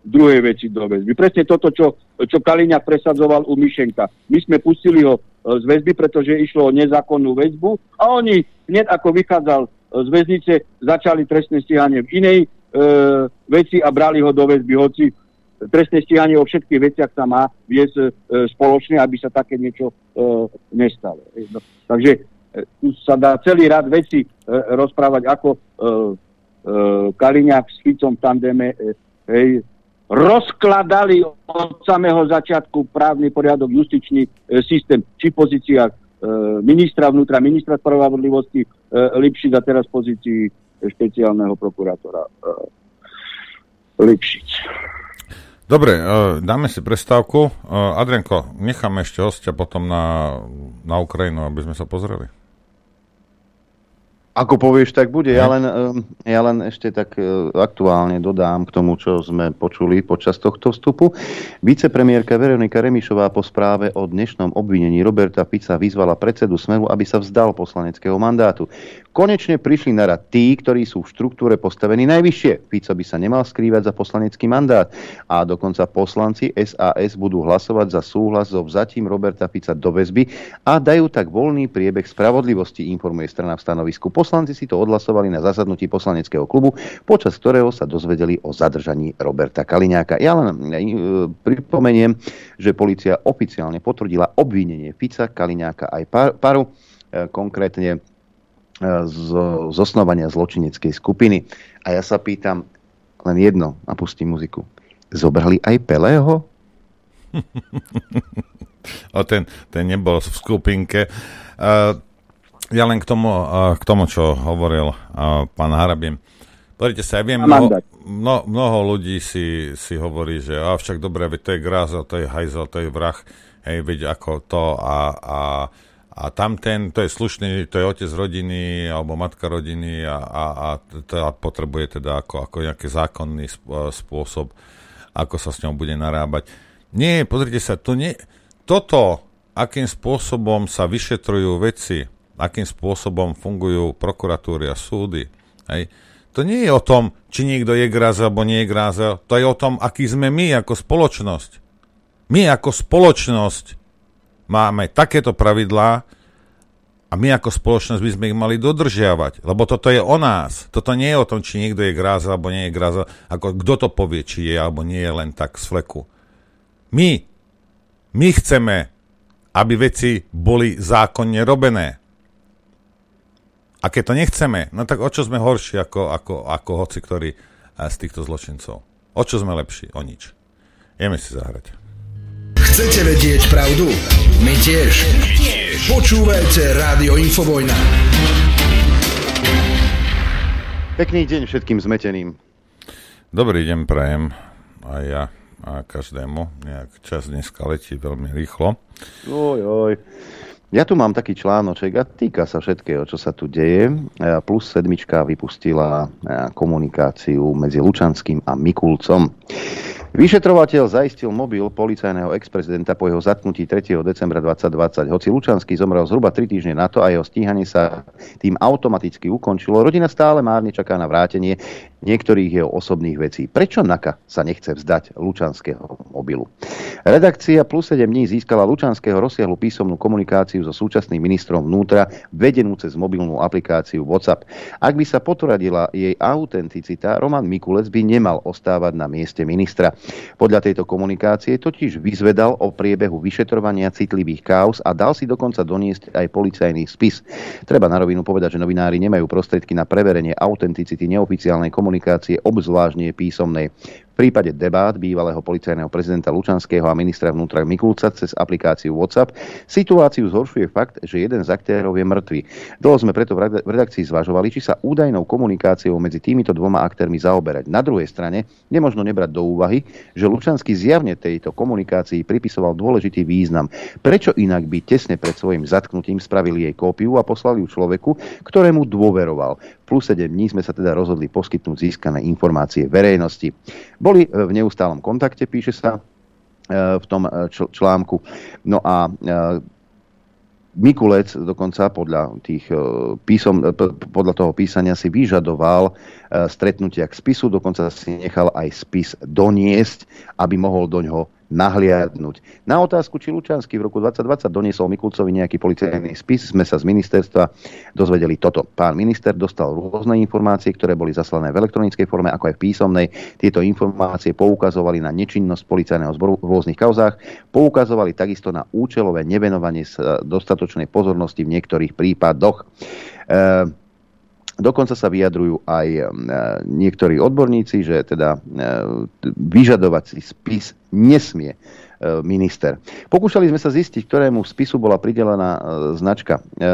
Speaker 13: druhej veci do väzby. Presne toto, čo, čo Kaliňák presadzoval u Myšenka. My sme pustili ho e, z väzby, pretože išlo o nezákonnú väzbu a oni hneď ako vychádzal e, z väznice, začali trestné stíhanie v inej e, veci a brali ho do väzby, hoci trestné stíhanie o všetkých veciach sa má viesť e, spoločne, aby sa také niečo e, nestalo. No, takže e, tu sa dá celý rad veci e, rozprávať, ako e, e, Kaliňák s Ficom v tandeme e, hej, rozkladali od samého začiatku právny poriadok, justičný e, systém, či v pozíciách e, ministra vnútra, ministra spravodlivosti e, Lipšic a teraz pozícii špeciálneho prokurátora e, Lipšic.
Speaker 10: Dobre, dáme si prestávku. Adrianko, necháme ešte hostia potom na, na Ukrajinu, aby sme sa pozreli.
Speaker 2: Ako povieš, tak bude. Ja len, ja len ešte tak aktuálne dodám k tomu, čo sme počuli počas tohto vstupu. Vicepremiérka Veronika Remišová po správe o dnešnom obvinení Roberta Fica vyzvala predsedu Smeru, aby sa vzdal poslaneckého mandátu. Konečne prišli na rad tí, ktorí sú v štruktúre postavení najvyššie. Fico by sa nemal skrývať za poslanecký mandát a dokonca poslanci SAS budú hlasovať za súhlas so vzatím Roberta Fica do väzby a dajú tak voľný priebeh spravodlivosti, informuje strana v stanovisku. Poslanci si to odhlasovali na zasadnutí poslaneckého klubu, počas ktorého sa dozvedeli o zadržaní Roberta Kaliňáka. Ja len e, pripomeniem, že policia oficiálne potvrdila obvinenie Fica, Kaliňáka aj Paru, e, konkrétne z, z osnovania zločineckej skupiny. A ja sa pýtam len jedno, a pustím muziku. Zobrali aj Pelého? (laughs)
Speaker 10: o ten, ten nebol v skupinke. Uh, ja len k tomu, uh, k tomu čo hovoril uh, pán Harabin. Pozrite sa, ja viem, mnoho, mno, mnoho ľudí si, si hovorí, že a však dobre, veď to je gráza, to je hajzel, to je vrah, hej, veď ako to a, a a tam ten, to je slušný, to je otec rodiny alebo matka rodiny a, a, a to potrebuje teda ako, ako nejaký zákonný spôsob, ako sa s ňou bude narábať. Nie, pozrite sa, to nie, toto, akým spôsobom sa vyšetrujú veci, akým spôsobom fungujú prokuratúry a súdy, hej, to nie je o tom, či niekto je grázel alebo nie je grázel, to je o tom, aký sme my ako spoločnosť. My ako spoločnosť máme takéto pravidlá a my ako spoločnosť by sme ich mali dodržiavať, lebo toto je o nás. Toto nie je o tom, či niekto je gráza alebo nie je gráza, ako kto to povie, či je alebo nie je len tak z fleku. My, my chceme, aby veci boli zákonne robené. A keď to nechceme, no tak o čo sme horší ako, ako, ako hoci ktorý z týchto zločincov? O čo sme lepší? O nič. Jeme si zahrať.
Speaker 12: Chcete vedieť pravdu? My tiež. Počúvajte Rádio Infovojna.
Speaker 2: Pekný deň všetkým zmeteným.
Speaker 10: Dobrý deň prajem aj ja a každému. Nejak čas dneska letí veľmi rýchlo.
Speaker 2: Oj, oj. Ja tu mám taký článoček a týka sa všetkého, čo sa tu deje. Plus sedmička vypustila komunikáciu medzi Lučanským a Mikulcom. Vyšetrovateľ zaistil mobil policajného ex-prezidenta po jeho zatknutí 3. decembra 2020. Hoci Lučanský zomrel zhruba 3 týždne na to a jeho stíhanie sa tým automaticky ukončilo, rodina stále márne čaká na vrátenie niektorých jeho osobných vecí. Prečo NAKA sa nechce vzdať Lučanského mobilu? Redakcia plus 7 dní získala Lučanského rozsiahlu písomnú komunikáciu so súčasným ministrom vnútra vedenú cez mobilnú aplikáciu WhatsApp. Ak by sa potvrdila jej autenticita, Roman Mikulec by nemal ostávať na mieste ministra. Podľa tejto komunikácie totiž vyzvedal o priebehu vyšetrovania citlivých kauz a dal si dokonca doniesť aj policajný spis. Treba na rovinu povedať, že novinári nemajú prostriedky na preverenie autenticity neoficiálnej komunikácie komunikácie, obzvlášť písomnej. V prípade debát bývalého policajného prezidenta Lučanského a ministra vnútra Mikulca cez aplikáciu WhatsApp situáciu zhoršuje fakt, že jeden z aktérov je mŕtvy. Dlho sme preto v redakcii zvažovali, či sa údajnou komunikáciou medzi týmito dvoma aktérmi zaoberať. Na druhej strane nemožno nebrať do úvahy, že Lučanský zjavne tejto komunikácii pripisoval dôležitý význam. Prečo inak by tesne pred svojim zatknutím spravili jej kópiu a poslali ju človeku, ktorému dôveroval. Plus 7 dní sme sa teda rozhodli poskytnúť získané informácie verejnosti. Boli e, v neustálom kontakte, píše sa e, v tom e, článku. No a Mikulec dokonca podľa, tých, písom, podľa toho písania si vyžadoval stretnutia k spisu, dokonca si nechal aj spis doniesť, aby mohol do ňoho nahliadnúť. Na otázku, či Lučanský v roku 2020 doniesol Mikulcovi nejaký policajný spis, sme sa z ministerstva dozvedeli toto. Pán minister dostal rôzne informácie, ktoré boli zaslané v elektronickej forme, ako aj v písomnej. Tieto informácie poukazovali na nečinnosť policajného zboru v rôznych kauzách, poukazovali takisto na účelové nevenovanie dostatočnej pozornosti v niektorých prípadoch. E- Dokonca sa vyjadrujú aj e, niektorí odborníci, že teda e, vyžadovací spis nesmie minister. Pokúšali sme sa zistiť, ktorému spisu bola pridelená e, značka. E,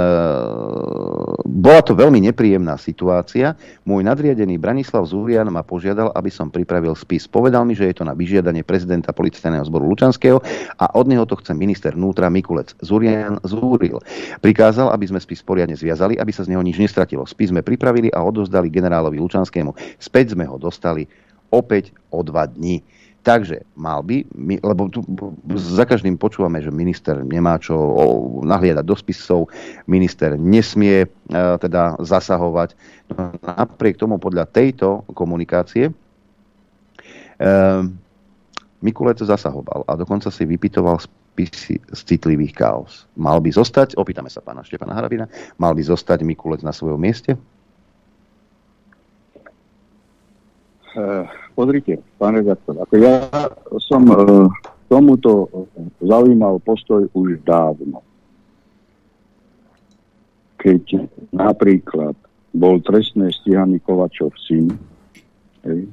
Speaker 2: bola to veľmi nepríjemná situácia. Môj nadriadený Branislav Zúrian ma požiadal, aby som pripravil spis. Povedal mi, že je to na vyžiadanie prezidenta policajného zboru Lučanského a od neho to chce minister vnútra Mikulec. Zúrian zúril. Prikázal, aby sme spis poriadne zviazali, aby sa z neho nič nestratilo. Spis sme pripravili a odozdali generálovi Lučanskému. Späť sme ho dostali opäť o dva dní. Takže mal by, my, lebo tu za každým počúvame, že minister nemá čo nahliadať do spisov, minister nesmie uh, teda zasahovať. No, napriek tomu podľa tejto komunikácie uh, Mikulec zasahoval a dokonca si vypitoval spisy z citlivých chaos. Mal by zostať, opýtame sa pána Štepana Harabina, mal by zostať Mikulec na svojom mieste?
Speaker 13: Uh pozrite, pán redaktor, ako ja som e, tomuto zaujímal postoj už dávno. Keď napríklad bol trestné stíhaný Kovačov syn, hej,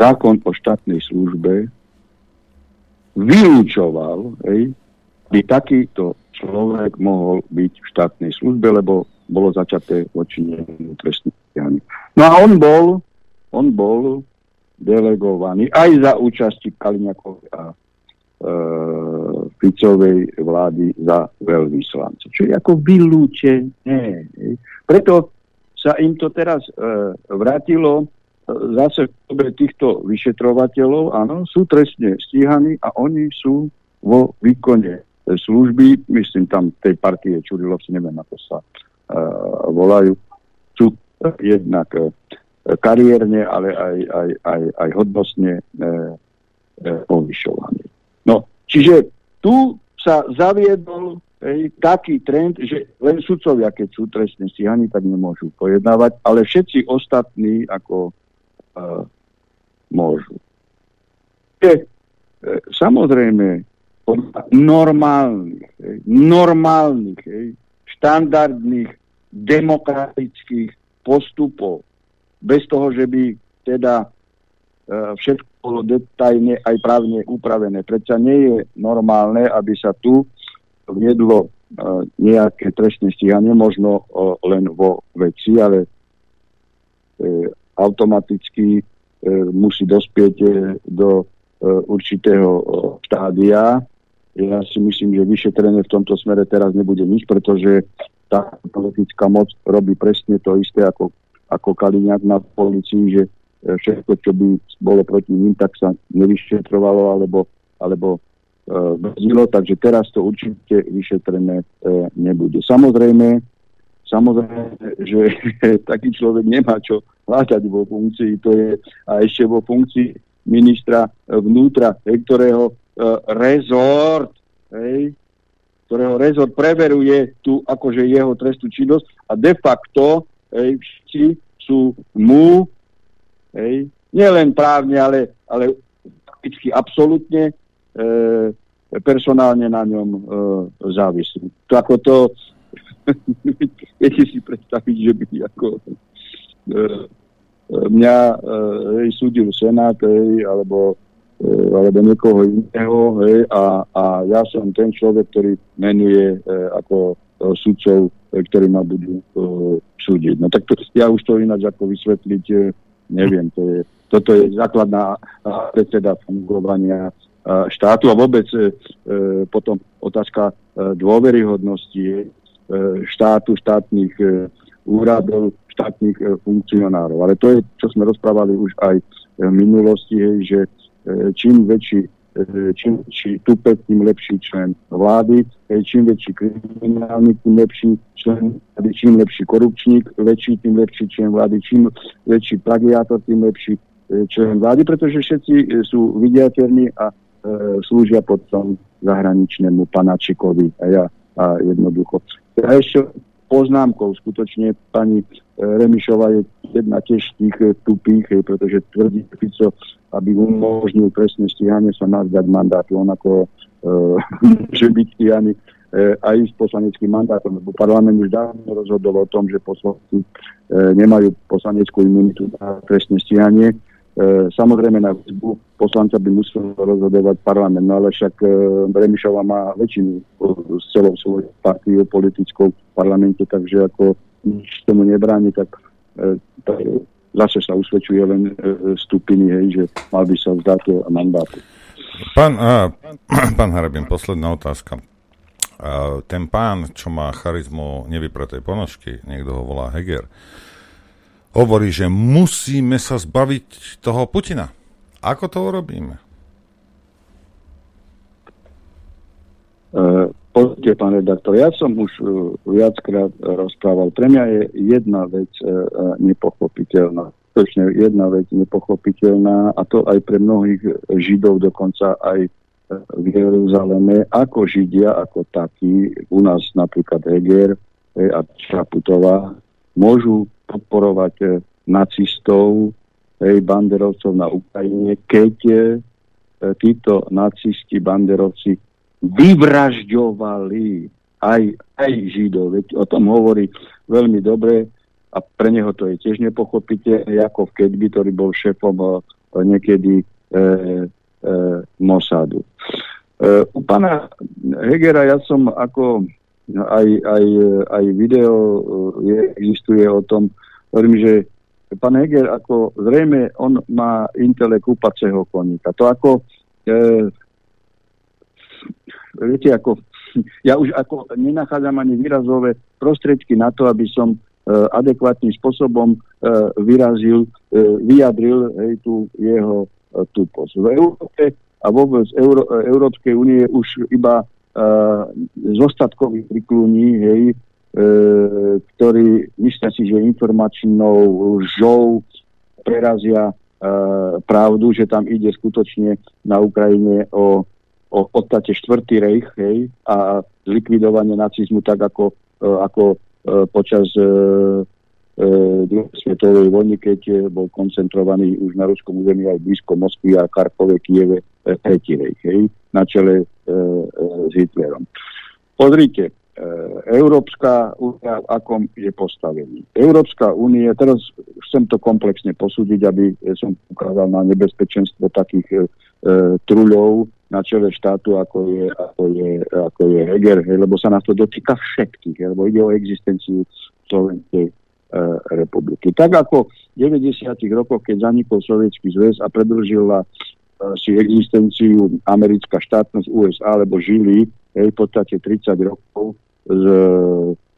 Speaker 13: zákon o štátnej službe vylúčoval, by takýto človek mohol byť v štátnej službe, lebo bolo začaté voči nemu trestné stíhanie. No a on bol, on bol delegovaní aj za účasti Kaliňakovej a e, Ficovej vlády za veľvyslanca. Čiže ako vylúčené. Preto sa im to teraz e, vrátilo e, zase v týchto vyšetrovateľov, áno, sú trestne stíhaní a oni sú vo výkone služby, myslím tam tej partie Čurilovci, neviem ako sa e, volajú, sú jednak e, kariérne, ale aj, aj, aj, aj hodnostne e, e, povyšovaní. No, čiže tu sa zaviedol ej, taký trend, že len sudcovia, keď sú trestne stíhaní, tak nemôžu pojednávať, ale všetci ostatní ako e, môžu. E, samozrejme, normálnych, ej, normálnych, ej, štandardných demokratických postupov bez toho, že by teda e, všetko bolo detajne aj právne upravené. Prečo nie je normálne, aby sa tu viedlo e, nejaké trestné stíhanie, možno len vo veci, ale e, automaticky musí dospieť do určitého štádia. Ja si myslím, že vyšetrené v tomto smere teraz nebude nič, pretože tá politická moc robí presne to isté, ako ako Kaliňák na policii, že e, všetko, čo by bolo proti ním, tak sa nevyšetrovalo alebo, alebo e, brzdilo, takže teraz to určite vyšetrené e, nebude. Samozrejme, samozrejme, že (laughs) taký človek nemá čo hľadať vo funkcii, to je a ešte vo funkcii ministra vnútra, ktorého e, rezort, hej, ktorého rezort preveruje tu akože jeho trestnú činnosť a de facto hej, všetci sú mu, hej, nielen právne, ale, ale fakticky absolútne e, personálne na ňom e, závislí. To ako to, (laughs) viete si predstaviť, že by ako e, e mňa e, súdil Senát, hej, alebo, e, alebo niekoho iného, hej, a, a ja som ten človek, ktorý menuje e, ako e, sudcov ktorí ma budú uh, súdiť. No tak to, ja už to ináč ako vysvetliť uh, neviem. To je, toto je základná uh, predseda fungovania uh, štátu a vôbec uh, potom otázka uh, dôveryhodnosti štátu, štátnych uh, úradov, štátnych uh, funkcionárov. Ale to je, čo sme rozprávali už aj v minulosti, hej, že uh, čím väčší e, čím väčší tupec, tým lepší člen vlády, e, čím väčší kriminálnik, tým lepší člen vlády, čím lepší korupčník, väčší, tým lepší člen vlády, čím väčší plagiátor, tým lepší e, člen vlády, pretože všetci sú vidiateľní a e, slúžia potom zahraničnému panačikovi a ja a jednoducho. Ja ešte poznámkou. Skutočne pani e, Remišová je jedna tiež z tých e, tupých, e, pretože tvrdí Fico, aby umožnil presne stíhanie sa má zdať mandátu. On ako (laughs) že byť stíhaný aj s poslaneckým mandátom, lebo parlament už dávno rozhodol o tom, že poslanci nemajú poslaneckú imunitu na trestné stíhanie. Samozrejme na výzbu poslanca by musel rozhodovať parlament, no ale však Remišová má väčšinu s celou svojou partiou politickou parlamente, takže ako nič tomu nebráni, tak, e, tak zase sa usvedčuje len e, stupiny, hej, že mal by sa vzdať mandátu.
Speaker 10: Pán, a, (clears throat) pán Harabin, posledná otázka. A, ten pán, čo má charizmu nevypratej ponožky, niekto ho volá Heger, hovorí, že musíme sa zbaviť toho Putina. Ako to urobíme?
Speaker 13: Uh, Pozrite, pán redaktor, ja som už uh, viackrát rozprával. Pre mňa je jedna vec uh, nepochopiteľná. Točne jedna vec nepochopiteľná a to aj pre mnohých Židov, dokonca aj v Jeruzaleme, ako Židia, ako takí, u nás napríklad Heger a Čaputová, môžu podporovať nacistov, hej, banderovcov na Ukrajine, keď títo nacisti, banderovci vyvražďovali aj, aj Židov. Veď o tom hovorí veľmi dobre a pre neho to je tiež nepochopiteľné, ako v Kedby, ktorý bol šéfom eh, niekedy e, e, Mossadu. E, u pána Hegera ja som ako aj, aj, aj video je, existuje o tom, hovorím, že pán Heger ako zrejme on má intelekt upaceho koníka. To ako e, viete, ako, (laughs) ja už ako nenachádzam ani výrazové prostriedky na to, aby som uh, adekvátnym spôsobom uh, vyrazil, uh, vyjadril hej, tú jeho uh, tuposť. V Európe a vôbec Euró- Európskej únie už iba zostatkoví priklúni, hej, uh, ktorí myslia si, že informačnou žou prerazia uh, pravdu, že tam ide skutočne na Ukrajine o o v podstate štvrtý rejch hej, a zlikvidovanie nacizmu tak ako, e, ako e, počas e, druhej svetovej vojny, keď bol koncentrovaný už na ruskom území aj blízko Moskvy a Karkove, Kieve, tretí hej, na čele s Hitlerom. Pozrite, Európska únia v akom je postavení. Európska únie, teraz chcem to komplexne posúdiť, aby som ukázal na nebezpečenstvo takých e, truľov, na čele štátu, ako je, ako je, ako je Heger, hej, lebo sa nás to dotýka všetkých, hej, lebo ide o existenciu Slovenskej e, republiky. Tak ako v 90. rokoch, keď zanikol Sovietský zväz a predlžila e, si existenciu americká štátnosť USA, lebo žili hej, v podstate 30 rokov z,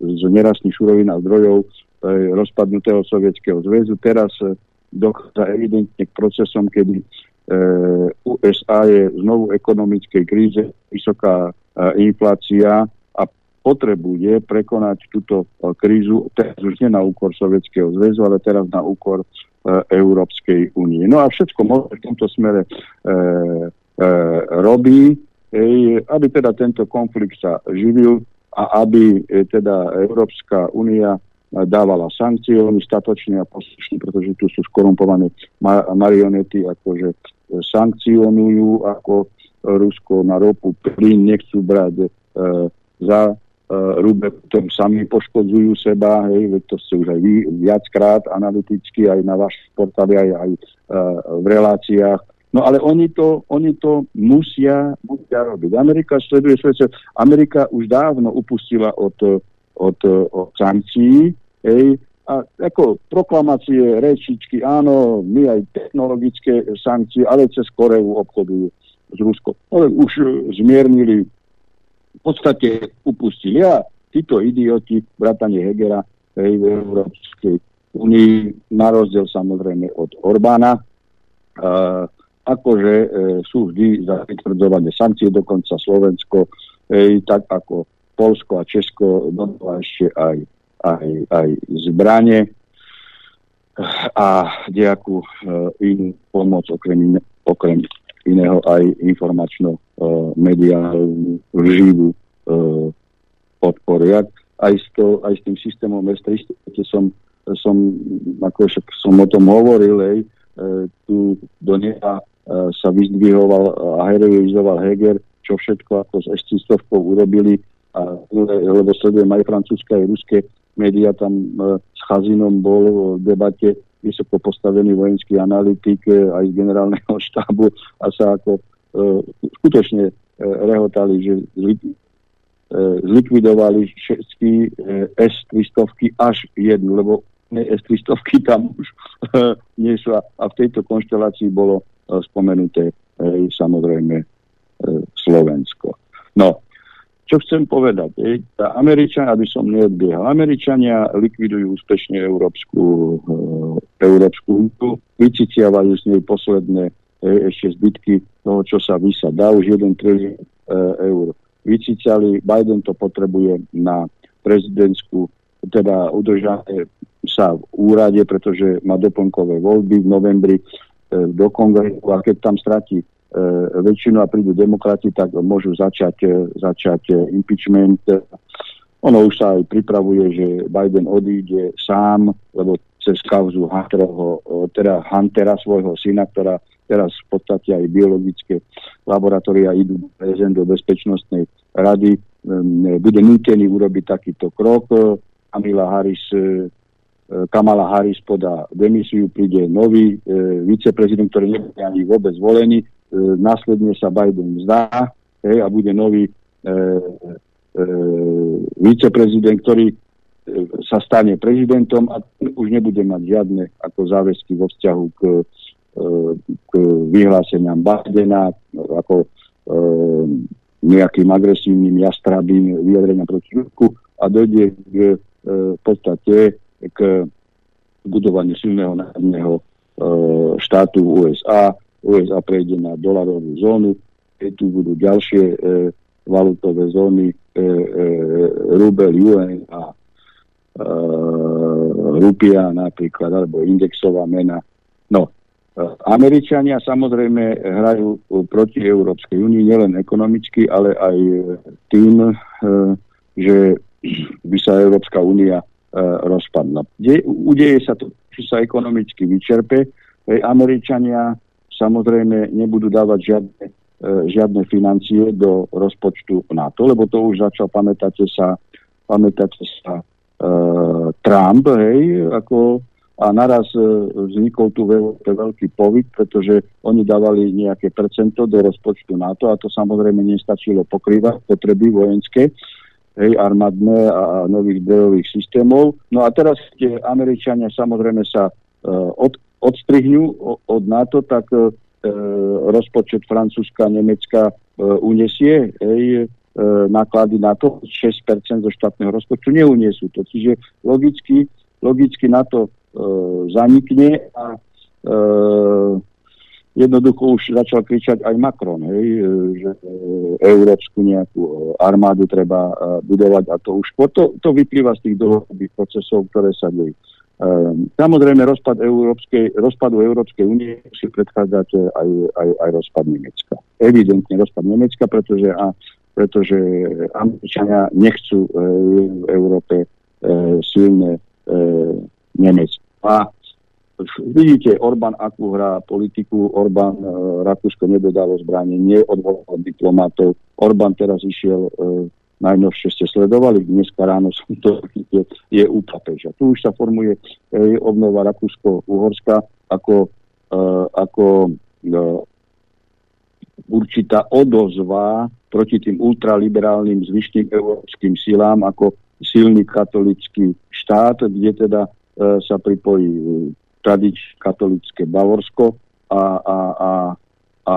Speaker 13: z nerastných surovín a zdrojov e, rozpadnutého Sovietskeho zväzu. Teraz e, dochádza evidentne k procesom, kedy Eh, USA je znovu ekonomickej kríze, vysoká eh, inflácia a potrebuje prekonať túto eh, krízu teraz už nie na úkor Sovietskeho zväzu, ale teraz na úkor Európskej únie. No a všetko možno v tomto smere e, e, robí, e, aby teda tento konflikt sa živil a aby e, teda Európska únia dávala sankcie, oni statočne a poslušne, pretože tu sú skorumpované marionety, akože sankcionujú ako Rusko na ropu, plyn nechcú brať e, za e, rúbe, potom sami poškodzujú seba, hej, to ste už aj vy viackrát analyticky, aj na vaš portáli, aj, aj e, v reláciách. No ale oni to, oni to musia, musia robiť. Amerika sleduje svoje Amerika už dávno upustila od, od, od sankcií, hej, a ako proklamácie, rečičky, áno, my aj technologické sankcie, ale cez Koreu obchodujú s Ruskom. Ale už e, zmiernili, podstate upustili. A títo idioti, bratanie Hegera, v Európskej únii, na rozdiel samozrejme od Orbána, uh, akože e, sú vždy za vytvrdzovanie sankcie, dokonca Slovensko, e, tak ako Polsko a Česko dodáva ešte aj, aj, aj zbranie a nejakú e, inú pomoc okrem, okrem iného aj informačno-mediálnu e, živú e, podporu. Ja aj, s to, aj s tým systémom S-300 som, som, ako však som o tom hovoril, ej, e, tu do neha sa vyzdvihoval a heroizoval Heger, čo všetko ako s S-300 urobili, a, lebo sledujem aj francúzske, aj ruské médiá, tam s Chazinom bol v debate vysoko postavený vojenský analytik aj z generálneho (laughs) štábu a sa ako e, skutočne e, rehotali, že e, zlikvidovali všetky e, S-300 až jednu, lebo S-300 tam už nie sú a, v tejto konštelácii bolo spomenuté samozrejme Slovensko. No, čo chcem povedať? Je, tá Američania, aby som neodbiehal, Američania likvidujú úspešne Európsku, e, Európsku úniu, vyciciavajú z nej posledné e, ešte zbytky toho, čo sa vysadá, už 1 trilión e, eur. Vyciciali, Biden to potrebuje na prezidentskú, teda udržanie sa v úrade, pretože má doplnkové voľby v novembri e, do kongresu a keď tam stratí väčšinu a prídu demokrati, tak môžu začať, e, začať e, impeachment. Ono už sa aj pripravuje, že Biden odíde sám, lebo cez kauzu Hunterovho, teda Huntera, svojho syna, ktorá teraz v podstate aj biologické laboratória idú prezent do Bezpečnostnej rady, bude nútený urobiť takýto krok. Kamala Harris, Kamala Harris podá demisiu, príde nový e, viceprezident, ktorý nebude ani vôbec zvolený, E, následne sa Biden vzdá hej, a bude nový e, e, viceprezident, ktorý e, sa stane prezidentom a už nebude mať žiadne ako záväzky vo vzťahu k, e, k vyhláseniam Bidena, ako e, nejakým agresívnym jastrabým vyjadreniam proti Rusku a dojde k, e, v podstate k budovaniu silného národného e, štátu USA, USA prejde na dolarovú zónu, keď tu budú ďalšie e, valutové zóny, e, e, rubel, UN a e, rupia napríklad, alebo indexová mena. No, e, Američania samozrejme hrajú proti Európskej únii nielen ekonomicky, ale aj tým, e, že by sa Európska únia e, rozpadla. De, udeje sa to, či sa ekonomicky vyčerpe. Američania samozrejme nebudú dávať žiadne, e, žiadne financie do rozpočtu NATO, lebo to už začal, pamätáte sa, pamätáte sa e, Trump, hej, ako a naraz e, vznikol tu veľký, veľký povyt, pretože oni dávali nejaké percento do rozpočtu NATO a to samozrejme nestačilo pokrývať potreby vojenské, hej, armádne a nových bojových systémov. No a teraz, kde Američania samozrejme sa uh, od, odstrihnú od NATO, tak e, rozpočet Francúzska Nemecka e, unesie ej, e, náklady na to, 6% zo štátneho rozpočtu neuniesú to. Čiže logicky, logicky na to e, zanikne a e, jednoducho už začal kričať aj Macron, hej, e, že e, európsku nejakú armádu treba budovať a to už to, to vyplýva z tých dlhodobých procesov, ktoré sa dejú. Ehm, samozrejme, rozpad Európskej, rozpadu Európskej únie musí predchádzať aj, aj, aj rozpad Nemecka. Evidentne rozpad Nemecka, pretože, a, pretože Američania nechcú e, v Európe e, silné e, Nemecko. A vidíte, Orbán akú hrá politiku, Orbán e, Rakúsko nedodalo zbranie, neodvolal diplomatov, Orbán teraz išiel e, najnovšie ste sledovali, dneska ráno som to je, je u papeža. Tu už sa formuje e, obnova Rakúsko-Uhorska ako, e, ako e, určitá odozva proti tým ultraliberálnym zvyšným európskym silám ako silný katolický štát, kde teda e, sa pripojí e, tradič katolické Bavorsko a, a, a, a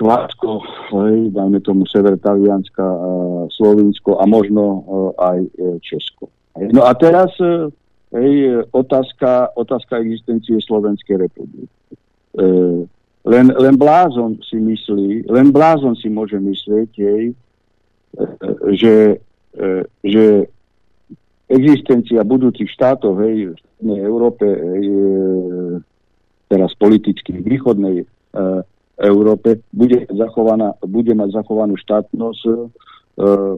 Speaker 13: Švádsko, hej, dajme tomu Sever Talianska, Slovinsko a možno e, aj e, Česko. No a teraz e, hej, otázka, otázka existencie Slovenskej republiky. len, len blázon si myslí, len blázon si môže myslieť, hej, že, že existencia budúcich štátov hej, v Európe, hej, teraz politicky východnej Európe, bude, zachovaná, bude mať zachovanú štátnosť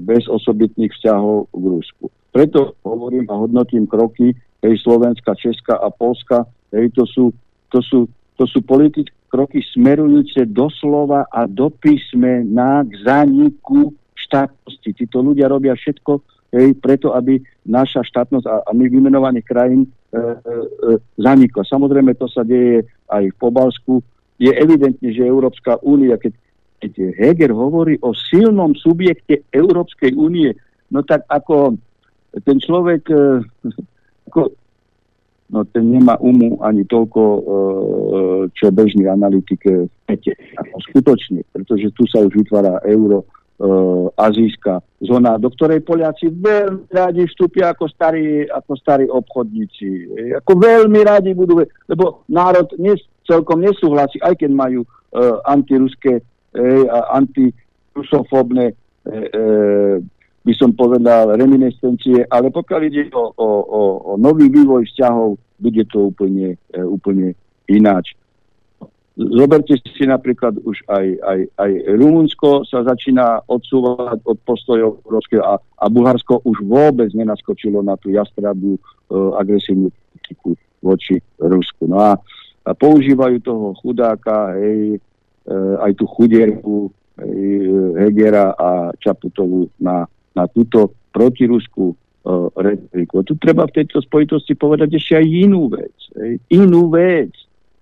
Speaker 13: bez osobitných vzťahov k Rusku. Preto hovorím a hodnotím kroky hej, Slovenska, Česka a Polska, hej, to sú, to sú, to sú politické kroky smerujúce doslova a do písmena k zániku štátnosti. Títo ľudia robia všetko hej, preto, aby naša štátnosť a, a my vymenovaných krajín e, e, e, zanikla. Samozrejme, to sa deje aj v Pobalsku. Je evidentne, že Európska únia, keď, keď Heger hovorí o silnom subjekte Európskej únie, no tak ako ten človek, e, ako, no ten nemá umu ani toľko, e, čo bežný analytik viete, ako skutočne, pretože tu sa už vytvára euro, e, azijská zóna, do ktorej Poliaci veľmi rádi vstúpia ako starí, ako starí obchodníci. E, ako veľmi rádi budú, lebo národ nes, celkom nesúhlasí, aj keď majú e, antiruské e, a antirusofóbne e, e, by som povedal, reminiscencie, ale pokiaľ ide o, o, o, o nový vývoj vzťahov, bude to úplne, e, úplne ináč. Zoberte si napríklad už aj, aj, aj Rumunsko sa začína odsúvať od postojov Európskeho a, a Bulharsko už vôbec nenaskočilo na tú jastrabú e, agresívnu politiku voči Rusku. No a, a používajú toho chudáka, hej, e, aj tú chudierku hej, Hegera a Čaputovu na na túto protiruskú uh, retoriku. Tu treba v tejto spojitosti povedať ešte aj inú vec. Ej. Inú vec.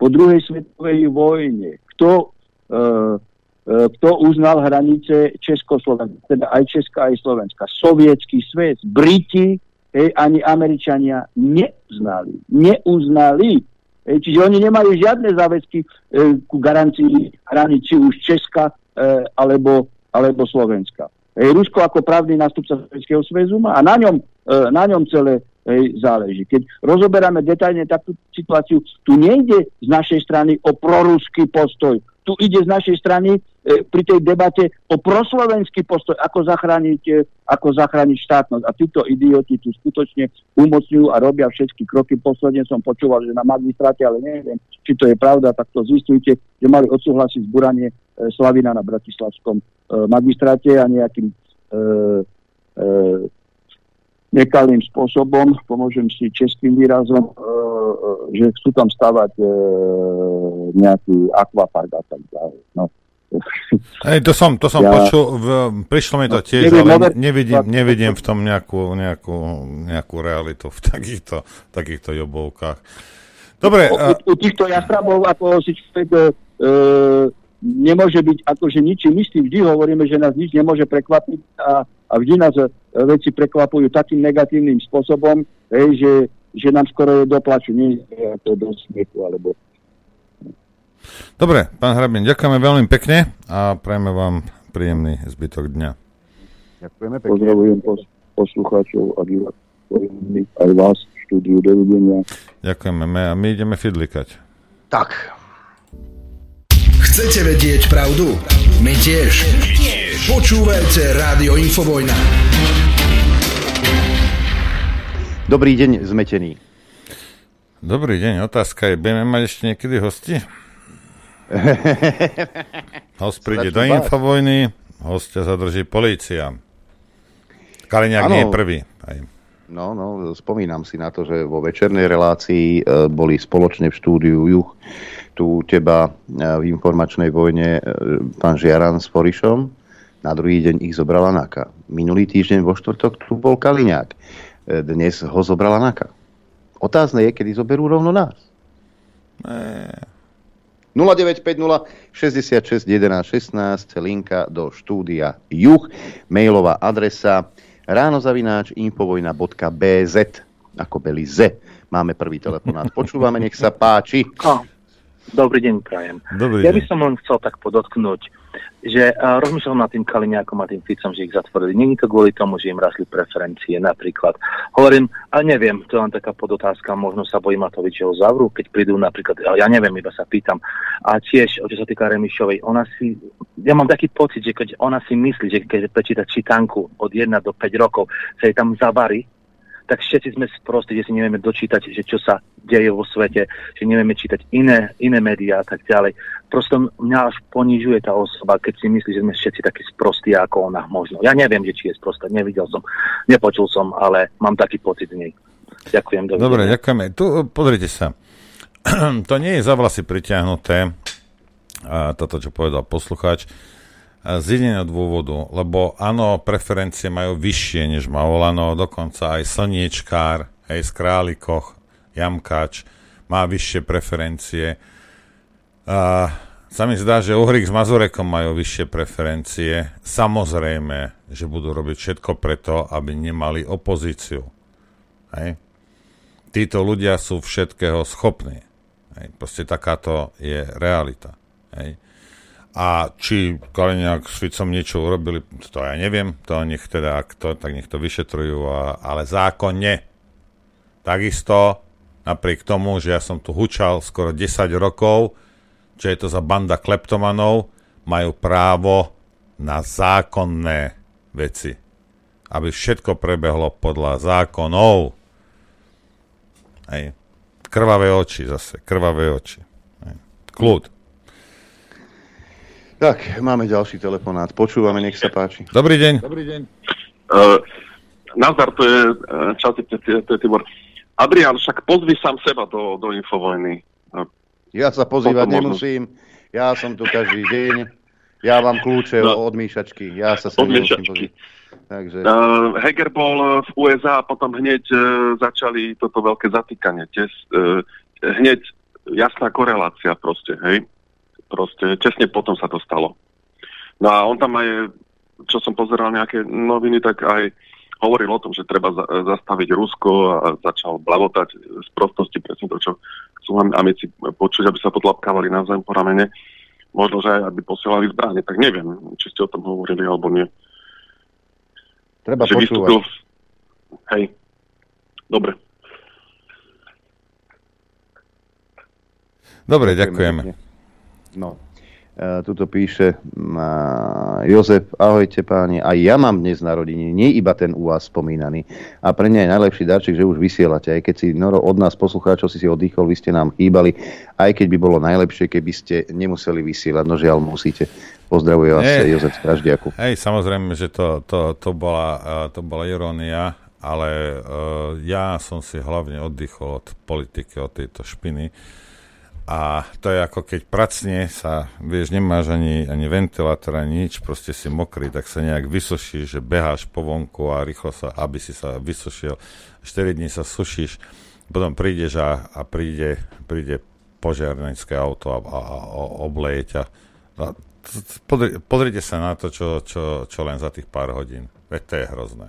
Speaker 13: Po druhej svetovej vojne. Kto, uh, uh, kto uznal hranice Československa, teda aj Česká, aj Slovenska? Sovietský svet. Briti, hej, ani Američania neuznali. Neuznali. Hej, čiže oni nemajú žiadne záväzky e, ku garancii hraníc, či už Česka e, alebo, alebo Slovenska. Rusko ako právny nástupca Sovjetského sväzu má a na ňom, e, na ňom celé záleží. Keď rozoberáme detailne takú situáciu, tu nejde z našej strany o proruský postoj. Tu ide z našej strany e, pri tej debate o proslovenský postoj, ako zachrániť, e, ako zachrániť štátnosť. A títo idioti tu skutočne umocňujú a robia všetky kroky. Posledne som počúval, že na magistráte, ale neviem, či to je pravda, tak to zistujte, že mali odsúhlasiť zburanie e, Slavina na Bratislavskom E, magistráte a nejakým e, e, nekalým spôsobom, pomôžem si českým výrazom, e, e, že chcú tam stavať e, nejaký akvapark a tak ďalej. No.
Speaker 10: Hej, to som, to som ja, počul, v, prišlo mi to no, tiež, neviem, ale nevidím, nevidím v tom nejakú, nejakú, nejakú realitu v takýchto, takýchto jobovkách. Dobre.
Speaker 13: U, u, u týchto jastrabov, ako si človek e, nemôže byť akože ničím istým. Vždy hovoríme, že nás nič nemôže prekvapiť a, a vždy nás e, veci prekvapujú takým negatívnym spôsobom, hej, že, že nám skoro je doplaču, nie je to do smiechu, alebo...
Speaker 10: Dobre, pán Hrabin, ďakujeme veľmi pekne a prajeme vám príjemný zbytok dňa.
Speaker 13: Ďakujeme pekne. Pozdravujem pos- poslucháčov a divákov aj vás v štúdiu. Dovidenia.
Speaker 10: Ďakujeme. My, my ideme fidlikať.
Speaker 2: Tak,
Speaker 12: Chcete vedieť pravdu? My tiež. tiež. Počúvajte Rádio Infovojna.
Speaker 2: Dobrý deň, zmetený.
Speaker 10: Dobrý deň, otázka je, budeme mať ešte niekedy hosti? (laughs) Host príde do Infovojny, hostia zadrží policia. Kaliňák nie je prvý. Aj.
Speaker 2: No, no, spomínam si na to, že vo večernej relácii e, boli spoločne v štúdiu Juch tu teba e, v informačnej vojne e, pán Žiaran s Forišom, na druhý deň ich zobrala NAKA. Minulý týždeň vo štvrtok tu bol Kaliňák. E, dnes ho zobrala NAKA. Otázne je, kedy zoberú rovno nás.
Speaker 10: Ne.
Speaker 2: 0950 66 11 16 linka do štúdia Juch, mailová adresa ránozavináč infovojna.bz ako Belize. Máme prvý telefonát. (laughs) Počúvame, nech sa páči.
Speaker 16: Dobrý deň, prajem.
Speaker 10: Dobrý
Speaker 16: ja
Speaker 10: deň.
Speaker 16: by som len chcel tak podotknúť, že uh, rozmýšľam nad tým Kaliňákom a tým Ficom, že ich zatvorili. Není to kvôli tomu, že im rastli preferencie napríklad. Hovorím, a neviem, to je len taká podotázka, možno sa bojím Matovič, že ho zavrú, keď prídu napríklad, ja neviem, iba sa pýtam. A tiež, čo sa týka Remišovej, ona si, ja mám taký pocit, že keď ona si myslí, že keď prečíta čítanku od 1 do 5 rokov, sa jej tam zavarí, tak všetci sme sprostí, že si nevieme dočítať, že čo sa deje vo svete, že nevieme čítať iné, iné médiá a tak ďalej. Prosto mňa až ponižuje tá osoba, keď si myslí, že sme všetci takí sprostí ako ona možno. Ja neviem, že či je sprostá, nevidel som, nepočul som, ale mám taký pocit z nej. Ďakujem. dovidenia.
Speaker 10: Dobre, ďakujeme. Tu, pozrite sa. (clears throat) to nie je za vlasy pritiahnuté, a toto, čo povedal poslucháč, z jediného dôvodu, lebo áno, preferencie majú vyššie, než má dokonca aj Slniečkár, aj z Králikoch, Jamkač má vyššie preferencie. A sa mi zdá, že Uhrik s Mazurekom majú vyššie preferencie. Samozrejme, že budú robiť všetko preto, aby nemali opozíciu. Hej? Títo ľudia sú všetkého schopní. Hej? Proste takáto je realita. Hej? A či Kaliňák s Ficom niečo urobili, to ja neviem, to nech teda, to, tak nech to vyšetrujú, a, ale zákonne. Takisto, napriek tomu, že ja som tu hučal skoro 10 rokov, čo je to za banda kleptomanov, majú právo na zákonné veci. Aby všetko prebehlo podľa zákonov. Hej. Krvavé oči zase, krvavé oči. Hej. Kľud.
Speaker 2: Tak, máme ďalší telefonát. Počúvame, nech sa páči.
Speaker 10: Dobrý deň.
Speaker 17: Dobrý deň. Uh, nazdar, to je, uh, čau, to, je- to je Tibor. Adrián, však pozvi sám seba do, do Infovojny. Uh,
Speaker 2: Ja sa pozývať nemusím. Ja som tu každý deň. Ja vám kľúče
Speaker 17: No.
Speaker 2: od míšačky. Ja sa sem nemusím pozrieť. Takže...
Speaker 17: Uh, Heger bol v USA a potom hneď uh, začali toto veľké zatýkanie. Tes, uh, hneď jasná korelácia proste, hej. Proste tesne potom sa to stalo. No a on tam aj, čo som pozeral nejaké noviny, tak aj hovoril o tom, že treba za, zastaviť Rusko a začal blavotať z prostosti presne to, čo chcú am- amici počuť, aby sa podlapkávali navzájom po ramene. Možno, že aj aby posielali zbranie, tak neviem, či ste o tom hovorili alebo nie.
Speaker 2: Treba
Speaker 17: že
Speaker 2: počúvať.
Speaker 17: vystúpil. Hej. Dobre.
Speaker 10: Dobre,
Speaker 2: Ďakujeme. No, e, tuto píše uh, Jozef, ahojte páni, aj ja mám dnes narodiny, nie iba ten u vás spomínaný. A pre mňa je najlepší darček, že už vysielate, aj keď si Noro od nás poslucháčov si si oddychol, vy ste nám chýbali, aj keď by bolo najlepšie, keby ste nemuseli vysielať, no žiaľ musíte. Pozdravuje vás
Speaker 10: Nie.
Speaker 2: Jozef z Praždiaku.
Speaker 10: Hej, samozrejme, že to, to, to, bola, uh, to bola irónia, ale uh, ja som si hlavne oddychol od politiky, od tejto špiny. A to je ako keď pracne sa, vieš, nemáš ani, ani ventilátor, ani nič, proste si mokrý, tak sa nejak vysušíš, že beháš po vonku a rýchlo sa, aby si sa vysušil. 4 dní sa sušíš, potom prídeš a, a príde, príde požiarnické auto a, a, a obleje ťa. Pozri, pozrite sa na to, čo, čo, čo len za tých pár hodín. Veď to je hrozné.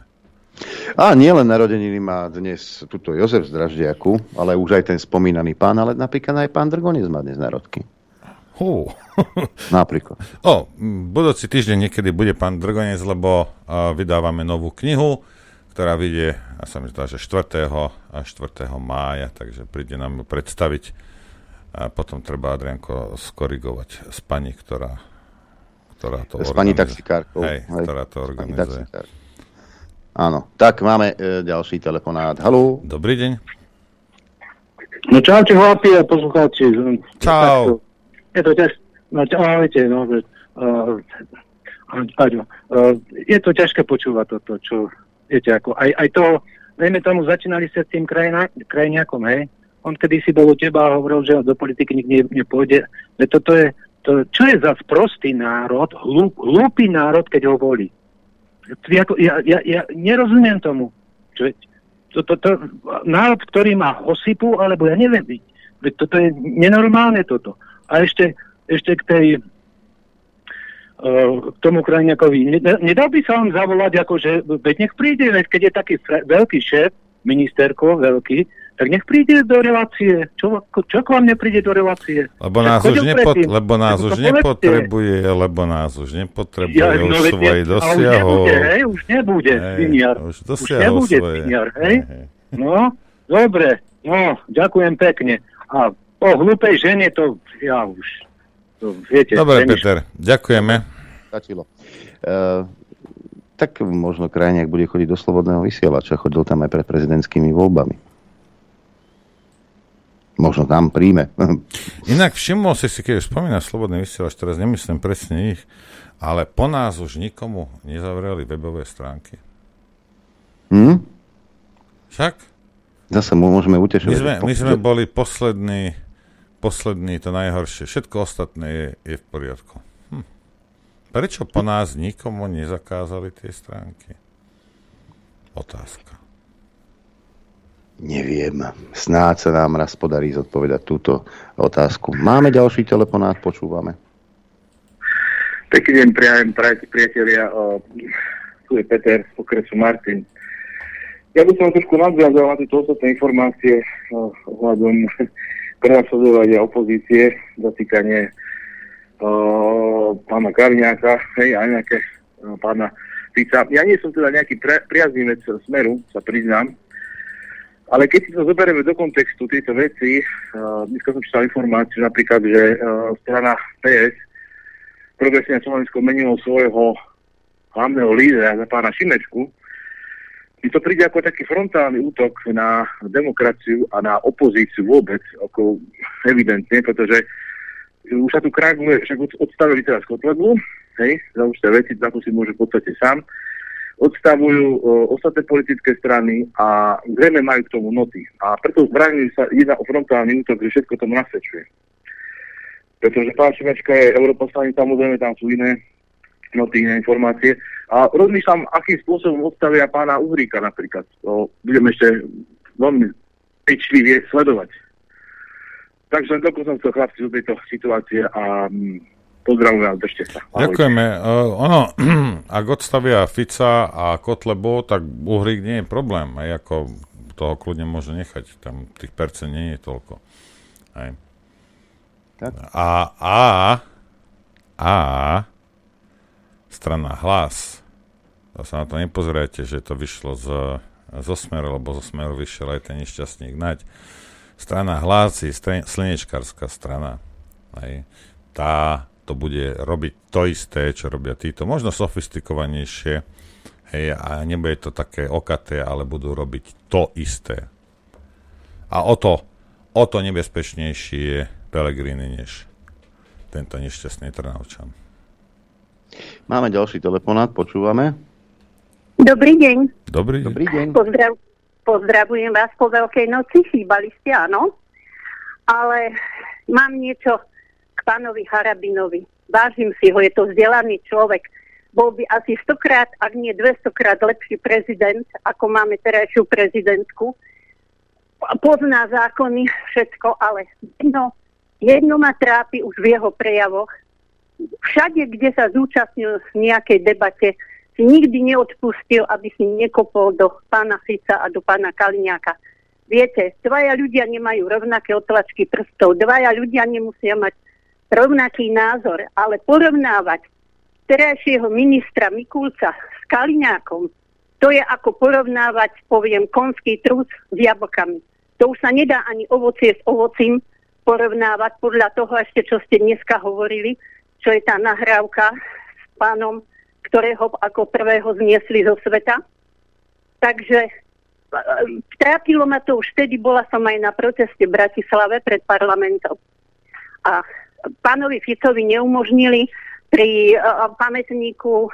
Speaker 2: A nielen narodeniny má dnes tuto Jozef z Draždiaku, ale už aj ten spomínaný pán, ale napríklad aj pán Drgonec má dnes narodky.
Speaker 10: Hú. (laughs)
Speaker 2: Napríklad.
Speaker 10: O, budúci týždeň niekedy bude pán Drgonec, lebo uh, vydávame novú knihu, ktorá vyjde, a sa mi zdá, že 4. a 4. mája, takže príde nám ju predstaviť. A potom treba Adrianko skorigovať s pani, ktorá, ktorá to
Speaker 2: S pani
Speaker 10: organizuje.
Speaker 2: taxikárkou.
Speaker 10: Hej,
Speaker 2: hej.
Speaker 10: ktorá to
Speaker 2: S pani
Speaker 10: organizuje.
Speaker 2: Áno, tak máme e, ďalší telefonát. Haló?
Speaker 10: Dobrý deň.
Speaker 18: No čaute chlapi a poslucháči.
Speaker 10: Čau.
Speaker 18: Je to ťaž... No čau, viete, no, že... Uh, Aďo, uh, je to ťažké počúvať toto, čo... Viete, ako aj, aj to... Dajme tomu, začínali sa s tým krajina, krajiniakom, hej? On kedy si bol u teba a hovoril, že do politiky nikdy ne, nepôjde. Veď toto je... To, čo je za sprostý národ, hlúp, hlúpy národ, keď ho volí? Ja, ja, ja, nerozumiem tomu. Je- to, to, to, národ, ktorý má hosypu, alebo ja neviem, veď toto je nenormálne toto. A ešte, ešte k tej uh, k tomu krajniakovi. Ne- Nedal by sa vám zavolať, ako že veď nech príde, veď keď je taký fre- veľký šéf, ministerko veľký, tak nech príde do relácie. Čo, čo k vám nepríde do relácie?
Speaker 10: Lebo nás, už, nepot, lebo nás už nepotrebuje, lebo nás už nepotrebuje, ja, no, už svoje dosiahol.
Speaker 18: Už nebude, hej, už nebude, hej, senior. Už, už nebude, svoje. senior, hej. hej. No, dobre, no, ďakujem pekne. A o hlúpej žene to, ja už, to viete.
Speaker 10: Dobre, Peter, ďakujeme.
Speaker 2: Stačilo. Uh, tak možno krajne, ak bude chodiť do slobodného vysielača, chodil tam aj pred prezidentskými voľbami. Možno tam príjme. (laughs)
Speaker 10: Inak všimol si si, keď spomína slobodný vysielač, teraz nemyslím presne ich, ale po nás už nikomu nezavreli webové stránky.
Speaker 2: Hm?
Speaker 10: Však?
Speaker 2: Zase môžeme utešiť.
Speaker 10: My sme, my sme boli poslední, poslední, to najhoršie. Všetko ostatné je, je v poriadku. Prečo po nás nikomu nezakázali tie stránky? Otázka.
Speaker 2: Neviem. Snáď sa nám raz podarí zodpovedať túto otázku. Máme ďalší telefonát, počúvame.
Speaker 19: Pekný deň, priajem, priatelia. O, tu je Peter z okresu Martin. Ja by som trošku nadviazal na tieto ostatné informácie ohľadom prenasledovania opozície, zatýkanie pána Kariňáka, hej, aj nejaké pána Fica. Ja nie som teda nejaký pre, priaznivec smeru, sa priznám, ale keď si to zoberieme do kontextu tieto veci, uh, dneska som čítal informáciu napríklad, že uh, strana PS progresívne Slovensko menilo svojho hlavného lídera za pána Šimečku, mi to príde ako taký frontálny útok na demokraciu a na opozíciu vôbec, ako evidentne, pretože už sa tu kraguje, však odstavili teraz Kotlebu, hej, za určité veci, za to si môže v podstate sám. Odstavujú o, ostatné politické strany a zrejme majú k tomu noty. A preto zbránili sa jedna o frontálny útok, že všetko tomu nasvedčuje. Pretože pán Šimečka je europoslaný, samozrejme tam sú iné noty, iné informácie. A rozmýšľam, akým spôsobom odstavia pána Uhríka napríklad. To budem ešte veľmi pečlivie sledovať. Takže toľko som chcel chlapci do tejto situácie a mm, pozdravujem a držte sa.
Speaker 10: Ahoj. Ďakujeme. Uh, ono, (clears throat) ak odstavia Fica a Kotlebo, tak Uhrík nie je problém. Aj ako toho kľudne môže nechať. Tam tých percent nie je toľko. Aj. Tak. A, a, a strana hlas, to sa na to nepozerajte, že to vyšlo z, zo Smeru, lebo zo Smeru vyšiel aj ten nešťastník Naď strana hlási, slnečkárska strana, hej, tá to bude robiť to isté, čo robia títo, možno sofistikovanejšie, hej, a nebude to také okaté, ale budú robiť to isté. A o to, o to nebezpečnejší je Pelegrini, než tento nešťastný Trnavčan.
Speaker 2: Máme ďalší telefonát, počúvame.
Speaker 20: Dobrý deň.
Speaker 10: Dobrý,
Speaker 2: Dobrý deň.
Speaker 20: Pozdrav, Pozdravujem vás po Veľkej noci, chýbali ste, áno. Ale mám niečo k pánovi Harabinovi. Vážim si ho, je to vzdelaný človek. Bol by asi stokrát, ak nie 200 krát lepší prezident, ako máme terajšiu prezidentku. Pozná zákony, všetko, ale no, jedno ma trápi už v jeho prejavoch. Všade, kde sa zúčastnil v nejakej debate, si nikdy neodpustil, aby si nekopol do pána Fica a do pána Kaliňáka. Viete, dvaja ľudia nemajú rovnaké otlačky prstov, dvaja ľudia nemusia mať rovnaký názor, ale porovnávať terajšieho ministra Mikulca s Kaliňákom, to je ako porovnávať, poviem, konský trus s jablkami. To už sa nedá ani ovocie s ovocím porovnávať podľa toho ešte, čo ste dneska hovorili, čo je tá nahrávka s pánom ktorého ako prvého zniesli zo sveta. Takže e, trápilo ma to už vtedy, bola som aj na proteste v Bratislave pred parlamentom. A pánovi Ficovi neumožnili pri uh, pamätníku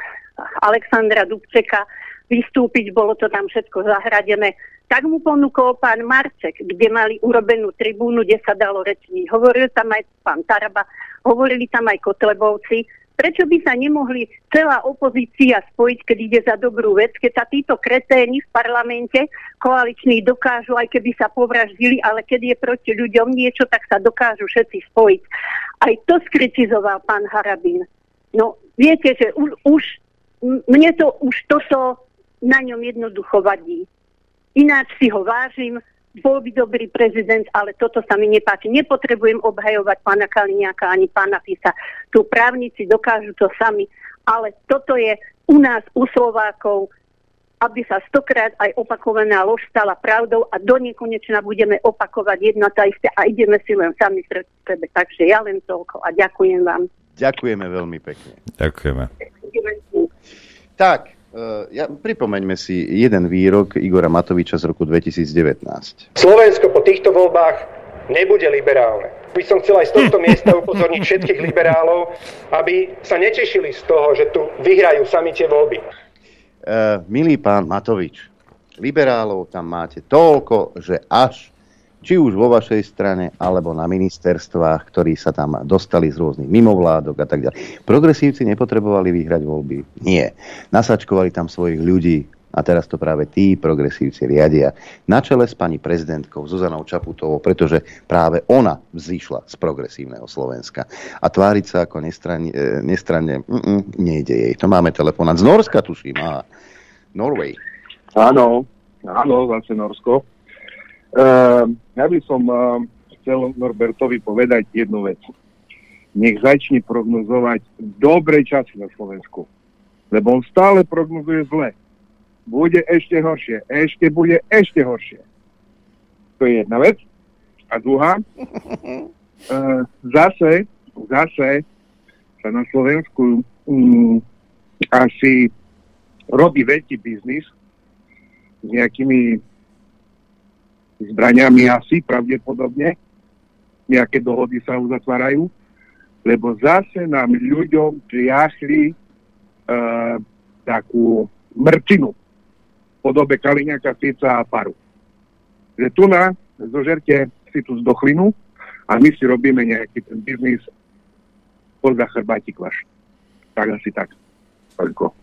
Speaker 20: Alexandra Dubčeka vystúpiť, bolo to tam všetko zahradené. Tak mu ponúkol pán Marček, kde mali urobenú tribúnu, kde sa dalo rečniť. Hovoril tam aj pán Taraba, hovorili tam aj Kotlebovci Prečo by sa nemohli celá opozícia spojiť, keď ide za dobrú vec, keď sa títo kreténi v parlamente koaliční dokážu, aj keby sa povraždili, ale keď je proti ľuďom niečo, tak sa dokážu všetci spojiť. Aj to skritizoval pán Harabín. No, viete, že už, už mne to už toto na ňom jednoducho vadí. Ináč si ho vážim, bol by dobrý prezident, ale toto sa mi nepáči. Nepotrebujem obhajovať pána Kaliňáka ani pána Fisa. Tu právnici dokážu to sami, ale toto je u nás, u Slovákov, aby sa stokrát aj opakovaná lož stala pravdou a do nekonečna budeme opakovať jedno tá isté a ideme si len sami pre sebe. Takže ja len toľko a ďakujem vám.
Speaker 2: Ďakujeme veľmi pekne.
Speaker 10: Ďakujeme.
Speaker 2: Tak, ja, pripomeňme si jeden výrok Igora Matoviča z roku 2019.
Speaker 14: Slovensko po týchto voľbách nebude liberálne. By som chcel aj z tohto miesta upozorniť všetkých liberálov, aby sa netešili z toho, že tu vyhrajú sami tie voľby.
Speaker 2: Uh, milý pán Matovič, liberálov tam máte toľko, že až či už vo vašej strane, alebo na ministerstvách, ktorí sa tam dostali z rôznych mimovládok a tak ďalej. Progresívci nepotrebovali vyhrať voľby. Nie. Nasačkovali tam svojich ľudí a teraz to práve tí progresívci riadia. Na čele s pani prezidentkou Zuzanou Čaputovou, pretože práve ona vzýšla z progresívneho Slovenska. A tváriť sa ako nestranne, nestranne mm, nejde jej. To máme telefonát z Norska, tuším. Á, Norway.
Speaker 21: Áno, áno, zase Norsko. Uh, ja by som uh, chcel Norbertovi povedať jednu vec. Nech začne prognozovať dobre časy na Slovensku. Lebo on stále prognozuje zle. Bude ešte horšie. Ešte bude ešte horšie. To je jedna vec. A druhá, uh, (laughs) zase, zase sa na Slovensku um, asi robí veľký biznis s nejakými zbraniami asi pravdepodobne. Nejaké dohody sa uzatvárajú. Lebo zase nám ľuďom priahli uh, takú mrčinu v podobe Kaliňaka, Fica a Paru. Že tu na, zožerte si tú zdochlinu a my si robíme nejaký ten biznis podľa chrbátik váš. Tak asi tak. Toľko.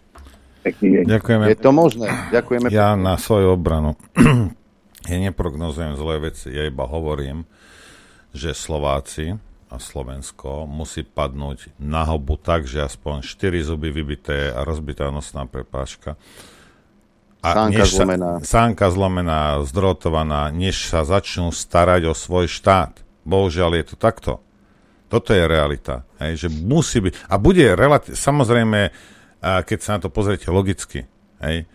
Speaker 21: Pekný deň.
Speaker 10: Ďakujeme.
Speaker 2: Je to možné. Ďakujeme.
Speaker 10: Ja na svoju obranu (clears throat) ja neprognozujem zlé veci, ja iba hovorím, že Slováci a Slovensko musí padnúť na hobu tak, že aspoň 4 zuby vybité a rozbitá nosná prepážka. A
Speaker 2: Sánka
Speaker 10: než sa,
Speaker 2: zlomená.
Speaker 10: Sánka zlomená, zdrotovaná, než sa začnú starať o svoj štát. Bohužiaľ je to takto. Toto je realita. Hej, že musí byť. A bude relati- samozrejme, keď sa na to pozriete logicky, hej,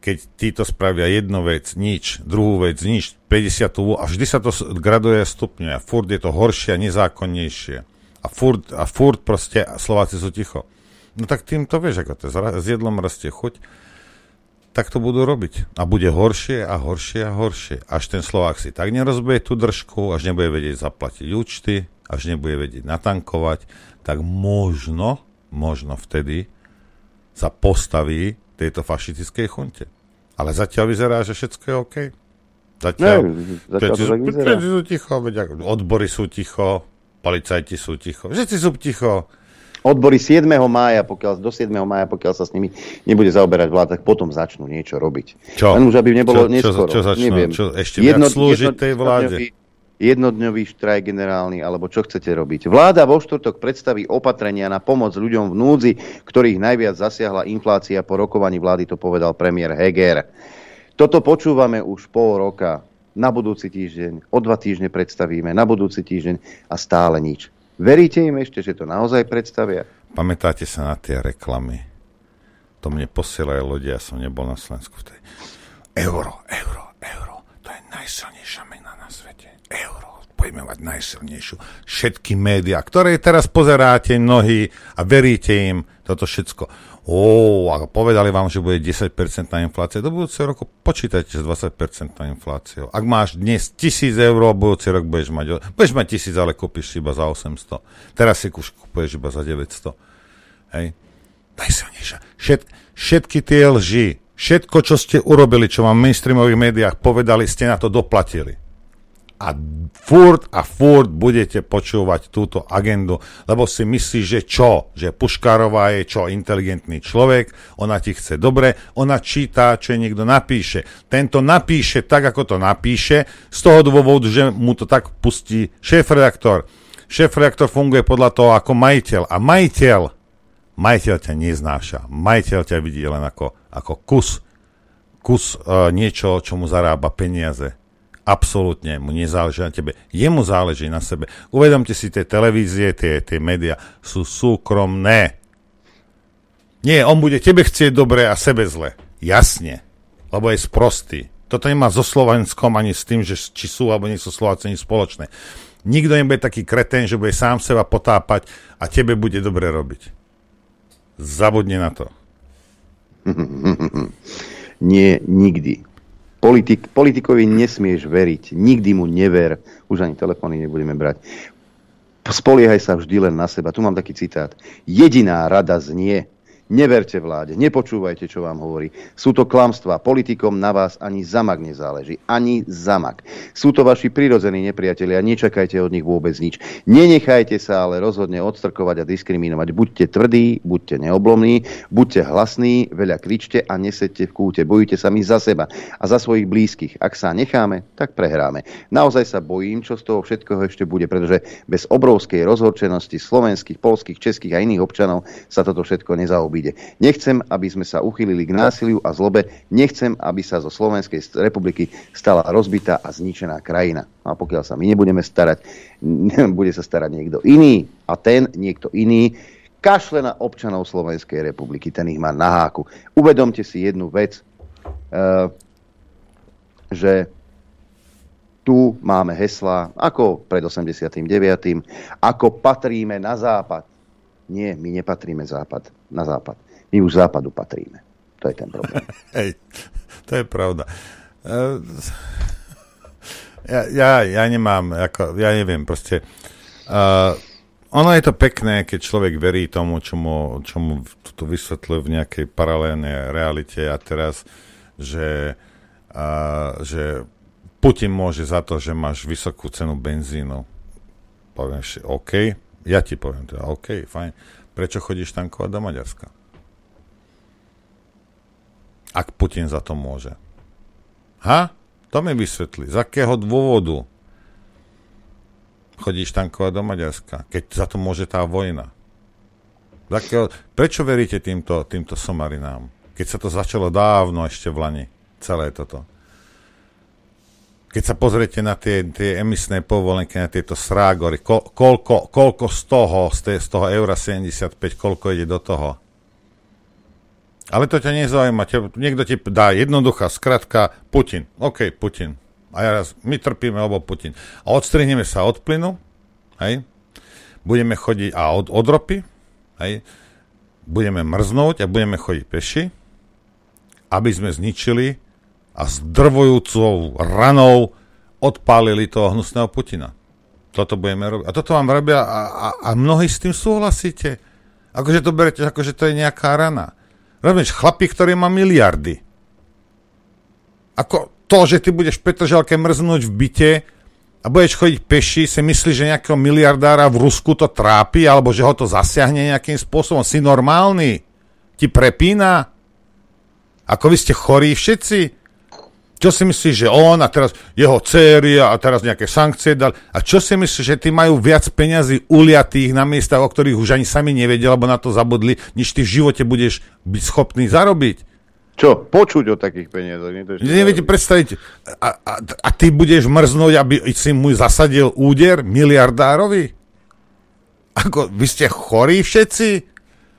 Speaker 10: keď títo spravia jednu vec, nič, druhú vec, nič, 50 a vždy sa to graduje stupňuje. A furt je to horšie a nezákonnejšie. A furt, a furt proste Slováci sú ticho. No tak tým to vieš, ako to S jedlom rastie chuť, tak to budú robiť. A bude horšie a horšie a horšie. Až ten Slovák si tak nerozbeje tú držku, až nebude vedieť zaplatiť účty, až nebude vedieť natankovať, tak možno, možno vtedy sa postaví tejto fašistickej chunte. Ale zatiaľ vyzerá, že všetko je OK. Zatiaľ,
Speaker 2: Ne, zatiaľ to tak vyzerá.
Speaker 10: všetci sú ticho, veď odbory sú ticho, policajti sú ticho, všetci sú ticho.
Speaker 2: Odbory 7. mája, pokiaľ, do 7. mája, pokiaľ sa s nimi nebude zaoberať vláda, tak potom začnú niečo robiť.
Speaker 10: Čo?
Speaker 2: Len už aby nebolo
Speaker 10: Čo- čo-
Speaker 2: neskoro.
Speaker 10: čo začnú?
Speaker 2: Neviem.
Speaker 10: Čo ešte viac slúžiť tej vláde?
Speaker 2: Jednodňový- štrajk generálny, alebo čo chcete robiť. Vláda vo štvrtok predstaví opatrenia na pomoc ľuďom v núdzi, ktorých najviac zasiahla inflácia po rokovaní vlády, to povedal premiér Heger. Toto počúvame už pol roka. Na budúci týždeň, o dva týždne predstavíme, na budúci týždeň a stále nič. Veríte im ešte, že to naozaj predstavia?
Speaker 10: Pamätáte sa na tie reklamy? To mne posielajú ľudia, ja som nebol na Slovensku. Euro, euro, euro. To je najsilnejšia mena na svete. Euro. Budeme mať najsilnejšiu. Všetky médiá, ktoré teraz pozeráte mnohí a veríte im, toto všetko. Ó, a povedali vám, že bude 10% inflácia. Do budúceho roku počítajte s 20% infláciou. Ak máš dnes 1000 eur, budúci rok budeš mať, budeš mať 1000, ale kúpiš iba za 800. Teraz si už kúpuješ iba za 900. Hej. Najsilnejšia. Všet, všetky tie lži, všetko, čo ste urobili, čo vám v mainstreamových médiách povedali, ste na to doplatili. A furt a furt budete počúvať túto agendu, lebo si myslíš, že čo? Že Puškárová je čo? Inteligentný človek, ona ti chce dobre, ona číta, čo niekto napíše. Tento napíše tak, ako to napíše, z toho dôvodu, že mu to tak pustí šéf-redaktor. Šéf-redaktor funguje podľa toho ako majiteľ. A majiteľ majiteľ ťa neznáša. Majiteľ ťa vidí len ako, ako kus, kus uh, niečo, čo mu zarába peniaze. Absolútne mu nezáleží na tebe. Jemu záleží na sebe. Uvedomte si, tie televízie, tie, tie médiá sú súkromné. Nie, on bude tebe chcieť dobre a sebe zle. Jasne. Lebo je sprostý. Toto nemá so Slovenskom ani s tým, že či sú alebo nie sú Slováci spoločné. Nikto nebude taký kretén, že bude sám seba potápať a tebe bude dobre robiť. Zabudni na to. (laughs)
Speaker 2: Nie, nikdy. Politik, politikovi nesmieš veriť. Nikdy mu never. Už ani telefóny nebudeme brať. Spoliehaj sa vždy len na seba. Tu mám taký citát. Jediná rada znie, Neverte vláde, nepočúvajte, čo vám hovorí. Sú to klamstvá. Politikom na vás ani zamak nezáleží. Ani zamak. Sú to vaši prirodzení nepriatelia. Nečakajte od nich vôbec nič. Nenechajte sa ale rozhodne odstrkovať a diskriminovať. Buďte tvrdí, buďte neoblomní, buďte hlasní, veľa kričte a nesedte v kúte. Bojíte sa my za seba a za svojich blízkych. Ak sa necháme, tak prehráme. Naozaj sa bojím, čo z toho všetkého ešte bude, pretože bez obrovskej rozhorčenosti slovenských, polských, českých a iných občanov sa toto všetko nezaobí bude. Nechcem, aby sme sa uchylili k násiliu a zlobe. Nechcem, aby sa zo Slovenskej republiky stala rozbitá a zničená krajina. A pokiaľ sa my nebudeme starať, (laughs) bude sa starať niekto iný. A ten niekto iný kašle na občanov Slovenskej republiky. Ten ich má na háku. Uvedomte si jednu vec, eh, že tu máme hesla ako pred 89. ako patríme na západ. Nie, my nepatríme západ, na západ. My už západu patríme. To je ten problém. (laughs)
Speaker 10: Hej, to je pravda. Uh, ja, ja, ja nemám, ako, ja neviem, proste uh, ono je to pekné, keď človek verí tomu, čo mu, čo vysvetľuje v nejakej paralelnej realite a teraz, že, uh, že Putin môže za to, že máš vysokú cenu benzínu. Poviem, že OK, ja ti poviem teda, OK, fajn. Prečo chodíš tankovať do Maďarska? Ak Putin za to môže. Ha? To mi vysvetli. Z akého dôvodu chodíš tankovať do Maďarska, keď za to môže tá vojna? Z akého, prečo veríte týmto, týmto somarinám? Keď sa to začalo dávno ešte v Lani, celé toto keď sa pozriete na tie, tie emisné povolenky, na tieto srágory, ko, koľko, koľko z toho, z, tej, z toho eura 75, koľko ide do toho? Ale to ťa nezaujíma. Niekto ti dá jednoduchá skratka Putin. OK, Putin. A ja raz, my trpíme, lebo Putin. A odstrihneme sa od plynu, hej? Budeme chodiť, a od, od ropy, hej? Budeme mrznúť a budeme chodiť peši, aby sme zničili a s ranou odpálili toho hnusného Putina. Toto budeme robiť. A toto vám robia a, a, a mnohí s tým súhlasíte. Akože to berete, akože to je nejaká rana. Rozumieš, chlapi, ktorý má miliardy. Ako to, že ty budeš v Petržalke mrznúť v byte a budeš chodiť peši, si myslíš, že nejakého miliardára v Rusku to trápi, alebo že ho to zasiahne nejakým spôsobom. Si normálny? Ti prepína? Ako vy ste chorí všetci? Čo si myslíš, že on a teraz jeho céry a teraz nejaké sankcie dal? A čo si myslíš, že tí majú viac peňazí uliatých na miestach, o ktorých už ani sami nevedia, lebo na to zabudli, než ty v živote budeš byť schopný zarobiť?
Speaker 2: Čo? Počuť o takých peniazoch. Nie to
Speaker 10: Neviete predstaviť. A, a, a ty budeš mrznúť, aby si mu zasadil úder miliardárovi? Ako, vy ste chorí všetci?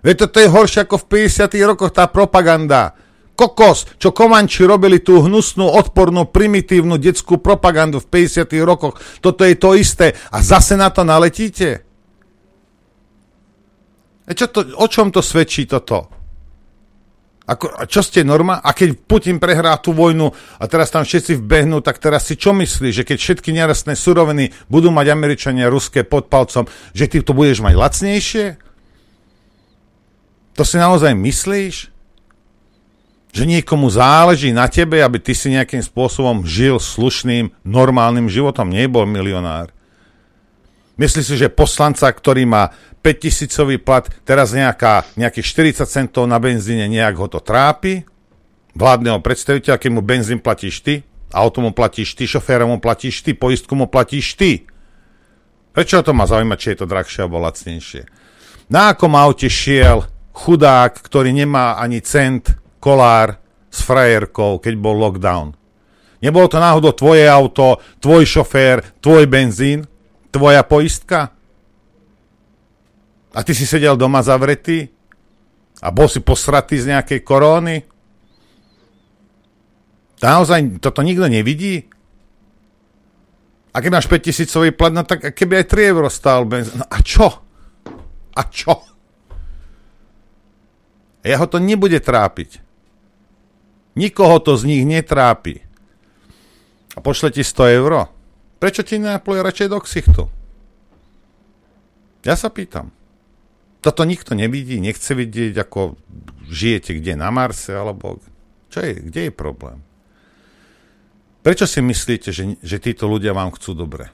Speaker 10: Veď toto je horšie ako v 50 rokoch tá propaganda kokos, čo Komanči robili tú hnusnú, odpornú, primitívnu detskú propagandu v 50 rokoch. Toto je to isté. A zase na to naletíte? E čo to, o čom to svedčí toto? Ako, a čo ste norma? A keď Putin prehrá tú vojnu a teraz tam všetci vbehnú, tak teraz si čo myslíš, že keď všetky nerastné suroviny budú mať Američania ruské pod palcom, že ty to budeš mať lacnejšie? To si naozaj myslíš? Že niekomu záleží na tebe, aby ty si nejakým spôsobom žil slušným, normálnym životom, nebol milionár. Myslíš si, že poslanca, ktorý má 5000 plat, teraz nejaká, nejakých 40 centov na benzíne, nejak ho to trápi? Vládneho predstaviteľa, keď mu benzín platíš ty, auto mu platíš ty, šoféra mu platíš ty, poistku mu platíš ty. Prečo to má zaujímať, či je to drahšie alebo lacnejšie? Na akom aute šiel chudák, ktorý nemá ani cent, kolár s frajerkou, keď bol lockdown. Nebolo to náhodou tvoje auto, tvoj šofér, tvoj benzín, tvoja poistka? A ty si sedel doma zavretý? A bol si posratý z nejakej koróny? Naozaj toto nikto nevidí? A keď máš 5000 plat, no tak keby aj 3 euro stál benzín. No a čo? A čo? Ja ho to nebude trápiť. Nikoho to z nich netrápi. A pošle ti 100 euro. Prečo ti nenapluje radšej do ksichtu? Ja sa pýtam. Toto nikto nevidí, nechce vidieť, ako žijete kde na Marse, alebo čo je, kde je problém? Prečo si myslíte, že, že títo ľudia vám chcú dobre?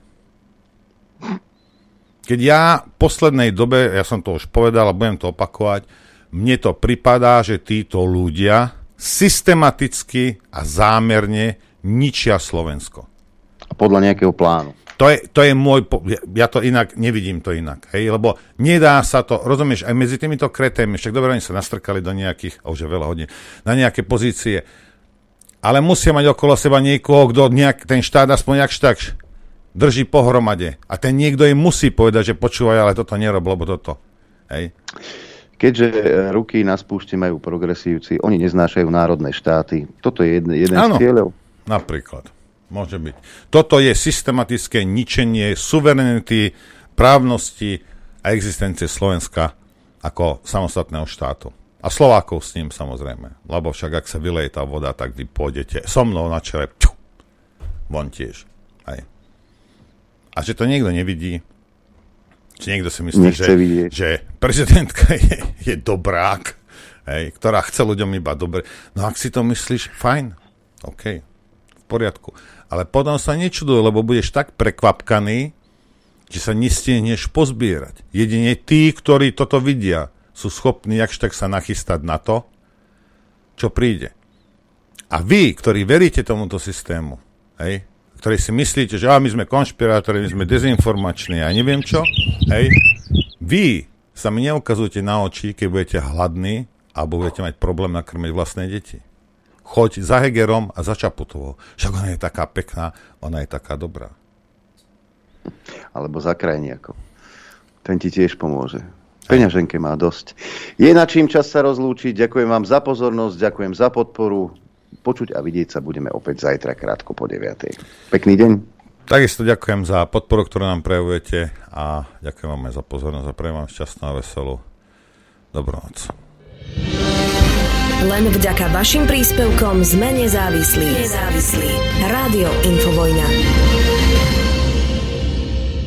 Speaker 10: Keď ja v poslednej dobe, ja som to už povedal a budem to opakovať, mne to pripadá, že títo ľudia systematicky a zámerne ničia Slovensko.
Speaker 2: A podľa nejakého plánu.
Speaker 10: To je, to je môj, ja, to inak, nevidím to inak, hej, lebo nedá sa to, rozumieš, aj medzi týmito kretémi, však dobre, oni sa nastrkali do nejakých, a už je veľa hodín, na nejaké pozície, ale musia mať okolo seba niekoho, kto nejak, ten štát aspoň jakž tak drží pohromade. A ten niekto im musí povedať, že počúvaj, ale toto nerob, lebo toto. Hej.
Speaker 2: Keďže e, ruky na spúšte majú progresívci, oni neznášajú národné štáty. Toto je jeden, jeden z
Speaker 10: Áno.
Speaker 2: cieľov.
Speaker 10: Napríklad. Môže byť. Toto je systematické ničenie suverenity, právnosti a existencie Slovenska ako samostatného štátu. A Slovákov s ním samozrejme. Lebo však ak sa vyleje tá voda, tak vy pôjdete so mnou na čele. Pťu, von tiež. Aj. A že to niekto nevidí, že niekto si myslí, že,
Speaker 2: vidieť.
Speaker 10: že prezidentka (laughs) je, je dobrák, hej, ktorá chce ľuďom iba dobre. No ak si to myslíš, fajn, OK, v poriadku. Ale potom sa nečuduj, lebo budeš tak prekvapkaný, že sa nestihneš pozbierať. Jedine tí, ktorí toto vidia, sú schopní jakž tak sa nachystať na to, čo príde. A vy, ktorí veríte tomuto systému, hej, ktorí si myslíte, že a my sme konšpirátori, my sme dezinformační a neviem čo, hej, vy sa mi neukazujete na oči, keď budete hladní alebo budete mať problém nakrmiť vlastné deti. Choď za Hegerom a za Čaputovou. Však ona je taká pekná, ona je taká dobrá.
Speaker 2: Alebo za krajniakov. Ten ti tiež pomôže. Peňaženke má dosť. Je na čím čas sa rozlúčiť. Ďakujem vám za pozornosť, ďakujem za podporu. Počuť a vidieť sa budeme opäť zajtra krátko po 9. Pekný deň.
Speaker 10: Takisto ďakujem za podporu, ktorú nám prejavujete a ďakujem vám aj za pozornosť a prejem vám šťastnú a veselú dobrú noc.
Speaker 22: Len vďaka vašim príspevkom sme nezávislí. Nezávislí. Rádio Infovojna.